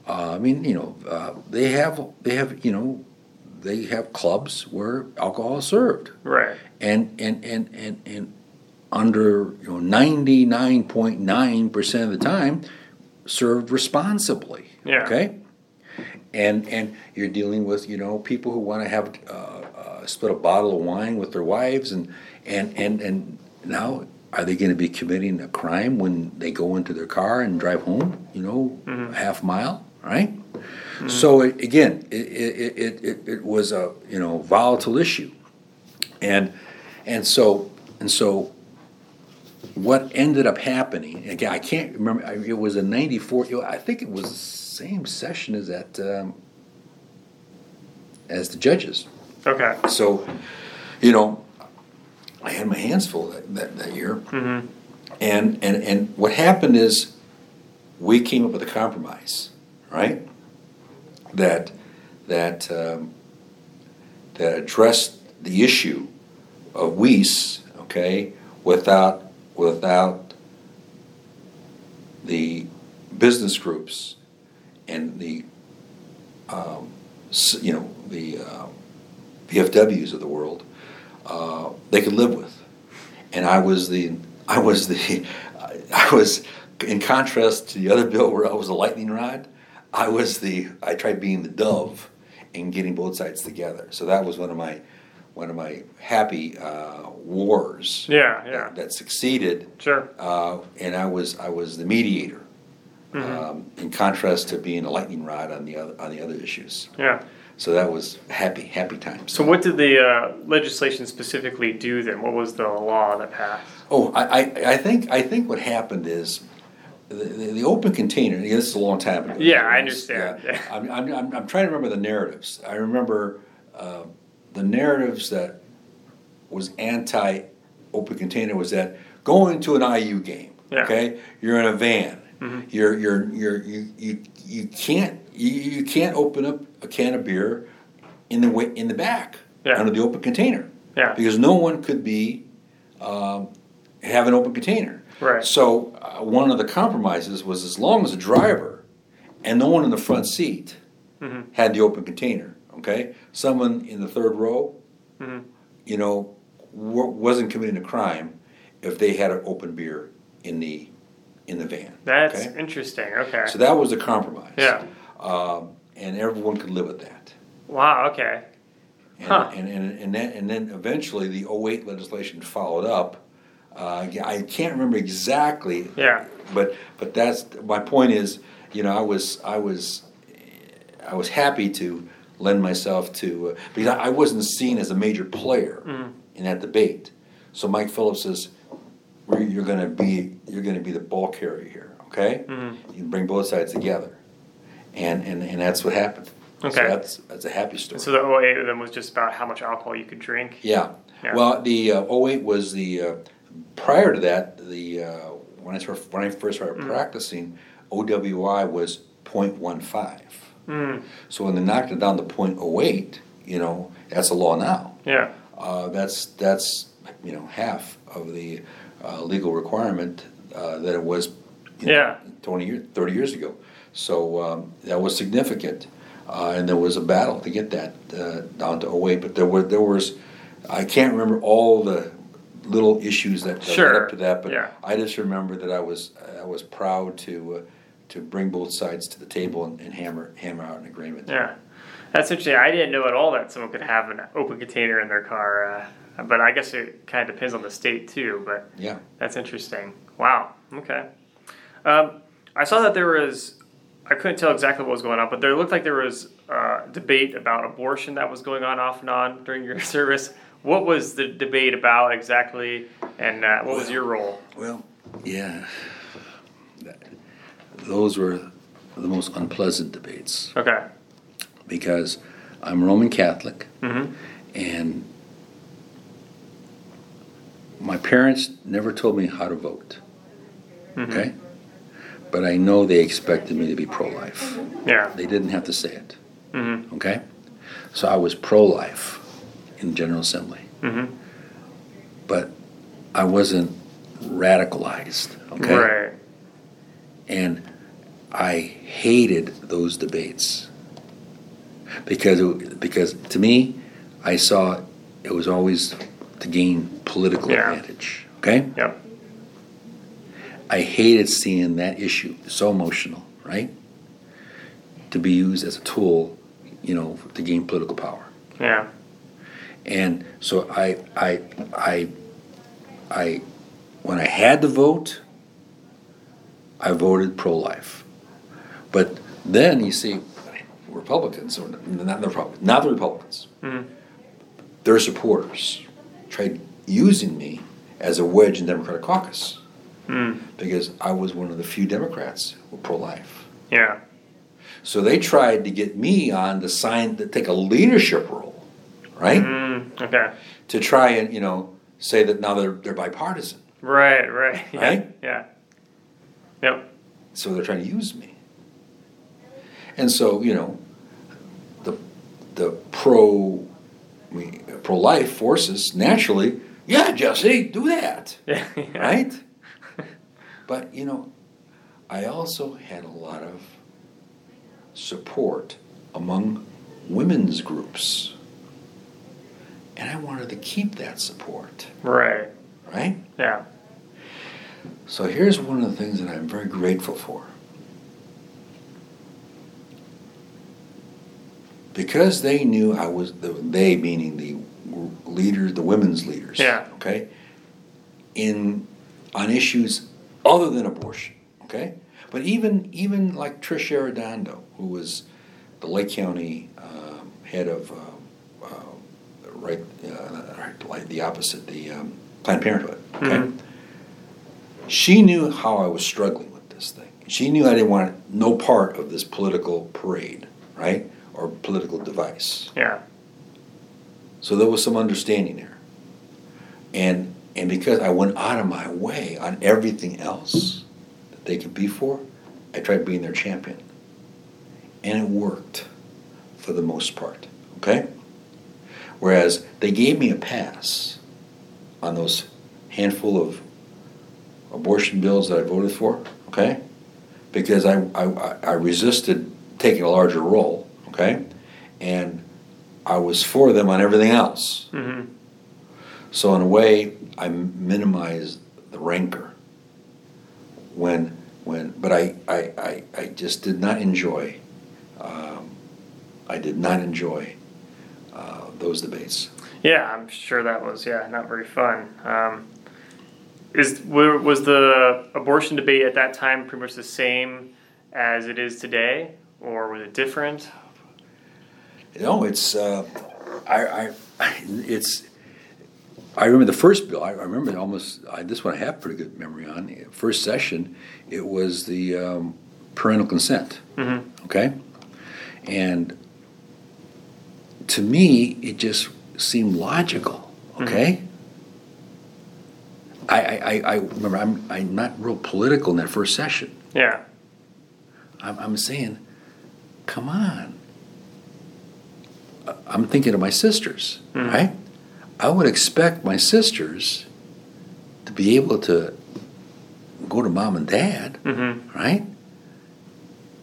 uh, I mean, you know, uh, they have, they have, you know, they have clubs where alcohol is served right. and and and and, and under you know ninety nine point nine percent of the time served responsibly. Yeah. Okay. And and you're dealing with you know people who want to have uh, uh, split a bottle of wine with their wives and and and and now are they going to be committing a crime when they go into their car and drive home? You know, a half mile, right? So it, again, it, it, it, it, it was a you know volatile issue, and and so and so what ended up happening again? I can't remember. It was a '94. I think it was the same session as that um, as the judges. Okay. So, you know, I had my hands full that, that, that year. And, and, and what happened is we came up with a compromise, right? That, that, um, that addressed the issue of Weiss, okay, without, without the business groups and the, um, you know, the, VFWs of the world, uh, they could live with. And I was the, I was the, <laughs> I was, in contrast to the other bill where I was a lightning rod, I was the, I tried being the dove and getting both sides together. So that was one of my, one of my happy uh, wars. Yeah, yeah. That, that succeeded, Sure. uh, and I was, I was the mediator. Um, in contrast to being a lightning rod on the other, on the other issues. Yeah. So that was happy, happy times. So what did the uh, legislation specifically do then? What was the law that passed? Oh, I, I, I think I think what happened is the, the, the open container. yeah, This is a long time ago. Yeah, I understand. Yeah. I'm, I'm, I'm, I'm trying to remember the narratives. I remember uh, the narratives that was anti open container was that going to an IU game. Yeah. Okay, you're in a van. You're you're you're you you you can't you, you can't open up a can of beer in the way in the back Yeah. under the open container. Yeah. Because no one could be um, have an open container. Right. So uh, one of the compromises was as long as the driver and no one in the front seat Mm-hmm. had the open container. Okay, someone in the third row, Mm-hmm. you know, w- wasn't committing a crime if they had an open beer in the in the van. That's okay? interesting. Okay. So that was the compromise. Yeah. Um, and everyone could live with that. Wow. Okay. And, Huh. and, and, and, then, and then eventually the 08 legislation followed up. Uh, I can't remember exactly. Yeah. But but that's my point is, you know, I was I was I was happy to lend myself to uh, because I I wasn't seen as a major player Mm-hmm. in that debate. So Mike Phillips says, "You're going to be you're going to be the ball carrier here, okay? Mm-hmm. You can bring both sides together." and, and, and that's what happened. Okay. So that's, that's a happy story. So the 08 then was just about how much alcohol you could drink. Yeah. Yeah. Well, the uh, 08 was the uh, prior to that. The uh, when I started, when I first started Mm. practicing, OWI was 0.15. Mm. So when they knocked it down to 0.08, you know that's a law now. Yeah. Uh, that's that's you know half of the uh, legal requirement uh, that it was. You know, Yeah. 20 years, 30 years ago. So um, that was significant, uh, and there was a battle to get that uh, down to 08. But there were there was, I can't remember all the little issues that, that led Sure, up to that, but yeah. I just remember that I was I was proud to uh, to bring both sides to the table and, and hammer hammer out an agreement. Yeah. That's interesting. I didn't know at all that someone could have an open container in their car. Uh, but I guess it kind of depends on the state too. But Yeah. That's interesting. Wow. Okay. Um, I saw that there was. I couldn't tell exactly what was going on, but there looked like there was uh, debate about abortion that was going on off and on during your <laughs> service. What was the debate about exactly, and uh, what was your role? Well, yeah. Those were the most unpleasant debates. Okay. because I'm Roman Catholic Mm-hmm. and my parents never told me how to vote. Mm-hmm. Okay? But I know they expected me to be pro life. Yeah. They didn't have to say it. Mm-hmm. Okay? So I was pro life in General Assembly. Mm-hmm. But I wasn't radicalized. Okay? Right. and I hated those debates because it, because to me, I saw it was always to gain political Yeah. advantage. Okay, Yep. I hated seeing that issue so emotional, right? To be used as a tool, you know, to gain political power. Yeah. And so I, I, I, I, when I had to vote, I voted pro-life. But then you see, Republicans, or not the Republicans, not the Republicans, Mhm. their supporters tried using me as a wedge in the Democratic caucus Mm. because I was one of the few Democrats who were pro-life. Yeah. So they tried to get me on to sign to take a leadership role, right? Mm. Mm-hmm. Okay. to try and you know say that now they're they're bipartisan. Right. Right. <laughs> Yeah. Right? Yeah. Yep. So they're trying to use me. And so you know, the the pro I mean, pro life forces naturally, yeah, Jesse, do that, <laughs> yeah. right? but you know, I also had a lot of support among women's groups. And I wanted to keep that support, Right. right? Yeah. So here's one of the things that I'm very grateful for. Because they knew I was, the, they meaning the leaders, the women's leaders. Yeah. Okay? In, on issues other than abortion. Okay? But even, even like Trish Arredondo, who was the Lake County um, head of, uh, uh, right, uh, right, the opposite, the um, Planned Parenthood. Okay? Mhm. She knew how I was struggling with this thing. She knew I didn't want no part of this political parade, right? Or political device. Yeah. So there was some understanding there. And and because I went out of my way on everything else that they could be for, I tried being their champion. And it worked for the most part. Okay? Whereas they gave me a pass on those handful of abortion bills that I voted for, okay? Because I, I, I resisted taking a larger role, okay? And I was for them on everything else. Mm-hmm. So in a way, I minimized the rancor. When, when, but I, I, I, I just did not enjoy. Um, I did not enjoy those debates. Yeah, I'm sure that was yeah not very fun. Um, is was the abortion debate at that time pretty much the same as it is today, or was it different? No, it's uh, I, I, it's. I remember the first bill. I, remember almost. I, this one I have pretty good memory on. First session, it was the um, parental consent. Mm-hmm. Okay, And to me, it just seemed logical, okay? I, I, I, I remember, I'm, I'm not real political in that first session. Yeah. I'm, I'm saying, come on. I'm thinking of my sisters, Mhm. right? I would expect my sisters to be able to go to mom and dad, Mm-hmm. right?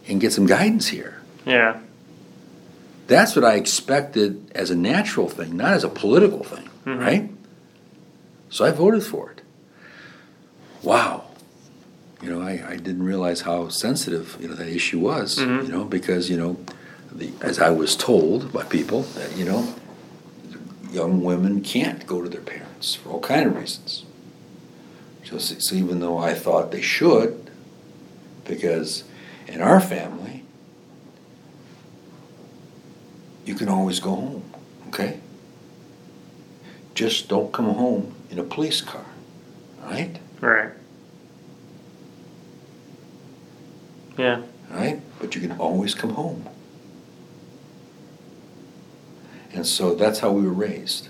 And get some guidance here. Yeah. That's what I expected as a natural thing, not as a political thing, Mhm. right? So I voted for it. Wow. You know, I, I didn't realize how sensitive, you know, that issue was, Mhm. you know, because, you know, the, as I was told by people that, you know, young women can't go to their parents for all kind of reasons. So, so even though I thought they should, because in our family, you can always go home, okay? Just don't come home in a police car, right? Right. Yeah. Right? But you can always come home. And so that's how we were raised.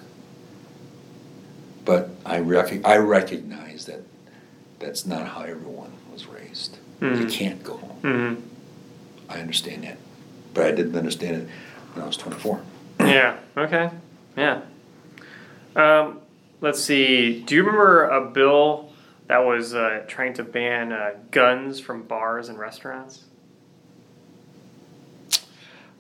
But I, rec- I recognize that that's not how everyone was raised. You Mhm. can't go home. Mm-hmm. I understand that. But I didn't understand it when I was 24. Yeah. Okay. Yeah. Um, let's see. Do you remember a bill that was uh, trying to ban uh, guns from bars and restaurants?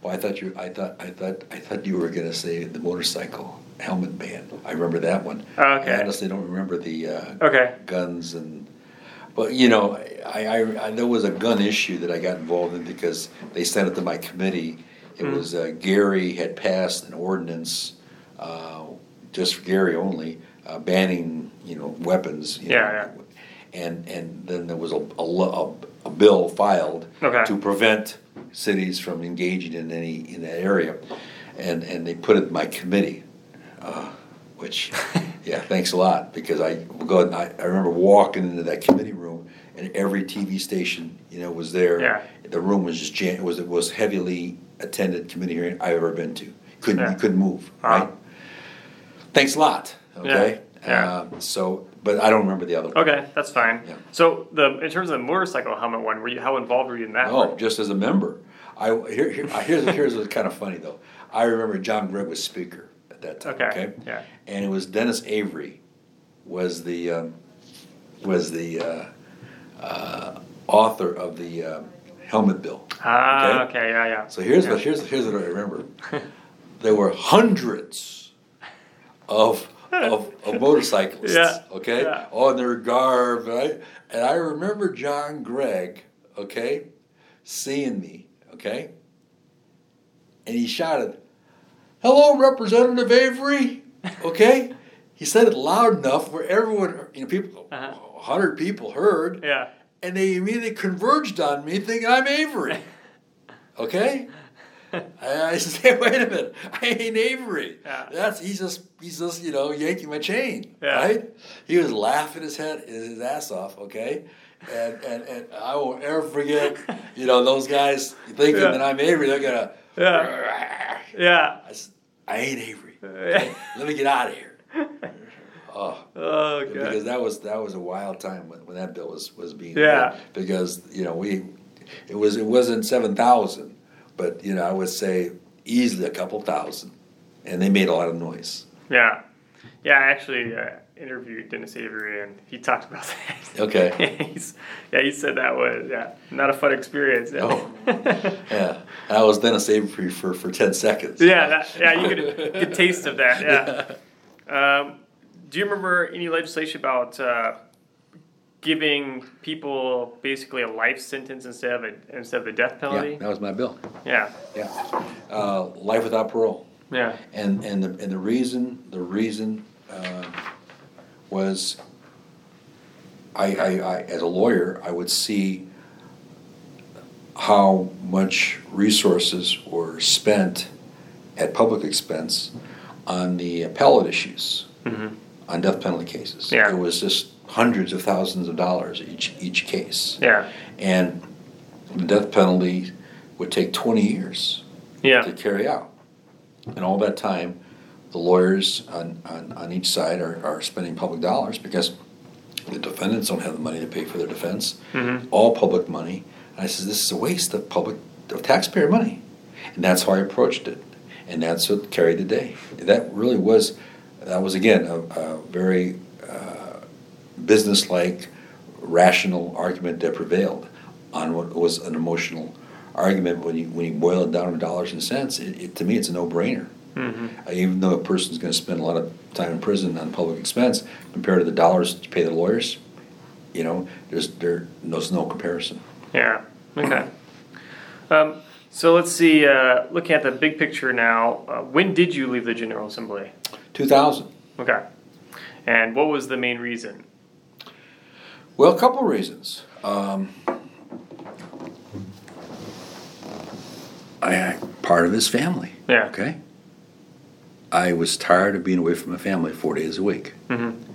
Well, I thought you. I thought. I thought. I thought you were going to say the motorcycle helmet ban. I remember that one. Okay. I honestly don't remember the uh, Okay. guns and. But you know, I, I, I there was a gun issue that I got involved in because they sent it to my committee. It Mm. was uh, Gary had passed an ordinance, uh, just for Gary only, uh, banning you know weapons. You Yeah, know, And and then there was a a, a, bill filed Okay. to prevent cities from engaging in any in that area, and and they put it in my committee, uh, which <laughs> yeah, thanks a lot because I go I, I remember walking into that committee room and every TV station you know was there. Yeah. The room was just jam- it was it was heavily attended committee hearing I've ever been to. Couldn't Yeah. you couldn't move Uh-huh. right. Thanks a lot. Okay. Yeah, yeah. Uh, so, but I don't remember the other. one. Okay, that's fine. Yeah. So the in terms of the motorcycle helmet one, were you how involved were you in that? Oh, one? just as a member. I here, here here's here's what's kind of funny though. I remember John Gregg was speaker at that time. Okay. Okay. Yeah. And it was Dennis Avery, was the um, was the uh, uh, author of the uh, helmet bill. Ah, Okay. okay, yeah, yeah. So here's Yeah. what here's here's what I remember. <laughs> there were hundreds of <laughs> of, of motorcyclists. Yeah, Okay. yeah. On their garb, right? And I remember John Gregg. Okay, seeing me. Okay. And he shouted, "Hello, Representative Avery." Okay. <laughs> he said it loud enough where everyone, you know, people, Uh-huh. a hundred people heard Yeah. And they immediately converged on me thinking I'm Avery. <laughs> Okay? I <laughs> said, wait a minute, I ain't Avery. Yeah. That's he's just he's just, you know, yanking my chain. Yeah. Right? He was laughing his head his ass off, okay? And and, and I won't ever forget, you know, those guys thinking Yeah. that I'm Avery, they're gonna Yeah. <laughs> Yeah. I, s- I ain't Avery. Yeah. Let me get out of here. Oh. Oh because that was that was a wild time when, when that bill was was being Yeah. made. because you know we it was it wasn't seven thousand but you know I would say easily a couple thousand and they made a lot of noise Yeah. Yeah, I actually uh, interviewed Dennis Avery and he talked about <laughs> that. Okay. <laughs> He's, yeah, he said that was yeah not a fun experience. Oh. <laughs> yeah I was Dennis Avery for for ten seconds Yeah, that, yeah, you could get taste of that. Yeah. Um, do you remember any legislation about uh, giving people basically a life sentence instead of a instead of a death penalty? yeah that was my bill. Yeah, yeah. Uh, life without parole. Yeah, and and the and the reason the reason uh, was I, I, I as a lawyer I would see how much resources were spent at public expense on the appellate issues. Mhm. On death penalty cases. Yeah. It was just hundreds of thousands of dollars each each case. yeah, And the death penalty would take 20 years. Yeah. to carry out. And all that time, the lawyers on, on, on each side are, are spending public dollars because the defendants don't have the money to pay for their defense. Mhm. All public money. And I said, this is a waste of public, of taxpayer money. And that's how I approached it. And that's what carried the day. That really was, that was again, a, a very uh, business-like, rational argument that prevailed on what was an emotional argument. When you, when you boil it down to dollars and cents, it, it, to me, it's a no-brainer. Mhm. Uh, Even though a person's gonna spend a lot of time in prison on public expense, compared to the dollars to pay the lawyers, you know, there's, there, there's no comparison. Yeah. Okay. Um, so let's see. Uh, looking at the big picture now, uh, when did you leave the General Assembly? Two thousand. Okay. And what was the main reason? Well, a couple of reasons. Um, I part of his family. Yeah. Okay. I was tired of being away from my family four days a week, Mm-hmm.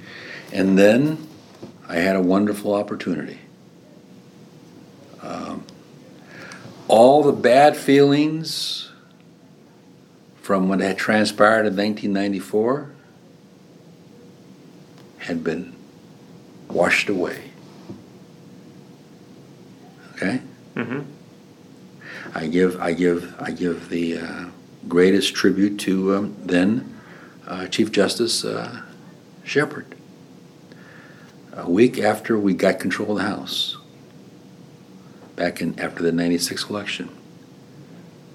and then I had a wonderful opportunity. Um, all the bad feelings from what had transpired in 1994 had been washed away. Okay. Mm-hmm. I give I give I give the uh, greatest tribute to um, then uh, Chief Justice uh, Shepard. A week after we got control of the House, back in after the '96 election,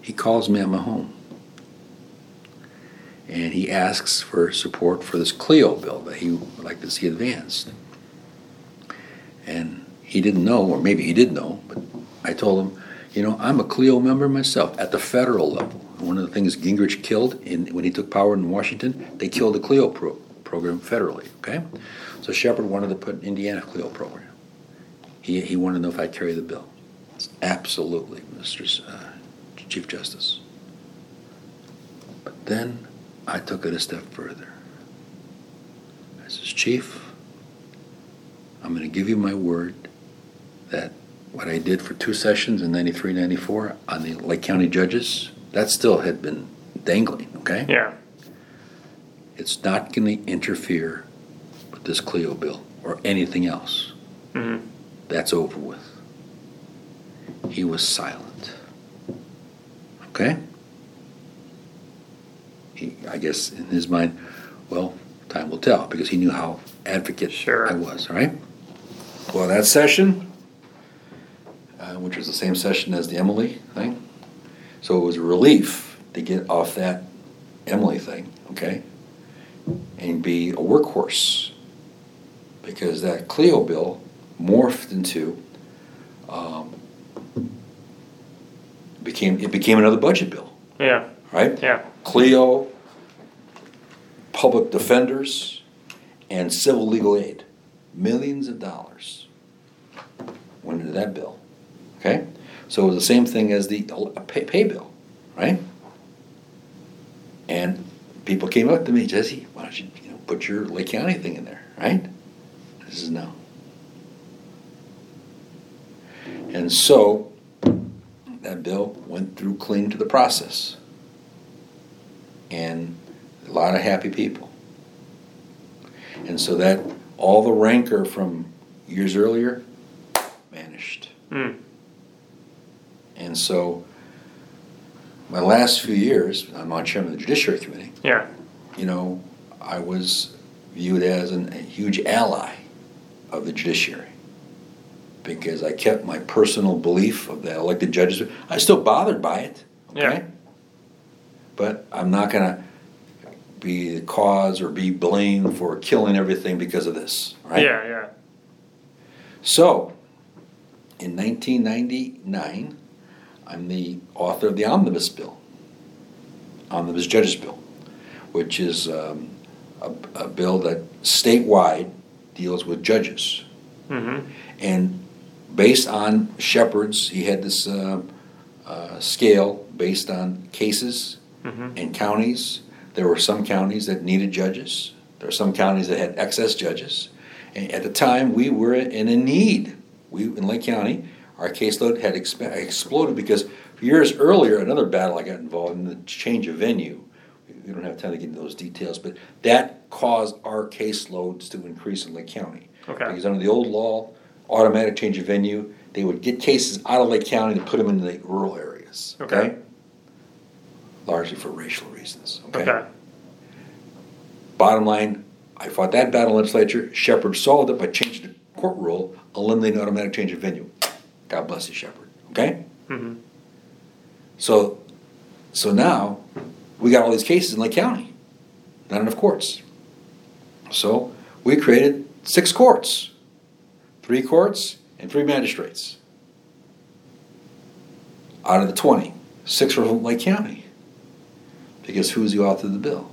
he calls me at my home and he asks for support for this CLEO bill that he would like to see advanced. And he didn't know, or maybe he did know, but I told him, you know, I'm a CLEO member myself at the federal level. One of the things Gingrich killed in, when he took power in Washington, they killed the CLEO pro- program federally, okay? So Shepard wanted to put an Indiana CLEO program. He, he wanted to know if I'd carry the bill. Absolutely, Mr. Uh, Chief Justice. But then I took it a step further. I says, Chief, I'm going to give you my word that what I did for two sessions in 93, 94 on the Lake County judges, that still had been dangling, okay? Yeah. It's not going to interfere with this CLEO bill or anything else. hmm That's over with. He was silent. Okay? He, I guess in his mind, well, time will tell because he knew how advocate Sure. I was, all right? Well, that session, uh, which was the same session as the Emily thing, so it was a relief to get off that Emily thing, okay? And be a workhorse because that CLEO bill morphed into um, became it became another budget bill, Yeah. right? Yeah. CLEO, public defenders, and civil legal aid, millions of dollars went into that bill. Okay, so it was the same thing as the pay, pay bill, right? And people came up to me, Jesse, why don't you, you know, put your Lake County thing in there, right? This is no. And so that bill went through clean to the process. And a lot of happy people. And so that all the rancor from years earlier vanished. Mm. And so my last few years, I'm on chairman of the Judiciary Committee, Yeah. you know, I was viewed as an, a huge ally of the judiciary because I kept my personal belief of the elected judges. I still bothered by it, okay? Yeah. But I'm not going to be the cause or be blamed for killing everything because of this, right? Yeah. Yeah. So, in 1999, I'm the author of the Omnibus Bill, Omnibus Judges Bill, which is um, a, a bill that statewide deals with judges. hmm And based on Shepard's, he had this uh, uh, scale based on cases hmm and counties. There were some counties that needed judges. There were some counties that had excess judges. And at the time, we were in a need. We in Lake County, our caseload had exp- exploded because years earlier, another battle I got involved in, the change of venue. We don't have time to get into those details, but that caused our caseloads to increase in Lake County. Okay. Because under the old law, automatic change of venue, they would get cases out of Lake County and put them in the rural areas. Okay. Largely for racial reasons. Okay. Bottom line, I fought that battle in legislature. Shepard solved it by changing the court rule, eliminating automatic change of venue. God bless you, Shepard. Okay? hmm So, so now we got all these cases in Lake County, not enough courts. So we created six courts, three courts and three magistrates. Out of the 20, six were from Lake County. Because who's the author of the bill?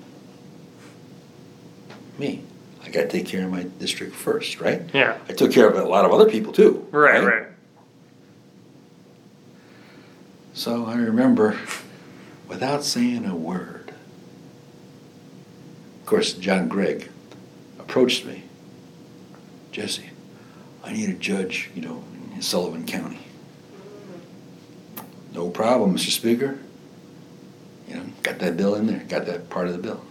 Me. I got to take care of my district first, right? Yeah. I took care of a lot of other people too. Right, right. So I remember, without saying a word, of course, John Gregg approached me. Jesse, I need a judge, you know, in Sullivan County. No problem, Mr. Speaker. You know, got that bill in there, got that part of the bill.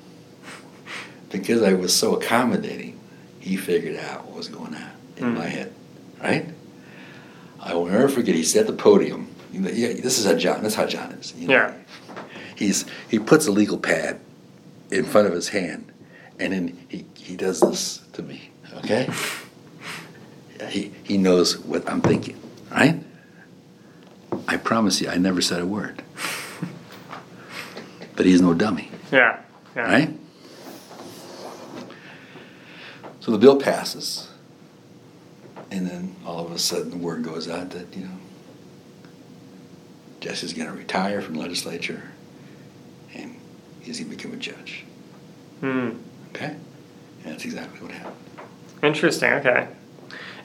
Because I was so accommodating, he figured out what was going on in Mm. my head, right? I will never forget. He's at the podium. You know, yeah, this is how John. That's how John is. you know. Yeah. He's he puts a legal pad in front of his hand, and then he, he does this to me. Okay. <laughs> he he knows what I'm thinking, right? I promise you, I never said a word. But he's no dummy, Yeah. Yeah. right? So the bill passes, and then all of a sudden the word goes out that, you know, Jesse's going to retire from legislature and he's going to become a judge. Hmm. Okay? And that's exactly what happened. Interesting. Okay.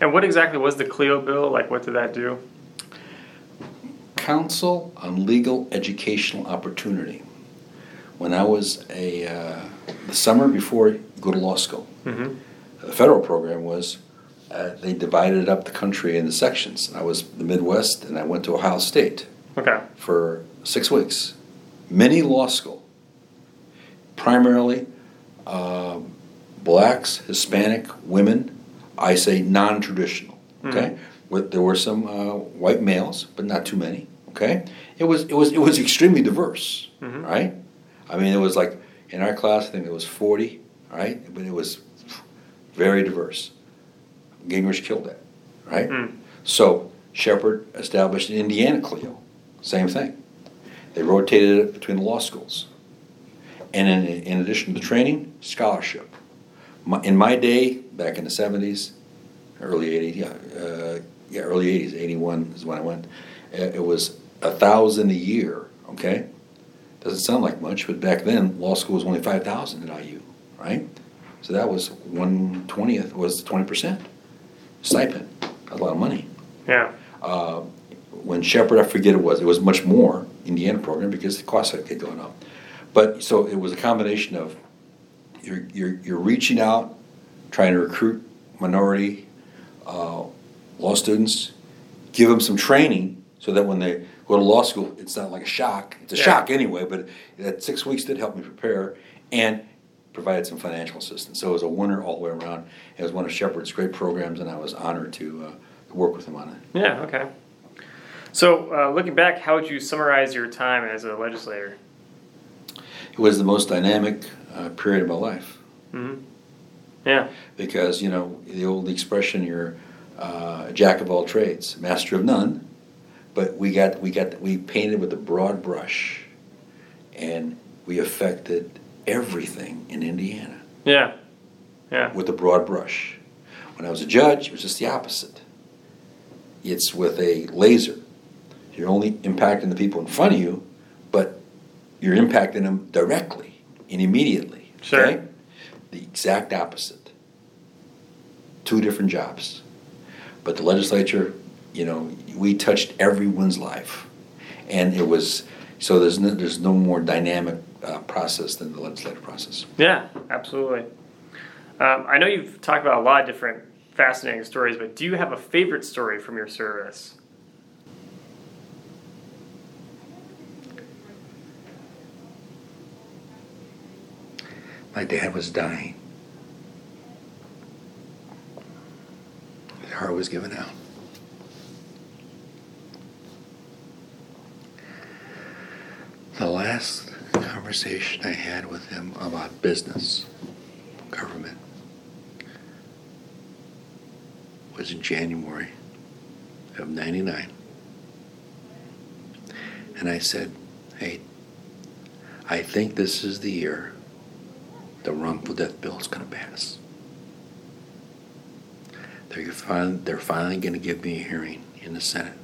And what exactly was the CLEO bill? Like, what did that do? Council on Legal Educational Opportunity. When I was a, uh, the summer before go to law school, Mm-hmm. the federal program was uh, they divided up the country into sections. I was the Midwest and I went to Ohio State. Okay. for six weeks. Mini law school, primarily uh, blacks, Hispanic, women. I say non-traditional. Okay, With, there were some uh, white males, but not too many. Okay, it was it was it was extremely diverse. Mhm. Right, I mean it was like in our class I think it was forty. Right, but it was very diverse. Gingrich killed that. Right. Mm. So Shepard established an Indiana CLEO, same thing. They rotated it between the law schools. And in, in addition to the training, scholarship. My, in my day, back in the 70s, early 80s, yeah, uh, yeah, early 80s, 81 is when I went, it was a thousand a year, okay? Doesn't sound like much, but back then, law school was only 5,000 at IU, right? So that was 120th, was 20% stipend. That's a lot of money Yeah. uh, when Shepard, I forget it was, it was much more Indiana program because the costs had kept going up. But so it was a combination of you're, you're, you're reaching out, trying to recruit minority uh, law students, give them some training so that when they go to law school, it's not like a shock. It's a Yeah. shock anyway, but that six weeks did help me prepare and provided some financial assistance. So it was a winner all the way around. It was one of Shepard's great programs, and I was honored to, uh, to work with him on it. Yeah. Okay. So, uh, looking back, how would you summarize your time as a legislator? It was the most dynamic uh, period of my life Mm-hmm. Yeah. because you know the old expression you're uh, a jack of all trades, master of none. But we got we got we painted with a broad brush, and we affected everything in Indiana Yeah. Yeah. with a broad brush. When I was a judge, it was just the opposite. It's with a laser. You're only impacting the people in front of you, but you're impacting them directly and immediately. Sure. Okay? The exact opposite. Two different jobs. But the legislature, you know, we touched everyone's life, and it was so. There's no, there's no more dynamic uh, process than the legislative process. Yeah, absolutely. Um, I know you've talked about a lot of different fascinating stories, but do you have a favorite story from your service? My dad was dying. His heart was giving out. The last conversation I had with him about business, government, was in January of 99. And I said, hey, I think this is the year the wrongful death bill is going to pass. They're finally, they're finally going to give me a hearing in the Senate.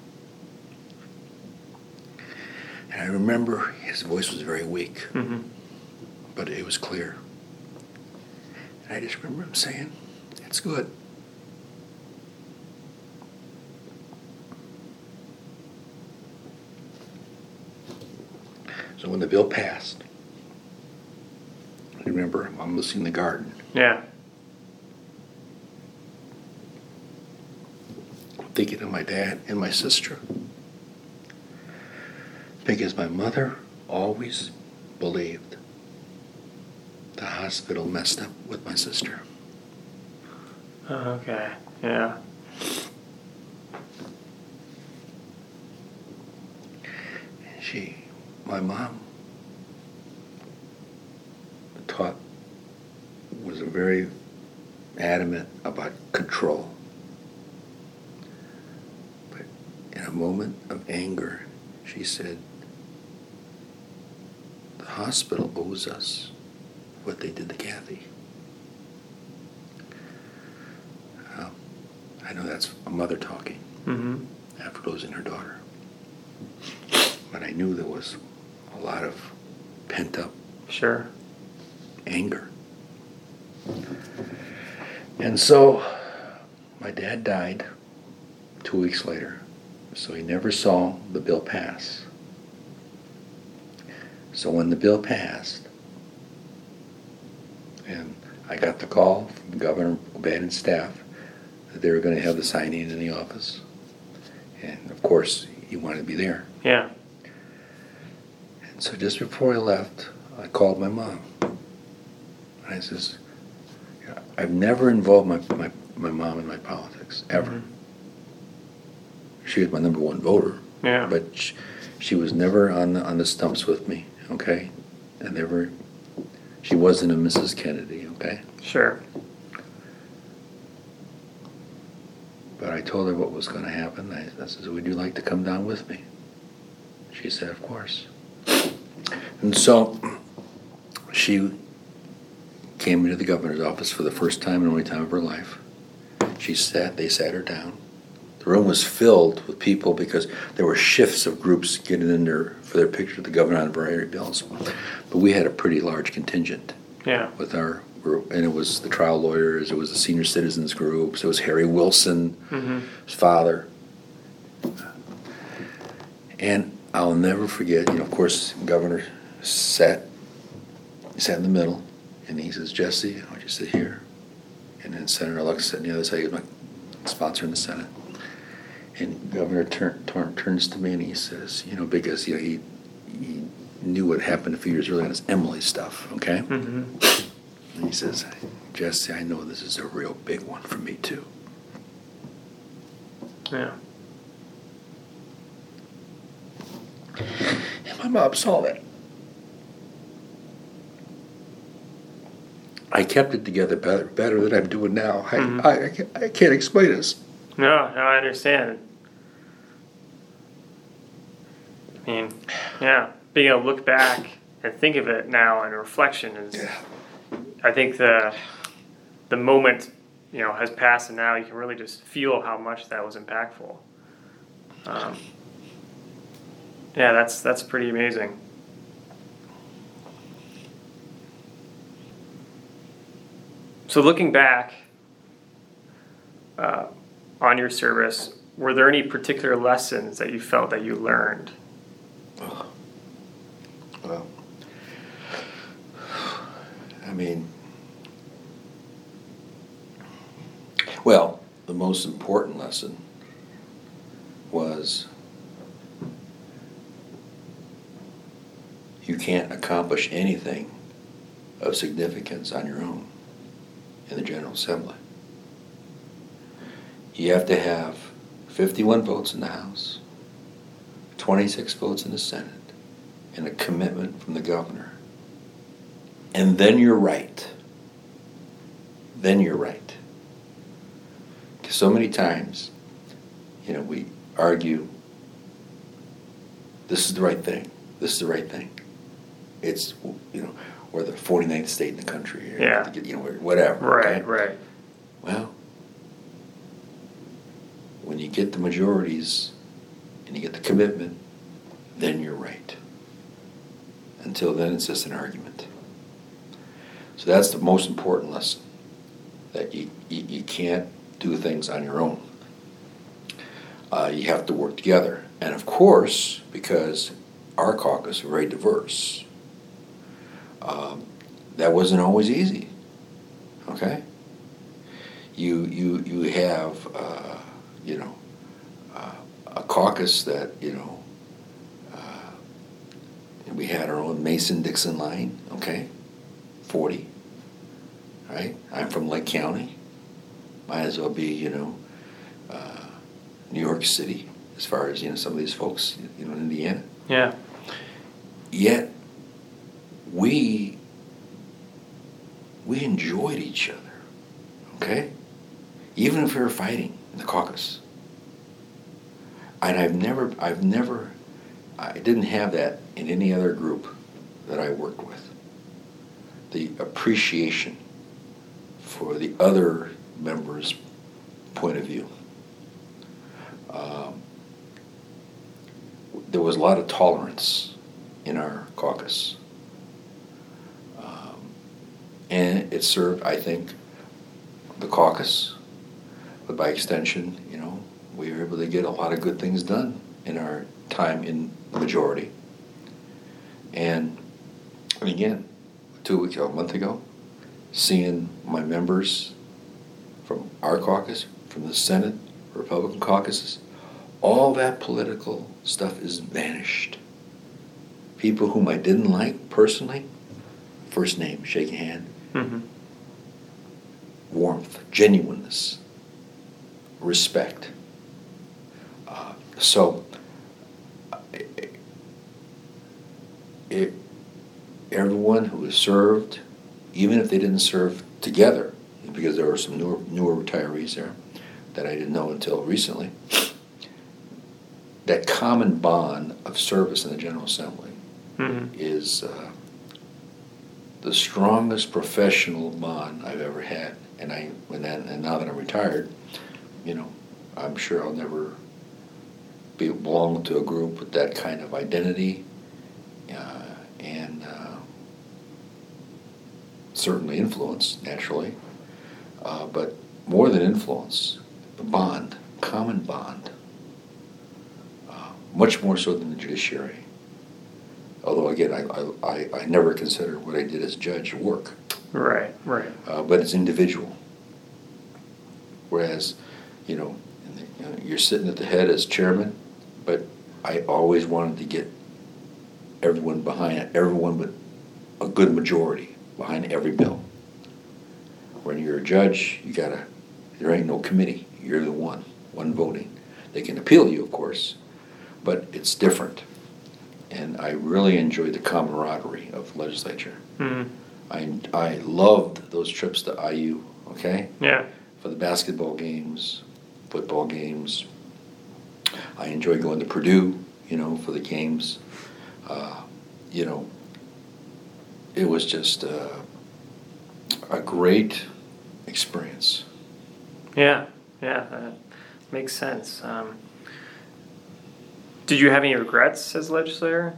And I remember his voice was very weak, Mm-hmm. but it was clear. And I just remember him saying, It's good. So when the bill passed, I remember I'm listening in the garden. Yeah. thinking of my dad and my sister. Because my mother always believed the hospital messed up with my sister. Okay. Yeah. And she, my mom, taught, was very adamant about control. But in a moment of anger, she said, The hospital owes us what they did to Kathy. Um, I know that's a mother talking Mm-hmm. after losing her daughter. But I knew there was a lot of pent up Sure. anger. And so my dad died two weeks later, so he never saw the bill pass. So when the bill passed, and I got the call from Governor O'Bannon's staff that they were going to have the signing in the office. And of course, he wanted to be there. Yeah. And so just before I left, I called my mom. And I says, I've never involved my, my, my mom in my politics, ever. Mhm. She was my number one voter, Yeah. but she, she was never on the, on the stumps with me, okay? And there were, she wasn't a Mrs. Kennedy, okay? Sure. But I told her what was going to happen. I, I said, Would you like to come down with me? She said, Of course. And so she came into the governor's office for the first time and only time of her life. She sat, they sat her down. The room was filled with people because there were shifts of groups getting in there for their picture of the governor on variety bills. But we had a pretty large contingent Yeah. with our group, and it was the trial lawyers, it was the senior citizens groups, it was Harry Wilson, Mm-hmm. his father. And I'll never forget, you know, of course, Governor sat, sat in the middle, and he says, Jesse, I want you to sit here. And then Senator Lux sat on the other side, he was my sponsor in the Senate. And Governor turn, turn, turns to me and he says, you know, because, you know, he, he knew what happened a few years earlier on his Emily stuff, okay? Mm-hmm. And he says, Jesse, I know this is a real big one for me too. Yeah. And my mom saw that. I kept it together better, better than I'm doing now. I, Mhm. I, I, I can't explain this. No, no, I understand. I mean, yeah, being able to look back and think of it now in reflection is, yeah. I think the the moment you know has passed, and now you can really just feel how much that was impactful. Um, yeah, that's that's pretty amazing. So looking back uh, on your service, were there any particular lessons that you felt that you learned? Well, I mean, well, the most important lesson was you can't accomplish anything of significance on your own in the General Assembly. You have to have 51 votes in the House, 26 votes in the Senate, and a commitment from the governor. And then you're right. Then you're right. Because so many times, you know, we argue this is the right thing, this is the right thing. It's, you know, we're the 49th state in the country. Yeah. You know, whatever. Right, okay? right. Well, when you get the majorities and you get the commitment, then you're right. Until then, it's just an argument. So that's the most important lesson that you, you, you can't do things on your own. Uh, you have to work together. And of course, because our caucus is very diverse, um, that wasn't always easy. Okay? you you you have uh, you know uh, a caucus that you know uh, we had our own Mason Dixon line, okay, forty, right? I'm from Lake County, might as well be you know uh, New York City as far as you know some of these folks you know in Indiana. Yeah. Yet we we enjoyed each other, okay? Even if we were fighting in the caucus. And I've never, I've never, I didn't have that in any other group that I worked with. The appreciation for the other members' point of view. Um, there was a lot of tolerance in our caucus. Um, and it served, I think, the caucus, but by extension, you know, we were able to get a lot of good things done in our time in the majority. And, and again, two weeks ago, a month ago, seeing my members from our caucus, from the Senate, Republican caucuses, all that political stuff is vanished. People whom I didn't like personally, first name, shake a hand, Mm-hmm. warmth, genuineness, respect. Uh, so, it, it, everyone who has served, even if they didn't serve together, because there were some newer, newer retirees there that I didn't know until recently, that common bond of service in the General Assembly Mm-hmm. is uh, the strongest professional bond I've ever had. And I, when that, and now that I'm retired, you know, I'm sure I'll never be belong to a group with that kind of identity, uh, and uh, certainly influence naturally, uh, but more than influence, the bond, common bond, uh, much more so than the judiciary. Although again, I, I, I, never consider what I did as judge work, Right, right. uh, but it's individual. Whereas, you know, the- you know, you're sitting at the head as chairman, but I always wanted to get everyone behind it, everyone but a good majority behind every bill. When you're a judge, you gotta, there ain't no committee, you're the one, one voting. They can appeal you, of course, but it's different. And I really enjoyed the camaraderie of legislature. Mm-hmm. I, I loved those trips to IU, okay? Yeah. For the basketball games, football games. I enjoy going to Purdue, you know, for the games. Uh, you know, it was just uh, a great experience. Yeah, yeah, that makes sense. Um, did you have any regrets as a legislator?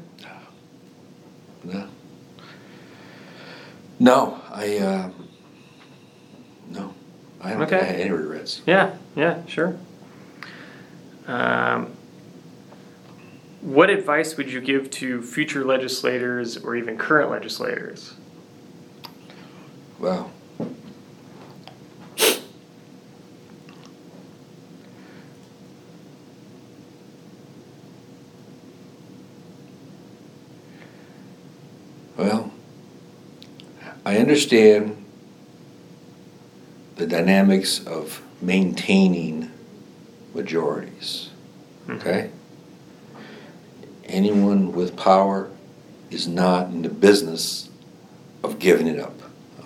No. No, I, uh, no, I don't Okay. had any regrets. Yeah, yeah, sure. Um, what advice would you give to future legislators or even current legislators? Well, well, I understand the dynamics of maintaining majorities. Okay? Anyone with power is not in the business of giving it up.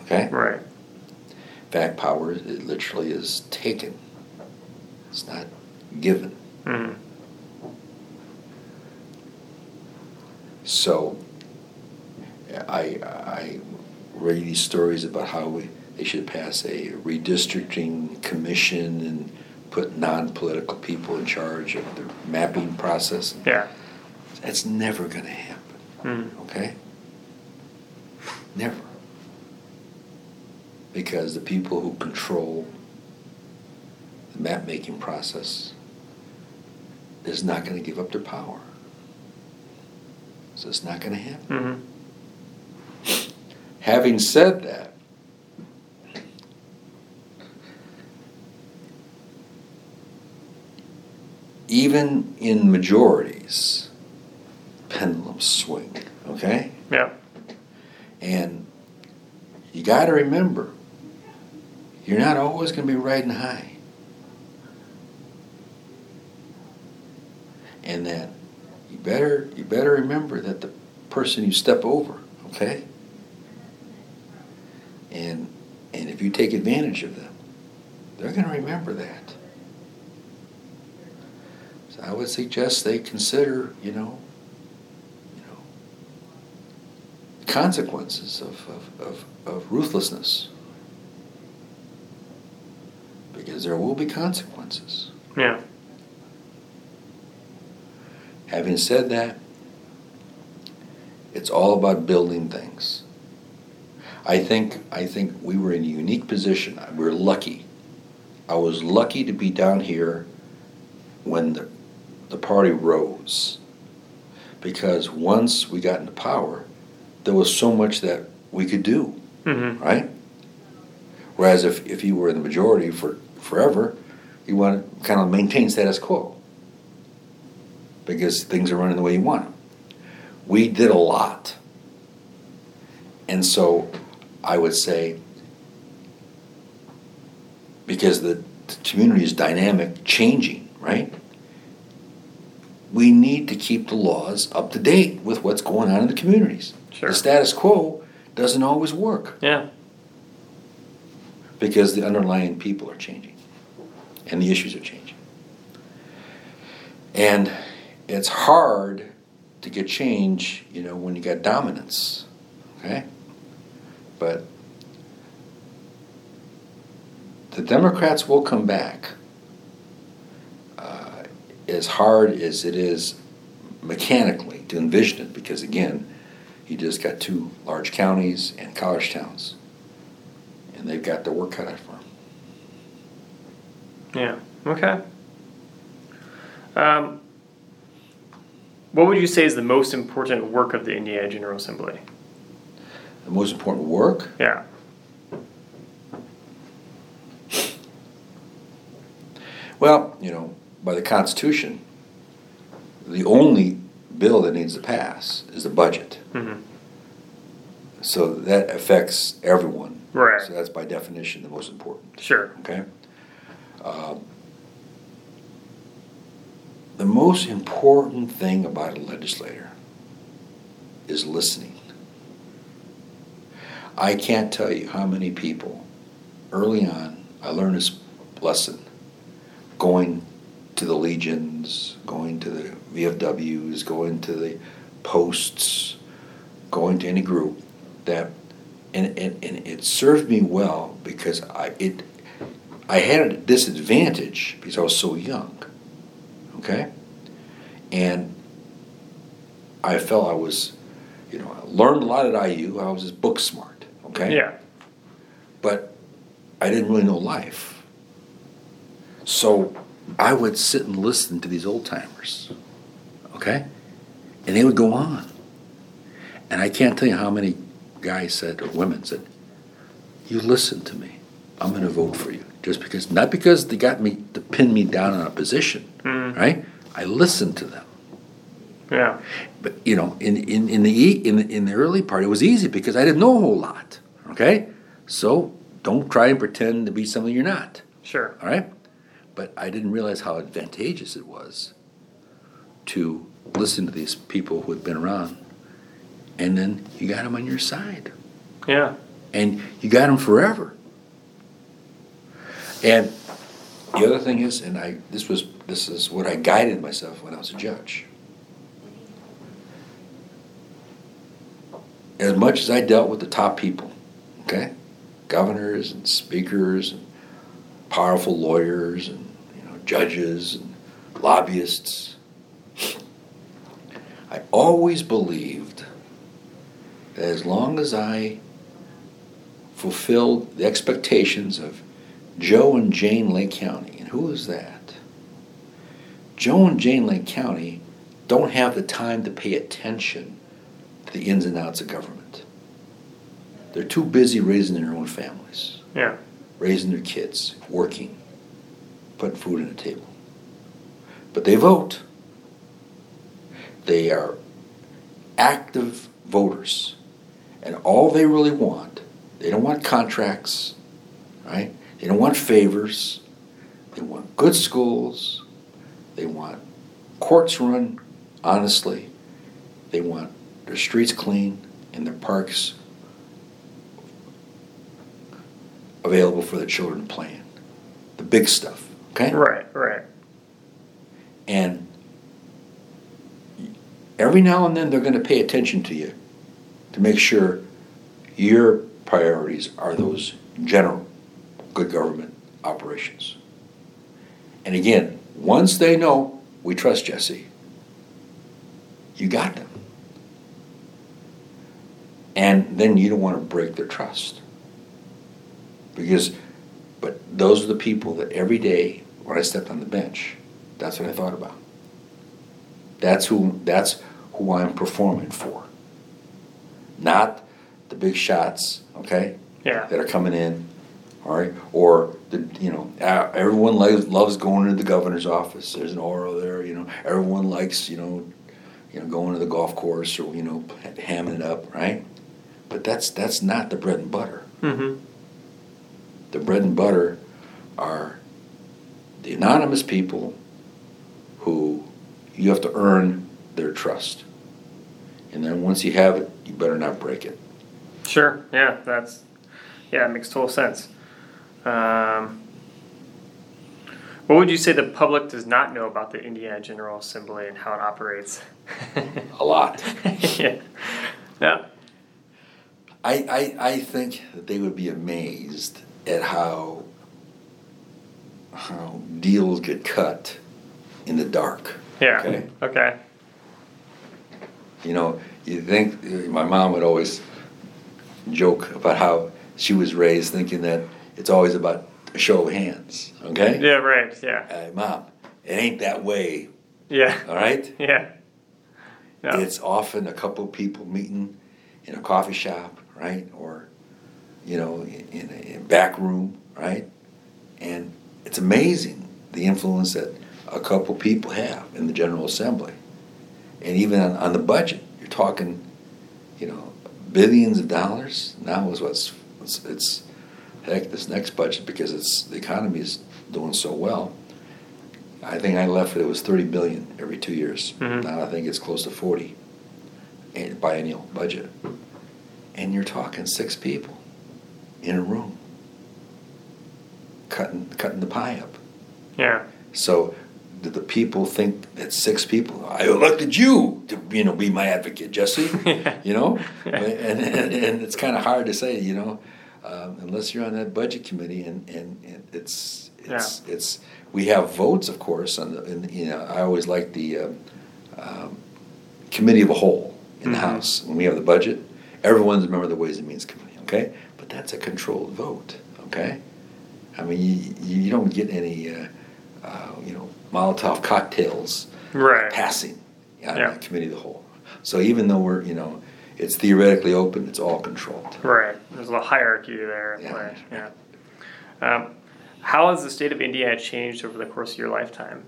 Okay? Right. In fact, power it literally is taken. It's not given. Mm. So, I I read these stories about how we, they should pass a redistricting commission and put non-political people in charge of the mapping process. Yeah. That's never going to happen. Mm. Okay? Never. Because the people who control the map making process is not going to give up their power. So it's not going to happen. Mm-hmm. Having said that, even in majorities, pendulums swing, okay? Yeah. And you got to remember, you're not always going to be riding high. And that you better you better remember that the person you step over, okay? And and if you take advantage of them, they're going to remember that. So I would suggest they consider, you know, you know, consequences of, of, of, of ruthlessness. Because there will be consequences. Yeah. Having said that, it's all about building things. I think I think we were in a unique position. We were lucky. I was lucky to be down here when the the party rose. Because once we got into power, there was so much that we could do, Mm-hmm. right? Whereas if, if you were in the majority for forever, you want to kind of maintain status quo because things are running the way you want them. We did a lot. And so I would say, because the, the community is dynamic, changing, right? We need to keep the laws up to date with what's going on in the communities. Sure. The status quo doesn't always work Yeah. because the underlying people are changing and the issues are changing. And it's hard to get change, you know, when you got dominance, okay? But the Democrats will come back. As hard as it is mechanically to envision it, because again, you just got two large counties and college towns and they've got their work cut out for them. Yeah. Okay. Um, what would you say is the most important work of the Indiana General Assembly? The most important work, Yeah. well, you know, by the Constitution, the only bill that needs to pass is the budget. Mm-hmm. So that affects everyone. Right. So that's by definition the most important. Sure. Okay. Um, the most important thing about a legislator is listening. I can't tell you how many people early on I learned this lesson going to the legions, going to the VFWs, going to the posts, going to any group that and, and, and it served me well because I it I had a disadvantage because I was so young. Okay? And I felt I was, you know, I learned a lot at IU. I was just book smart. Okay? Yeah. But I didn't really know life. So I would sit and listen to these old timers. Okay? And they would go on. And I can't tell you how many guys said, or women said, You listen to me. I'm going to vote for you. Just because, not because they got me to pin me down on a position, Mm. right? I listened to them. Yeah. But you know, in, in, in the in the, in the early part, it was easy because I didn't know a whole lot, Okay? So don't try and pretend to be something you're not. Sure. All right? But I didn't realize how advantageous it was to listen to these people who had been around. And then you got them on your side. Yeah. And you got them forever. And the other thing is, and I this was this is what I guided myself when I was a judge. As much as I dealt with the top people, okay, governors and speakers and powerful lawyers and you know judges and lobbyists, I always believed that as long as I fulfilled the expectations of Joe and Jane Lake County. And who is that? Joe and Jane Lake County don't have the time to pay attention to the ins and outs of government. They're too busy raising their own families, Yeah. Raising their kids, working, putting food on the table. But they vote. They are active voters. And all they really want, they don't want contracts, right? They don't want favors. They want good schools. They want courts run honestly. They want their streets clean and their parks available for the children to play in. The big stuff, okay? Right. Right. And every now and then they're going to pay attention to you to make sure your priorities are those general good government operations. And again, once they know we trust Jesse, you got them. And then you don't want to break their trust. Because, but those are the people that every day when I stepped on the bench, that's what I thought about. That's who, that's who I'm performing for. Not the big shots, okay? Yeah. That are coming in, all right? Or the, you know, everyone loves, loves going to the governor's office. There's an aura there, you know. Everyone likes, you know, you know, going to the golf course or you know, hamming it up, right? But that's that's not the bread and butter. Mm-hmm. The bread and butter are the anonymous people who you have to earn their trust. And then once you have it, you better not break it. Sure. Yeah. That's. Yeah. It makes total sense. Um, what would you say the public does not know about the Indiana General Assembly and how it operates? <laughs> <laughs> A lot. yeah. Yeah. I, I, I think that they would be amazed at how how deals get cut in the dark. Yeah. Okay. Okay. You know, you think my mom would always joke about how she was raised thinking that it's always about a show of hands. Okay. Yeah. Right. Yeah. Hey, mom, it ain't that way. Yeah. All right. <laughs> Yeah. No. It's often a couple people meeting in a coffee shop, right, or you know, in, in a back room, right, and it's amazing the influence that a couple people have in the General Assembly, and even on, on the budget, you're talking, you know, billions of dollars. Now is what's it's, it's heck this next budget because it's the economy is doing so well. I think I left it, it was thirty billion every two years. Mhm. Now I think it's close to forty, biennial budget. And you're talking six people in a room, cutting, cutting the pie up. yeah. So do the people think that six people, I elected you to, you know, be my advocate, Jesse, <laughs> you know? Yeah. And, and, and it's kind of hard to say, you know, um, unless you're on that budget committee and, and, and it's, it's, it's, we have votes, of course, on the, and, you know, I always like the, um, um, committee of a whole in the Mhm. House. When we have the budget, everyone's a member of the Ways and Means Committee, okay? That's a controlled vote, okay? I mean, you, you don't get any, uh, uh, you know, Molotov cocktails Right. passing on Yeah. the committee of the whole. So even though we're, you know, it's theoretically open, it's all controlled. Right. There's a little hierarchy there Yeah. Yeah. Um, how has the state of Indiana changed over the course of your lifetime?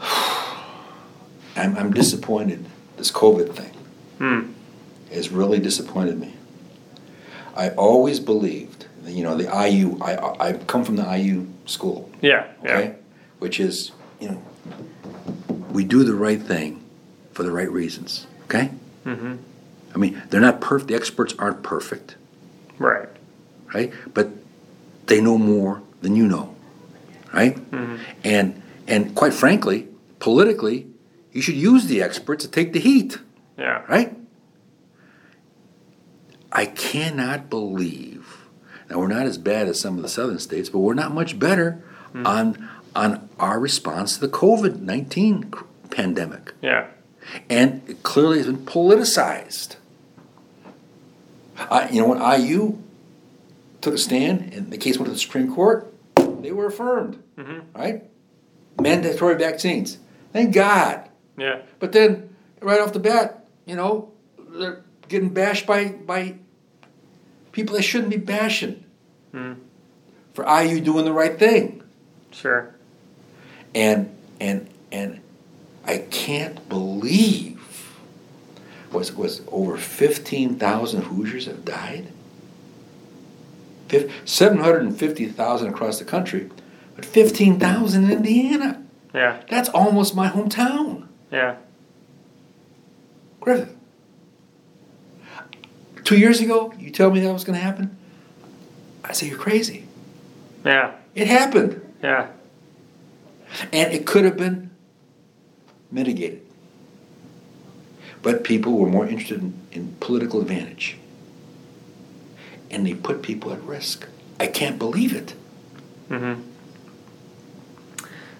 <sighs> I'm, I'm disappointed. This COVID thing Hmm. has really disappointed me. I always believed, you know, the IU. I I come from the IU school. Yeah. Okay, Yeah. which is you know, we do the right thing for the right reasons. Okay. Mm-hmm. I mean, they're not perfect. The experts aren't perfect, Right. right? But they know more than you know, right? Mm-hmm. And and quite frankly, politically, you should use the experts to take the heat, Yeah. right? I cannot believe. Now we're not as bad as some of the southern states, but we're not much better on on our response to the COVID nineteen pandemic, Yeah. and it clearly has been politicized. I, you know, when IU took a stand and the case went to the Supreme Court, they were affirmed, Mhm. right? Mandatory vaccines. Thank God. Yeah. But then, right off the bat, you know, they're getting bashed by by people that shouldn't be bashing Mm. for IU doing the right thing. Sure. And and and I can't believe was was over fifteen thousand Hoosiers have died. Seven hundred and fifty thousand across the country, but fifteen thousand in Indiana. Yeah. That's almost my hometown. Yeah. Griffith. Two years ago, you tell me that was going to happen? I say you're crazy. Yeah. It happened. Yeah. And it could have been mitigated. But people were more interested in, in political advantage. And they put people at risk. I can't believe it. Mm-hmm.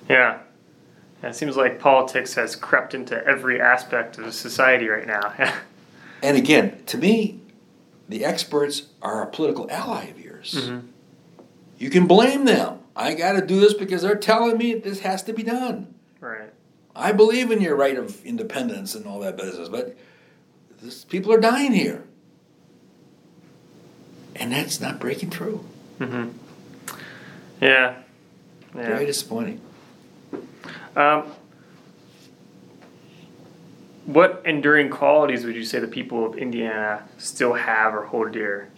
Yeah. Yeah, It seems like politics has crept into every aspect of society right now. <laughs> And again, to me, the experts are a political ally of yours. Mhm. You can blame them. I got to do this because they're telling me this has to be done. right. I believe in your right of independence and all that business, but this, people are dying here. And that's not breaking through. Mm-hmm. Yeah. yeah. Very disappointing. Um, what enduring qualities would you say the people of Indiana still have or hold dear?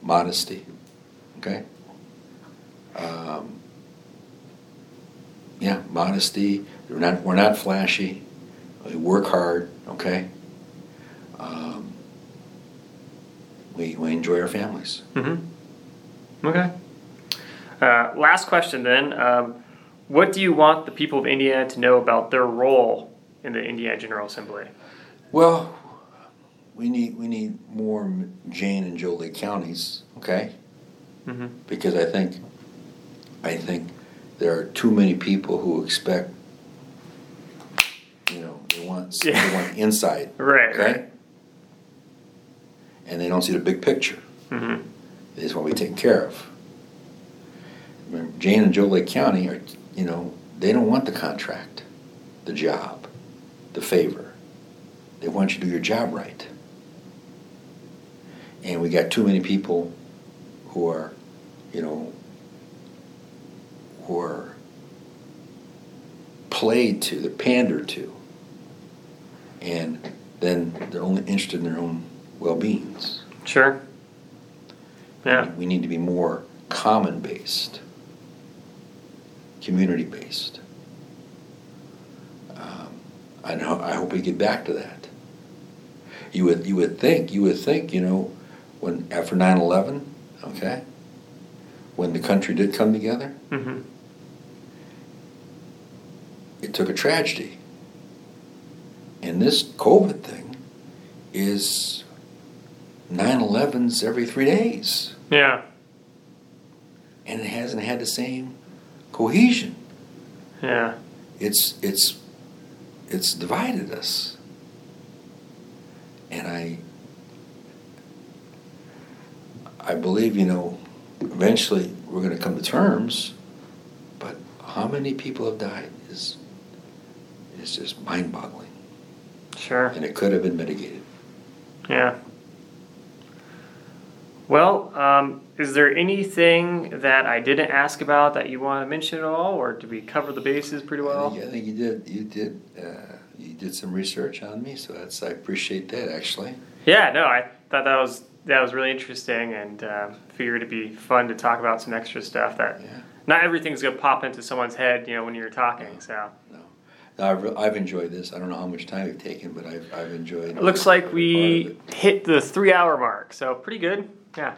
Modesty. Okay? Um, yeah, modesty. We're not, we're not flashy. We work hard, okay? Um, we, we enjoy our families. Mm-hmm. Okay. Uh, last question then. Um, what do you want the people of Indiana to know about their role in the Indiana General Assembly? Well, we need we need more Jane and Jolie counties, okay? Mm-hmm. Because I think I think there are too many people who expect, you know, they want they want inside, <laughs> Right. okay? Right. And they don't see the big picture. Mm-hmm. They just want to be taken care of. Jane and Joe Lake County are, you know, they don't want the contract, the job, the favor. They want you to do your job right. And we got too many people who are, you know, who are played to, they're pandered to. And then they're only interested in their own well beings. Sure. Yeah. We need to be more common based, community based. I know. I hope we get back to that. You would you would think you would think you know when after 9-11, okay, when the country did come together, Mm-hmm. it took a tragedy. And this COVID thing is 9-11s every three days. Yeah. and it hasn't had the same cohesion. Yeah. It's it's it's divided us. And I I believe, you know, eventually we're going to come to terms, but how many people have died is is just mind-boggling. Sure. And it could have been mitigated. Yeah. Well, um, is there anything that I didn't ask about that you want to mention at all, or did we cover the bases pretty I well? think, I think you did you did uh, you did some research on me, so that's I appreciate that actually. Yeah, no, I thought that was that was really interesting, and uh, figured it'd be fun to talk about some extra stuff that Yeah. not everything's gonna pop into someone's head, you know, when you're talking. So No, no I've, I've enjoyed this. I don't know how much time we've taken, but I've, I've enjoyed. it looks like we it. hit the three-hour mark, so pretty good. Yeah.